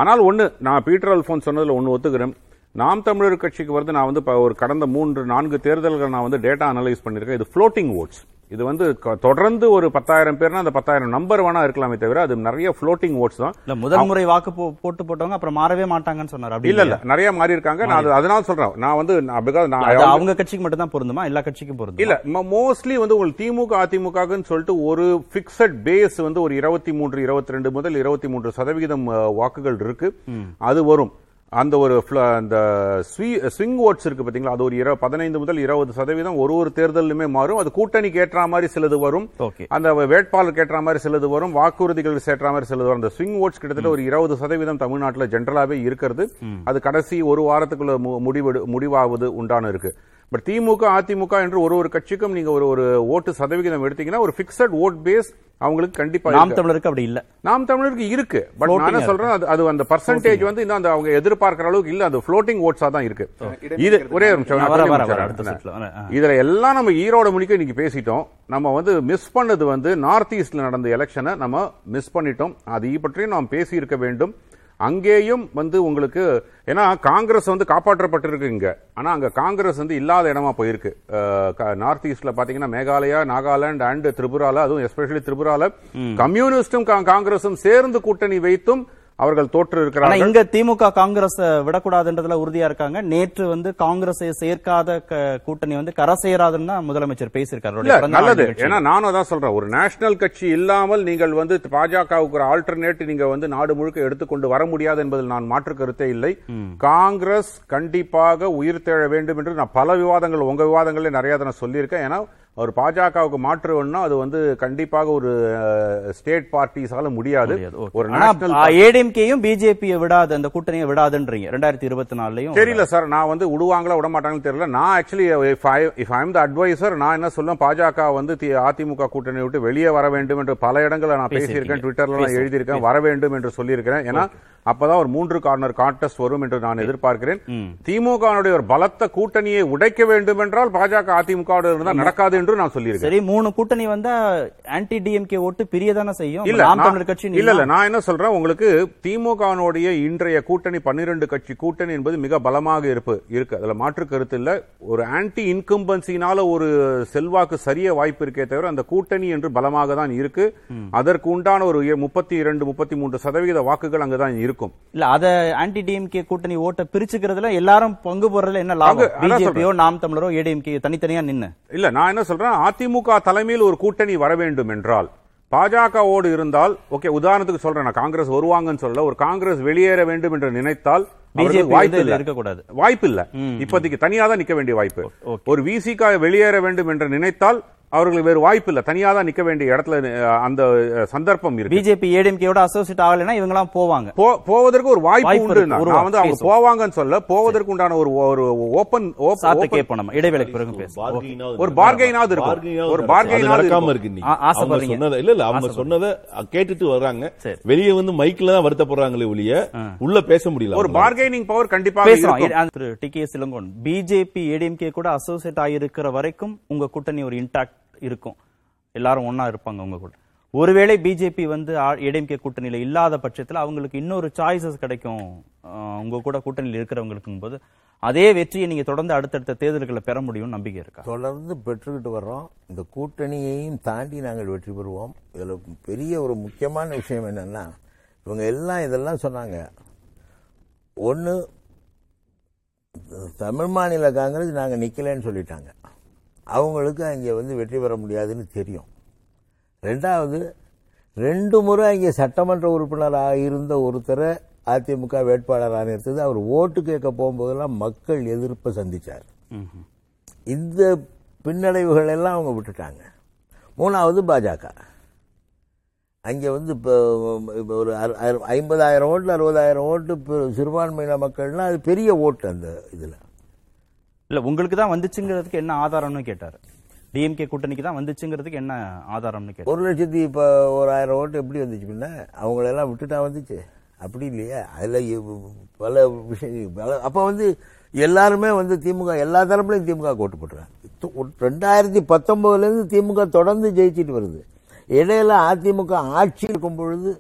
ஆனால் ஒண்ணு நான் பீட்டர் அல்போன்ஸ் சொன்னதுல ஒண்ணு ஒத்துக்கிறேன். நாம் தமிழர் கட்சிக்கு வந்து நான் வந்து ஒரு கடந்த மூன்று நான்கு தேர்தல்கள் நான் வந்து டேட்டா அனலைஸ் பண்ணிருக்கேன் இது ஃப்ளோட்டிங் ஓட்ஸ் இது வந்து தொடர்ந்து ஒரு பத்தாயிரம் பேர்னா அந்த பத்தாயிரம் நம்பர் வேணா இருக்கலாமே தவிர அது நிறைய ஃப்ளோட்டிங் ஓட்ஸ் தான். இல்ல முதல் முறை வாக்கு போட்டு போட்டவங்க அப்புறம் மாறவே மாட்டாங்கன்னு சொன்னார். அப்படி இல்ல இல்ல. நிறைய மாறி இருக்காங்க. நான் அது- அதனால சொல்றேன். நான் வந்து நான் because நான் அவங்க கட்சிக்கு மட்டும் தான் பொருந்துமா? எல்லா கட்சிக்கும் பொருந்தும்? இல்ல மோஸ்ட்லி வந்து உங்களுக்கு திமுக அதிமுகன்னு சொல்லிட்டு ஒரு பிக்சட் பேஸ் வந்து ஒரு இருபத்தி மூன்று இருபத்தி ரெண்டு முதல் இருபத்தி மூன்று சதவிகிதம் வாக்குகள் இருக்கு. அது வரும். அந்த ஒரு அந்த ஸ்விங் ஓட்ஸ் இருக்கு பாத்தீங்களா? அது ஒரு இரு- பதினைந்து முதல் இருபது சதவீதம் ஒரு ஒரு தேர்தலுமே மாறும். அது கூட்டணிக்கு ஏற்ற மாதிரி சிலது வரும். Okay. அந்த வேட்பாளருக்கு ஏற்ற மாதிரி சிலது வரும். வாக்குறுதிகள் ஏற்ற மாதிரி சிலது வரும். அந்த ஸ்விங் ஓட்ஸ் கிட்டத்தட்ட ஒரு இருபது சதவீதம் தமிழ்நாட்டில் ஜென்ரலாவே இருக்கிறது. அது கடைசி ஒரு வாரத்துக்குள்ள மு- முடிவெடு முடிவாவது உண்டான இருக்கு. பட் திமுக அதிமுக என்று ஒரு ஒரு கட்சிக்கும் நீங்க ஒரு ஒரு ஓட்டு சதவிகிதம் எடுத்தீங்கன்னா ஒரு பிக்சட் ஓட் பேஸ் அவங்களுக்கு கண்டிப்பா நாம் இருக்கு. தமிழருக்கு அப்படி இல்ல. நாம் தமிழருக்கு இருக்கு. பட் Floating நான் சொல்றேன் அது- அது அந்த பர்சன்டேஜ் வந்து இன்னும் அந்த அவங்க எதிர்பார்க்கிற அளவுக்கு இல்ல. அது ஃப்ளோட்டிங் ஓட்ஸா தான் இருக்கு. இது ஒரே நிமிஷம். இதுல எல்லாம் நம்ம ஈரோடு மணிக்கு இன்னைக்கு பேசிட்டோம். நம்ம வந்து மிஸ் பண்ணது வந்து நார்த் ஈஸ்ட்ல நடந்த எலெக்ஷனை நம்ம மிஸ் பண்ணிட்டோம். அது பற்றியும் நாம் பேசி இருக்க வேண்டும். அங்கேயும் வந்து உங்களுக்கு ஏன்னா காங்கிரஸ் வந்து காப்பாற்றப்பட்டிருக்கு இங்க. ஆனா அங்க காங்கிரஸ் வந்து இல்லாத இடமா போயிருக்கு. நார்த் ஈஸ்ட்ல பாத்தீங்கன்னா மேகாலயா நாகாலாந்து அண்ட் திரிபுரால அதுவும் எஸ்பெஷலி திரிபுரால கம்யூனிஸ்டும் கா- காங்கிரசும் சேர்ந்து கூட்டணி வைத்தும் அவர்கள் தோற்று இருக்கிறார்கள். இங்க திமுக காங்கிரஸ் விடக்கூடாதுன்றதுல உறுதியா இருக்காங்க. நேற்று வந்து காங்கிரஸை சேர்க்காத கூட்டணி வந்து கரை சேராதுன்னு தான் முதலமைச்சர் பேசியிருக்காரு. நல்லது. ஏன்னா நானும் அதான் சொல்றேன். ஒரு நேஷனல் கட்சி இல்லாமல் நீங்கள் வந்து பாஜகவுக்கு ஒரு ஆல்டர்னேட் நீங்க வந்து நாடு முழுக்க எடுத்துக்கொண்டு வர முடியாது என்பதில் நான் மாற்று கருத்தே இல்லை. காங்கிரஸ் கண்டிப்பாக உயிர் தேழ வேண்டும் என்று நான் பல விவாதங்கள் உங்க விவாதங்களே நிறைய நான் சொல்லியிருக்கேன். ஏன்னா அவர் பாஜகவுக்கு மாற்றுவன்னா அது வந்து கண்டிப்பாக ஒரு ஸ்டேட் பார்ட்டிஸால முடியாது. ஒரு ஏடிஎம்கேயும் பிஜேபியை விடாது அந்த கூட்டணியை விடாதுன்றீங்க. ரெண்டாயிரத்தி இருபத்தி நாலுலயும் தெரியல சார். நான் வந்து விடுவாங்களா விட மாட்டாங்கன்னு தெரியல. நான் actually if I if I the adviser நான் என்ன சொல்லுவேன்? பாஜக வந்து அதிமுக கூட்டணி விட்டு வெளியே வர வேண்டும் என்று பல இடங்களில் நான் பேசியிருக்கேன் ட்விட்டர்ல நான் எழுதியிருக்கேன் வர வேண்டும் என்று சொல்லியிருக்கிறேன். ஏன்னா அப்பதான் ஒரு மூன்று கார்னர் கான்டெஸ்ட் வரும் என்று நான் எதிர்பார்க்கிறேன். திமுகவுடைய ஒரு பலத்த கூட்டணியை உடைக்க வேண்டும் என்றால் பாஜக அதிமுக நடக்காது என்று நான் சொல்லியிருக்கேன். சரி மூணு கூட்டணி வந்தா ஆன்டி டிஎம்கே ஓட்டு பிரியதானே செய்யும்? இல்ல நாம் தமிழர் கட்சி இல்ல இல்ல. நான் என்ன சொல்றேன் உங்களுக்கு திமுகவினுடைய இன்றைய கூட்டணி பன்னிரண்டு கட்சி கூட்டணி என்பது மிக பலமாக இருப்பு இருக்கு. அதுல மாற்று கருத்து இல்ல. ஒரு ஆன்டி இன்கம்பன்சினால ஒரு செல்வாக்கு சரிய வாய்ப்பு இருக்கே தவிர அந்த கூட்டணி என்று பலமாக தான் இருக்கு. அதற்கு உண்டான ஒரு முப்பத்தி இரண்டு முப்பத்தி மூன்று சதவீத வாக்குகள் அங்கதான் இருக்கும். இல்ல அத ஆன்டி டிஎம்கே கூட்டணி ஓட்ட பிரிச்சுக்கிறதுல எல்லாரும் பங்கு போறதுல என்ன லாபம்? பிஜேபியோ நாம் தமிழரோ ஏடிஎம்கே தனித்தனியா நின்னு. இல்ல நான் என்ன சொல்றேன் அதிமுக தலைமையில் ஒரு கூட்டணி வர வேண்டும் என்றால் பாஜகவோடு இருந்தால் ஓகே உதாரணத்துக்கு சொல்றேன் நான் காங்கிரஸ் வருவாங்கன்னு சொல்லல ஒரு காங்கிரஸ் வெளியேற வேண்டும் என்று நினைத்தால் பிஜேபி வாய்ப்பு இருக்கக்கூடாது. வாய்ப்பு இல்ல இப்போதைக்கு தனியா தான் நிக்க வேண்டிய வாய்ப்பு. ஒரு விசிக வெளியேற வேண்டும் என்று நினைத்தால் அவர்களுக்கு வேறு வாய்ப்பு இல்ல தனியா தான் நிக்க வேண்டிய இடத்துல அந்த சந்தர்ப்பம் இருக்கு. பிஜேபி ஏடிஎம்கேயோட அசோசியேட் ஆகலைன்னா இவங்க எல்லாம் போவாங்க போவதற்கு ஒரு வாய்ப்பு உண்டு நான் வந்து அவங்க. போவாங்கன்னு சொல்ல போவதற்கு உண்டான ஒரு ஒரு ஓபன் நம்ம. இடைவேளைக்கு பிறகு ஒரு bargain-ஆவது இருக்கும். ஒரு நடக்காம. இருக்கும். இருக்கு ஆசைப்படுறீங்க. இல்ல இல்ல அவங்க. சொன்னதை கேட்டுட்டு வர்றாங்க. வெளியே வந்து மைக்ல தான் வருத்தப்படுறாங்களே ஒழிய உள்ள பேச முடியல ஒரு அவங்களால. பார்கெனிங் பவர் கண்டிப்பாக பேசுறோம். Thiru T K சிலங்கோன். BJP ADMK கூட அசோசியேட் ஆகியிருக்கிற வரைக்கும் உங்க கூட்டணி ஒரு இன்டாக்ட் இருக்கும். எல்லாரும் ஒண்ணா இருப்பாங்க உங்க கூட. ஒருவேளை பிஜேபி வந்து ஏடிஎம்கே கூட்டணியில இல்லாத பட்சத்துல அவங்களுக்கு இன்னொரு சாய்ஸஸ் கிடைக்கும் ஆஹ் உங்க கூட கூட்டணியில் இருக்கிறவங்களுக்கும் போது அதே வெற்றியை நீங்க தொடர்ந்து அடுத்தடுத்த தேர்தல்களை பெற முடியும் நம்பிக்கை இருக்கா? தொடர்ந்து பெற்றுக்கிட்டு வர்றோம். இந்த கூட்டணியையும் தாண்டி நாங்கள் வெற்றி பெறுவோம். இதில் பெரிய ஒரு முக்கியமான விஷயம் என்னன்னா இவங்க எல்லாம் இதெல்லாம் சொன்னாங்க. ஒன்று தமிழ் மாநில காங்கிரஸ் நாங்கள் நிற்கலைன்னு சொல்லிட்டாங்க. அவங்களுக்கு அங்கே வந்து வெற்றி பெற முடியாதுன்னு தெரியும். ரெண்டாவது ரெண்டு முறை அங்கே சட்டமன்ற உறுப்பினராக இருந்த ஒருத்தரை அதிமுக வேட்பாளராக நிறுத்தது அவர் ஓட்டு கேட்க போகும்போதெல்லாம் மக்கள் எதிர்ப்பை சந்திச்சார். இந்த பின்னடைவுகள் எல்லாம் அவங்க விட்டுட்டாங்க. மூணாவது பாஜக. அங்கே வந்து இப்போ இப்போ ஒரு ஐம்பதாயிரம் ஓட்டு அறுபதாயிரம் ஓட்டு இப்போ சிறுபான்மையின மக்கள்னா அது பெரிய ஓட்டு அந்த இதில். இல்ல உங்களுக்கு தான் வந்துச்சுங்கிறதுக்கு என்ன ஆதாரம்னு கேட்டாரு. டிஎம்கே கூட்டணிக்கு தான் வந்துச்சுங்கிறதுக்கு என்ன ஆதாரம்னு கேட்டாரு. ஒரு லட்சத்தி இப்போ ஒரு ஆயிரம் ஓட்டு எப்படி வந்துச்சு பின்ன? அவங்களெல்லாம் விட்டுட்டா வந்துச்சு. அப்படி இல்லையா. அதில் பல விஷயம் பல அப்போ வந்து எல்லாருமே வந்து திமுக எல்லா தரப்புலையும் திமுக ஓட்டு போட்டுறாங்க ரெண்டாயிரத்தி பத்தொன்பதுலேருந்து திமுக தொடர்ந்து ஜெயிச்சிட்டு வருது. இடையில அதிமுக ஆட்சி இருக்கும் பொழுது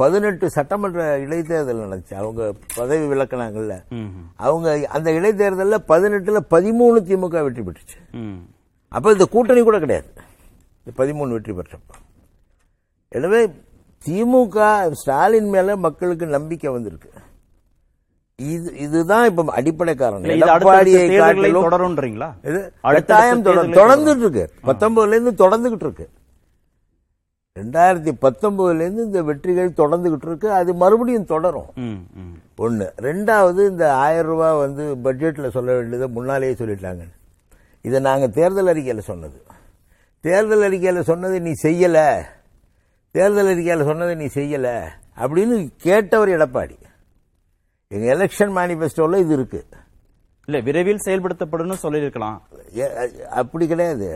பதினெட்டு சட்டமன்ற இடைத்தேர்தல் நடந்துச்சு. அவங்க பதவி விலக்கினாங்கல்ல. அவங்க அந்த இடைத்தேர்தலில் பதினெட்டுல பதிமூணு திமுக வெற்றி பெற்றுச்சு. அப்ப இந்த கூட்டணி கூட கிடையாது. இந்த பதிமூணு வெற்றி பெற்றப்ப. எனவே திமுக ஸ்டாலின் மேல மக்களுக்கு நம்பிக்கை வந்திருக்கு. இது இதுதான் இப்ப அடிப்படை காரணம். எடப்பாடியை காட்டிலும் தொடரும்ன்றீங்களா? இது கட்டாயம் தொடர்ந்துட்டு இருக்கு. பத்தொன்பதுல இருந்து தொடர்ந்துகிட்டு இருக்கு. ரெண்டாயிரத்தி பத்தொன்பதுல இருந்து இந்த வெற்றிகள் தொடர்ந்துகிட்டு இருக்கு அது மறுபடியும் தொடரும். ஒன்று ரெண்டாவது இந்த ஆயிரம் ரூபாய் வந்து பட்ஜெட்டில் சொல்ல வேண்டியதை முன்னாலேயே சொல்லிட்டாங்க. இதை நாங்கள் தேர்தல் அறிக்கையில் சொன்னது. தேர்தல் அறிக்கையில் சொன்னதை நீ செய்யலை. தேர்தல் அறிக்கையில் சொன்னதை நீ செய்யலை. அப்படின்னு கேட்டவர் எடப்பாடி. எங்கள் எலெக்ஷன் மேனிஃபெஸ்டோவில் இது இருக்கு. இல்ல விரைவில் செயல்படுத்தப்படும் சொல்லியிருக்கலாம். அப்படி கிடையாது.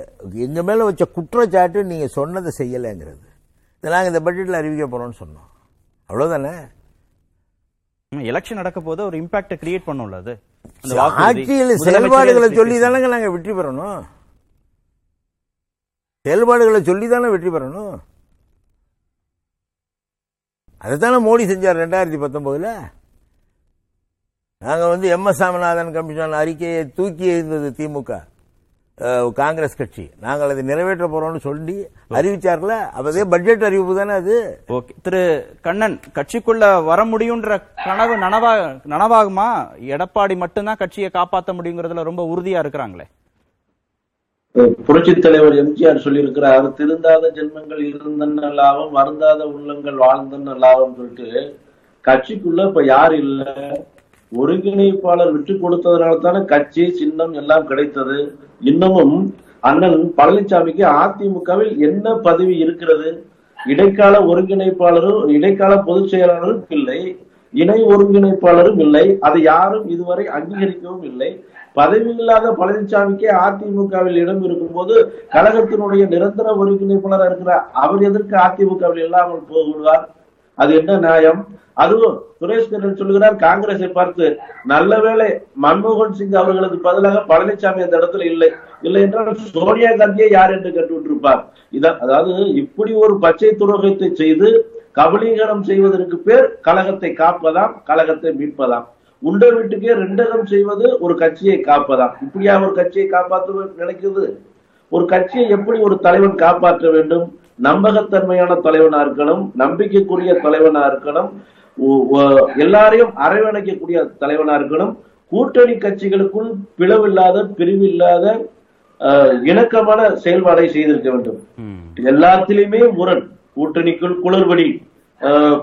எங்க மேல வச்ச குற்றச்சாட்டு நீங்க சொன்னதை செய்யலைங்கிறது. இதை நாங்கள் இந்த பட்ஜெட்டில் அறிவிக்க போறோம்னு சொன்னோம். அவ்வளவுதானே? எலெக்ஷன் நடக்க போது ஒரு இம்பாக்ட கிரியேட் பண்ணும்ல அது. ஆட்சியில் செயல்பாடுகளை சொல்லி தானங்க நாங்க வெற்றி பெறணும்? செயல்பாடுகளை சொல்லி தானே வெற்றி பெறணும்? அதைத்தானே மோடி செஞ்சார் ரெண்டாயிரத்தி பத்தொன்பதுல நாங்க வந்து எம் எஸ் சாமிநாதன் கமிஷன் அறிக்கையை தூக்கி இருந்தது திமுக. காங்கிரஸ் கட்சி. நாங்கள் அதை நிறைவேற்ற போறோம்னு சொல்லி அறிவிச்சார்ல அப்பதே பட்ஜெட் அறிவிப்பு தானே அது? ஓகே. திரு கண்ணன் கட்சிக்குள்ள வர முடியும்ன்ற கனவு நனவா நனவாகுமா? எடப்பாடி மட்டும்தான் கட்சியை காப்பாத்த முடியுங்கிறதுல ரொம்ப உறுதியா இருக்கிறாங்களே. புரட்சி தலைவர் எம்ஜிஆர் சொல்லியிருக்கிறார் திருந்தாத ஜென்மங்கள் இருந்தன லாபம் வருந்தாத உள்ளங்கள் வாழ்ந்தன லாபம் சொல்லிட்டு கட்சிக்குள்ள இப்ப யார் இல்ல? ஒருங்கிணைப்பாளர் விட்டு கொடுத்ததுனால தானே கட்சி சின்னம் எல்லாம் கிடைத்தது. இன்னமும் அண்ணன் பழனிசாமிக்கு அதிமுகவில் என்ன பதவி இருக்கிறது? இடைக்கால ஒருங்கிணைப்பாளரும் இடைக்கால பொதுச் செயலாளரும் இல்லை. இணை ஒருங்கிணைப்பாளரும் இல்லை. அதை யாரும் இதுவரை அங்கீகரிக்கவும் இல்லை. பதவி இல்லாத பழனிசாமிக்கே அதிமுகவில் இடம் இருக்கும்போது கழகத்தினுடைய நிரந்தர ஒருங்கிணைப்பாளராக இருக்கிற அவர் எதற்கு அதிமுகவில் இல்லாமல் போகிறார் அது என்ன நியாயம்? அதுவும் சுரேஷ் கண்ணன் சொல்லுகிறார் காங்கிரஸை பார்த்து நல்ல வேளை மன்மோகன் சிங் அவர்களுக்கு பதிலாக பழனிசாமி அந்த இடத்துல இல்லை. இல்லை என்றால் சோனியா காந்தியை யார் என்று கண்டுவிட்டிருப்பார் இதான் அதாவது இப்படி ஒரு பச்சை துரோகத்தை செய்து கபலீகரம் செய்வதற்கு பேர் கழகத்தை காப்பதாம் கழகத்தை மீட்பதாம். உண்டர் வீட்டுக்கே ரெண்டகம் செய்வது ஒரு கட்சியை காப்பதாம். இப்படியா ஒரு கட்சியை காப்பாற்ற நினைக்கிறது? ஒரு கட்சியை எப்படி ஒரு தலைவன் காப்பாற்ற வேண்டும்? நம்பகத்தன்மையான தலைவனா இருக்கணும் நம்பிக்கைக்குரிய தலைவனா இருக்கணும் எல்லாரையும் அரவணைக்கக்கூடிய தலைவனா இருக்கணும். கூட்டணி கட்சிகளுக்குள் பிளவில்லாத பிரிவில்லாத இணக்கமான செயல்பாடை செய்திருக்க வேண்டும். எல்லாத்திலுமே முரண். கூட்டணிக்குள் குளறுபடி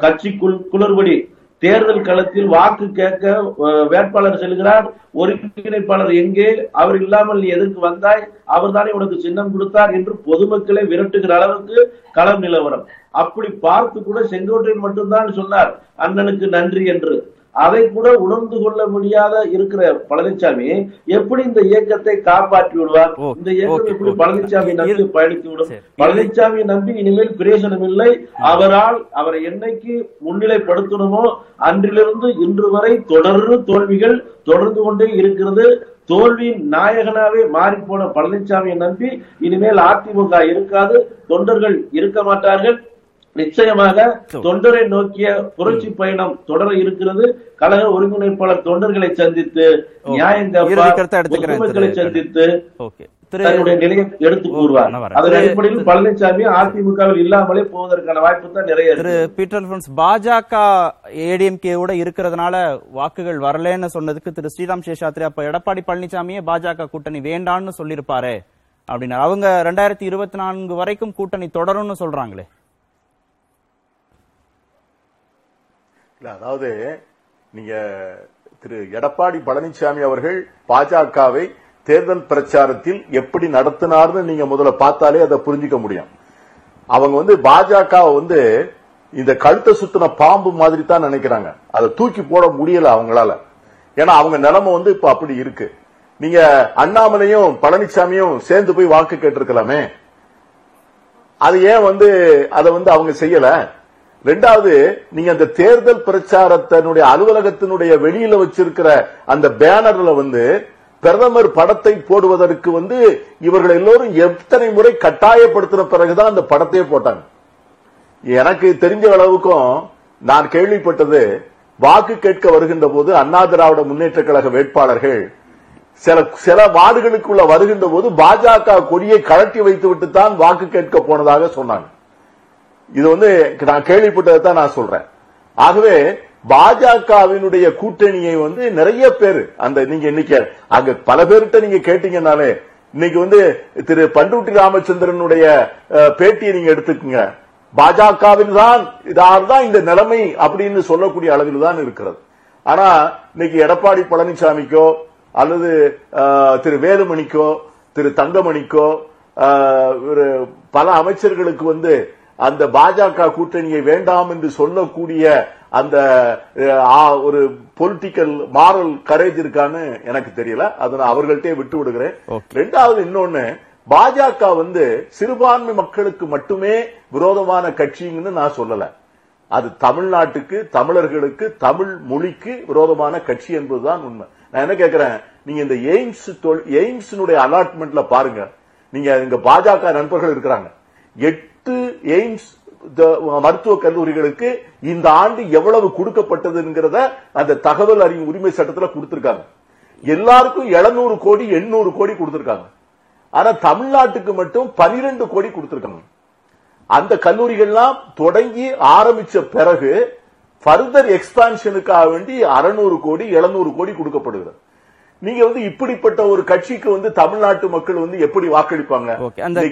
கட்சிக்குள் குளறுபடி தேர்தல் களத்தில் வாக்கு கேட்க வேட்பாளர் செல்கிறார். ஒருங்கிணைப்பாளர் எங்கே? அவர் இல்லாமல் நீ எதற்கு வந்தாய்? அவர்தானே உனக்கு சின்னம் கொடுத்தார் என்று பொதுமக்களை விரட்டுகிற அளவுக்கு களம் நிலவரம். அப்படி பார்த்து கூட செங்கோட்டையன் மட்டும்தான் சொன்னார் அண்ணனுக்கு நன்றி என்று. அதை கூட உணர்ந்து கொள்ள முடியாத இருக்கிற பழனிசாமி எப்படி இந்த இயக்கத்தை காப்பாற்றி விடுவார்? இந்த இயக்கம் ஓகே, எப்படி. பழனிசாமி நம்பி பயணித்து விடும். பழனிசாமி நம்பி இனிமேல் பிரயோஜனம் இல்லை. அவரால் அவரை என்னைக்கு முன்னிலைப்படுத்தணுமோ அன்றிலிருந்து இன்று வரை தொடர்ந்து தோல்விகள் தொடர்ந்து கொண்டே இருக்கிறது. தோல்வியின் நாயகனாவே மாறி போன பழனிசாமியை நம்பி இனிமேல் அதிமுக இருக்காது தொண்டர்கள் இருக்க மாட்டார்கள். நிச்சயமாக தொண்டரை நோக்கிய புரட்சி பயணம் தொடர இருக்கிறது. கழக ஒருங்கிணைப்பாளர் தொண்டர்களை சந்தித்து திரு- சந்தித்து தன்னுடைய நிலையை எடுத்து கூறுவார். அதன் அடிப்படையில் பழனிசாமி அதிமுகவில் இல்லாமலே போவதற்கான வாய்ப்பு தான் நிறைய திரு பீட்டர் ஃபிரன்ஸ் பாஜக ஏடிஎம்கே கூட இருக்கிறதுனால வாக்குகள் வரலன்னு சொன்னதுக்கு திரு ஸ்ரீராம் சேஷாத்ரி அப்ப எடப்பாடி பழனிசாமியே பாஜக கூட்டணி வேண்டான்னு சொல்லியிருப்பாரு அப்படின்னாரு. அவங்க ரெண்டாயிரத்தி இருபத்தி நான்கு வரைக்கும் கூட்டணி தொடரும்னு சொல்றாங்களே. இல்ல அதாவது நீங்க திரு எடப்பாடி பழனிசாமி அவர்கள் பாஜகவை தேர்தல் பிரச்சாரத்தில் எப்படி நடத்தினார்னு நீங்க முதல்ல பார்த்தாலே அதை புரிஞ்சுக்க முடியும். அவங்க வந்து பாஜக வந்து இந்த கழுத்தை சுத்தின பாம்பு மாதிரி தான் நினைக்கிறாங்க. அதை தூக்கி போட முடியல அவங்களால. ஏன்னா அவங்க நிலைமை வந்து இப்ப அப்படி இருக்கு. நீங்க அண்ணாமலையும் பழனிசாமியும் சேர்ந்து போய் வாக்கு கேட்டிருக்கலாமே. அது ஏன் வந்து அதை வந்து அவங்க செய்யல? ரெண்டாவது நீங்க அந்த தேர்தல் பிரச்சாரத்தினுடைய அலுவலகத்தினுடைய வெளியில வச்சிருக்கிற அந்த பேனர்ல வந்து பிரதமர் படத்தை போடுவதற்கு வந்து இவர்கள் எல்லோரும் எத்தனை முறை கட்டாயப்படுத்தின பிறகுதான் அந்த படத்தையே போட்டாங்க. எனக்கு தெரிஞ்ச அளவுக்கும் நான் கேள்விப்பட்டது வாக்கு கேட்க வருகின்ற போது அண்ணா திராவிட முன்னேற்ற கழக வேட்பாளர்கள் சில சில வார்டுகளுக்குள்ள வருகின்ற போது பாஜக கொடியை கழட்டி வைத்து விட்டு தான் வாக்கு கேட்க போனதாக சொன்னாங்க. இது வந்து நான் கேள்விப்பட்டதை தான் நான் சொல்றேன். ஆகவே பாஜகவினுடைய கூட்டணியை வந்து நிறைய பேர் அந்த நீங்க இன்னைக்கு அங்க பல பேர்கிட்ட நீங்க கேட்டீங்கன்னாலே இன்னைக்கு வந்து திரு பண்டூட்டி ராமச்சந்திரனுடைய பேட்டியை நீங்க எடுத்துக்கங்க. பாஜகவில் தான் இதால் தான் இந்த நிலைமை அப்படின்னு சொல்லக்கூடிய அளவில் தான் இருக்கிறது. ஆனா இன்னைக்கு எடப்பாடி பழனிசாமிக்கோ அல்லது திரு வேலுமணிக்கோ திரு தங்கமணிக்கோ ஒரு பல அமைச்சர்களுக்கு வந்து அந்த பாஜக கூட்டணியை வேண்டாம் என்று சொல்லக்கூடிய அந்த ஒரு பொலிட்டிக்கல் மாரல் கரேஜ் இருக்கான்னு எனக்கு தெரியல. அதை அவர்கள்ட்டே விட்டு விடுகிறேன். ரெண்டாவது இன்னொன்னு பாஜக வந்து சிறுபான்மை மக்களுக்கு மட்டுமே விரோதமான கட்சின்னு நான் சொல்லல. அது தமிழ்நாட்டுக்கு தமிழர்களுக்கு தமிழ் மொழிக்கு விரோதமான கட்சி என்பதுதான் உண்மை. நான் என்ன கேட்கிறேன் நீங்க இந்த எய்ம்ஸ் எய்ம்ஸினுடைய அலாட்மெண்ட்ல பாருங்க. நீங்க இங்க பாஜக நண்பர்கள் இருக்கிறாங்க. எட்டு எய்ம்ஸ் மருத்துவக் கல்லூரிகளுக்கு இந்த ஆண்டு எவ்வளவு கொடுக்கப்பட்டதுங்கிறத அந்த தகவல் அறியும் உரிமை சட்டத்துல கொடுத்திருக்காங்க. எல்லாருக்கும் 700 கோடி 800 கோடி கொடுத்திருக்காங்க. ஆனா தமிழ்நாட்டுக்கு மட்டும் 12 கோடி கொடுத்திருக்காங்க. அந்த கல்லூரிகள்லாம் தொடங்கி ஆரம்பிச்ச பிறகு ஃபர்தர் எக்ஸ்பான்ஷனுக்காக வேண்டி 600 கோடி 700 கோடி கொடுக்கப்படுகிறது. நீங்க வந்து இப்படிப்பட்ட ஒரு கட்சிக்கு வந்து தமிழ்நாட்டு மக்கள் வந்து எப்படி வாக்களிப்பாங்க?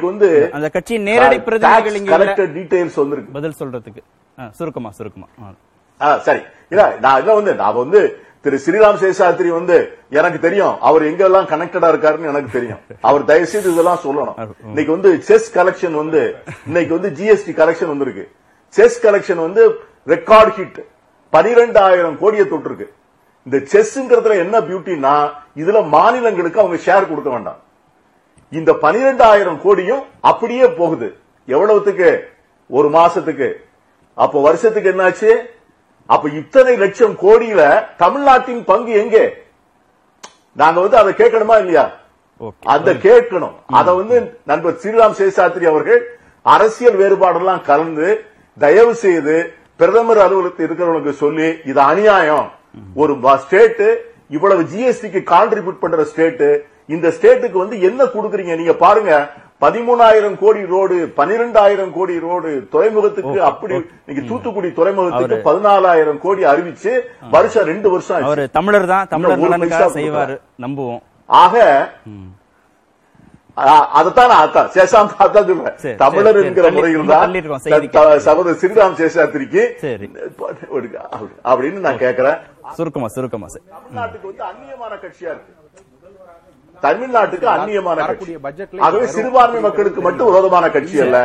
வந்து அந்த கட்சியின் நேரடி பிரதிநிதிகள் டீடைல்ஸ் வந்திருக்கு. பதில் சொல்றதுக்கு. சுருக்கமா சுருக்கமா. சரி. இல்ல நான் இதுல வந்து நான் வந்து திரு ஸ்ரீராம் சேஷாத்ரி வந்து எனக்கு தெரியும். அவர் எங்கெல்லாம் கனெக்டடா இருக்காருன்னு எனக்கு தெரியும். அவர் தயவு செய்து இதெல்லாம் சொல்லணும். இன்னைக்கு வந்து செஸ் கலெக்ஷன் வந்து இன்னைக்கு வந்து ஜிஎஸ்டி கலெக்ஷன் வந்திருக்கு. செஸ் கலெக்ஷன் வந்து ரெக்கார்ட் ஹிட் பனிரெண்டாயிரம் கோடியை தொட்டிருக்கு. இந்த செஸ்ங்கிறதுல என்ன பியூட்டினா இதுல மாநிலங்களுக்கு அவங்க ஷேர் கொடுக்க வேண்டாம். இந்த பனிரெண்டாயிரம் கோடியும் அப்படியே போகுது. எவ்வளவுத்துக்கு? ஒரு மாசத்துக்கு. அப்ப வருஷத்துக்கு என்னாச்சு? அப்ப இத்தனை லட்சம் கோடியில தமிழ்நாட்டின் பங்கு எங்கே? நாங்க வந்து அதை கேட்கணுமா இல்லையா? அந்த கேட்கணும். அத வந்து நண்பர் ஸ்ரீராம் சேஷாத்ரி அவர்கள் அரசியல் வேறுபாடெல்லாம் கலந்து தயவு செய்து பிரதமர் அலுவலகத்தில் இருக்கிறவங்களுக்கு சொல்லி இது அநியாயம். ஒரு ஸ்டேட் இவ்வளவு ஜிஎஸ்டிக்கு கான்ட்ரிபியூட் பண்ற ஸ்டேட் இந்த ஸ்டேட்டுக்கு வந்து என்ன கொடுக்குறீங்க? நீங்க பாருங்க பதிமூணாயிரம் கோடி ரோடு பனிரெண்டாயிரம் கோடி ரோடு துறைமுகத்துக்கு அப்படி நீங்க தூத்துக்குடி துறைமுகத்துக்கு பதினாலாயிரம் கோடி அறிவிச்சு வருஷம் ரெண்டு வருஷம். அவரு தமிழர் தான். தமிழர் செய்வாரு. நம்புவோம். ஆக அதைத்தான் அதான் சேஷாந்த் அதான் சொல்றேன். தமிழர் என்கிற முறையில் தான் சகோதரர் ஸ்ரீராம் சேஷாத்திரிக்கு. அப்படின்னு நான் கேக்குறேன். சுருக்கமா சுருக்கமா சரி. தமிழ்நாட்டுக்கு வந்து அந்நியமான கட்சியா இருக்கு. தமிழ்நாட்டுக்கு அந்நியமான ஆகவே சிறுபான்மை மக்களுக்கு மட்டும் விரோதமான கட்சி அல்ல.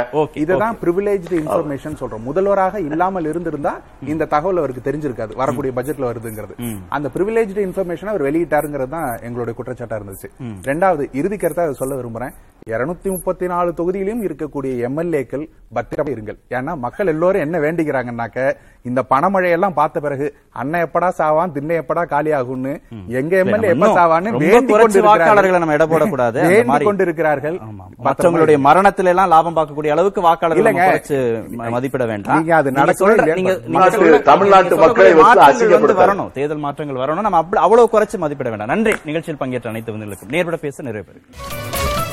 இதுதான் பிரிவிலேஜ்டு இன்ஃபர்மேஷன் சொல்றோம். முதல்வராக இல்லாமல் இருந்திருந்தா இந்த தகவல் அவருக்கு தெரிஞ்சிருக்காது வரக்கூடிய பட்ஜெட்ல வருதுங்கிறது. அந்த பிரிவிலேஜ்டு இன்ஃபர்மேஷன் அவர் வெளியிட்டாருங்கிறது தான் எங்களுடைய குற்றச்சாட்டா இருந்துச்சு. ரெண்டாவது இறுதி கருத்தா சொல்ல விரும்புறேன். இருநூத்தி முப்பத்தி நாலு தொகுதியிலும் இருக்கக்கூடிய எம்எல்ஏக்கள் பத்திரமா இருங்கள். ஏன்னா மக்கள் எல்லோரும் என்ன வேண்டிக்கிறாங்கன்னாக்க இந்த பணமழையெல்லாம் பார்த்த பிறகு அண்ணன் எப்படா சாவான் திண்ணை எப்படா காலி ஆகும்னு எங்க எம்எல்ஏ எப்ப சாவான்னு. வாக்காளர்களை நம்ம எடை போடக்கூடாது. ஆமா. பத்திரமா மற்றவங்களுடைய மரணத்தில எல்லாம் லாபம் பார்க்கக்கூடிய அளவுக்கு வாக்காளர்கள் மதிப்பிட வேண்டாம். நீங்க அது தமிழ்நாட்டு- மக்களை வந்து. வரணும். தேர்தல் மாற்றங்கள் வரணும். நம்ம அவ்வளவு குறைச்சு மதிப்பிட வேண்டாம். நன்றி. நிகழ்ச்சியில் பங்கேற்ற அனைத்து விருந்தினருக்கும் நேர்பட பேச நிறைவு பெறுகிறேன்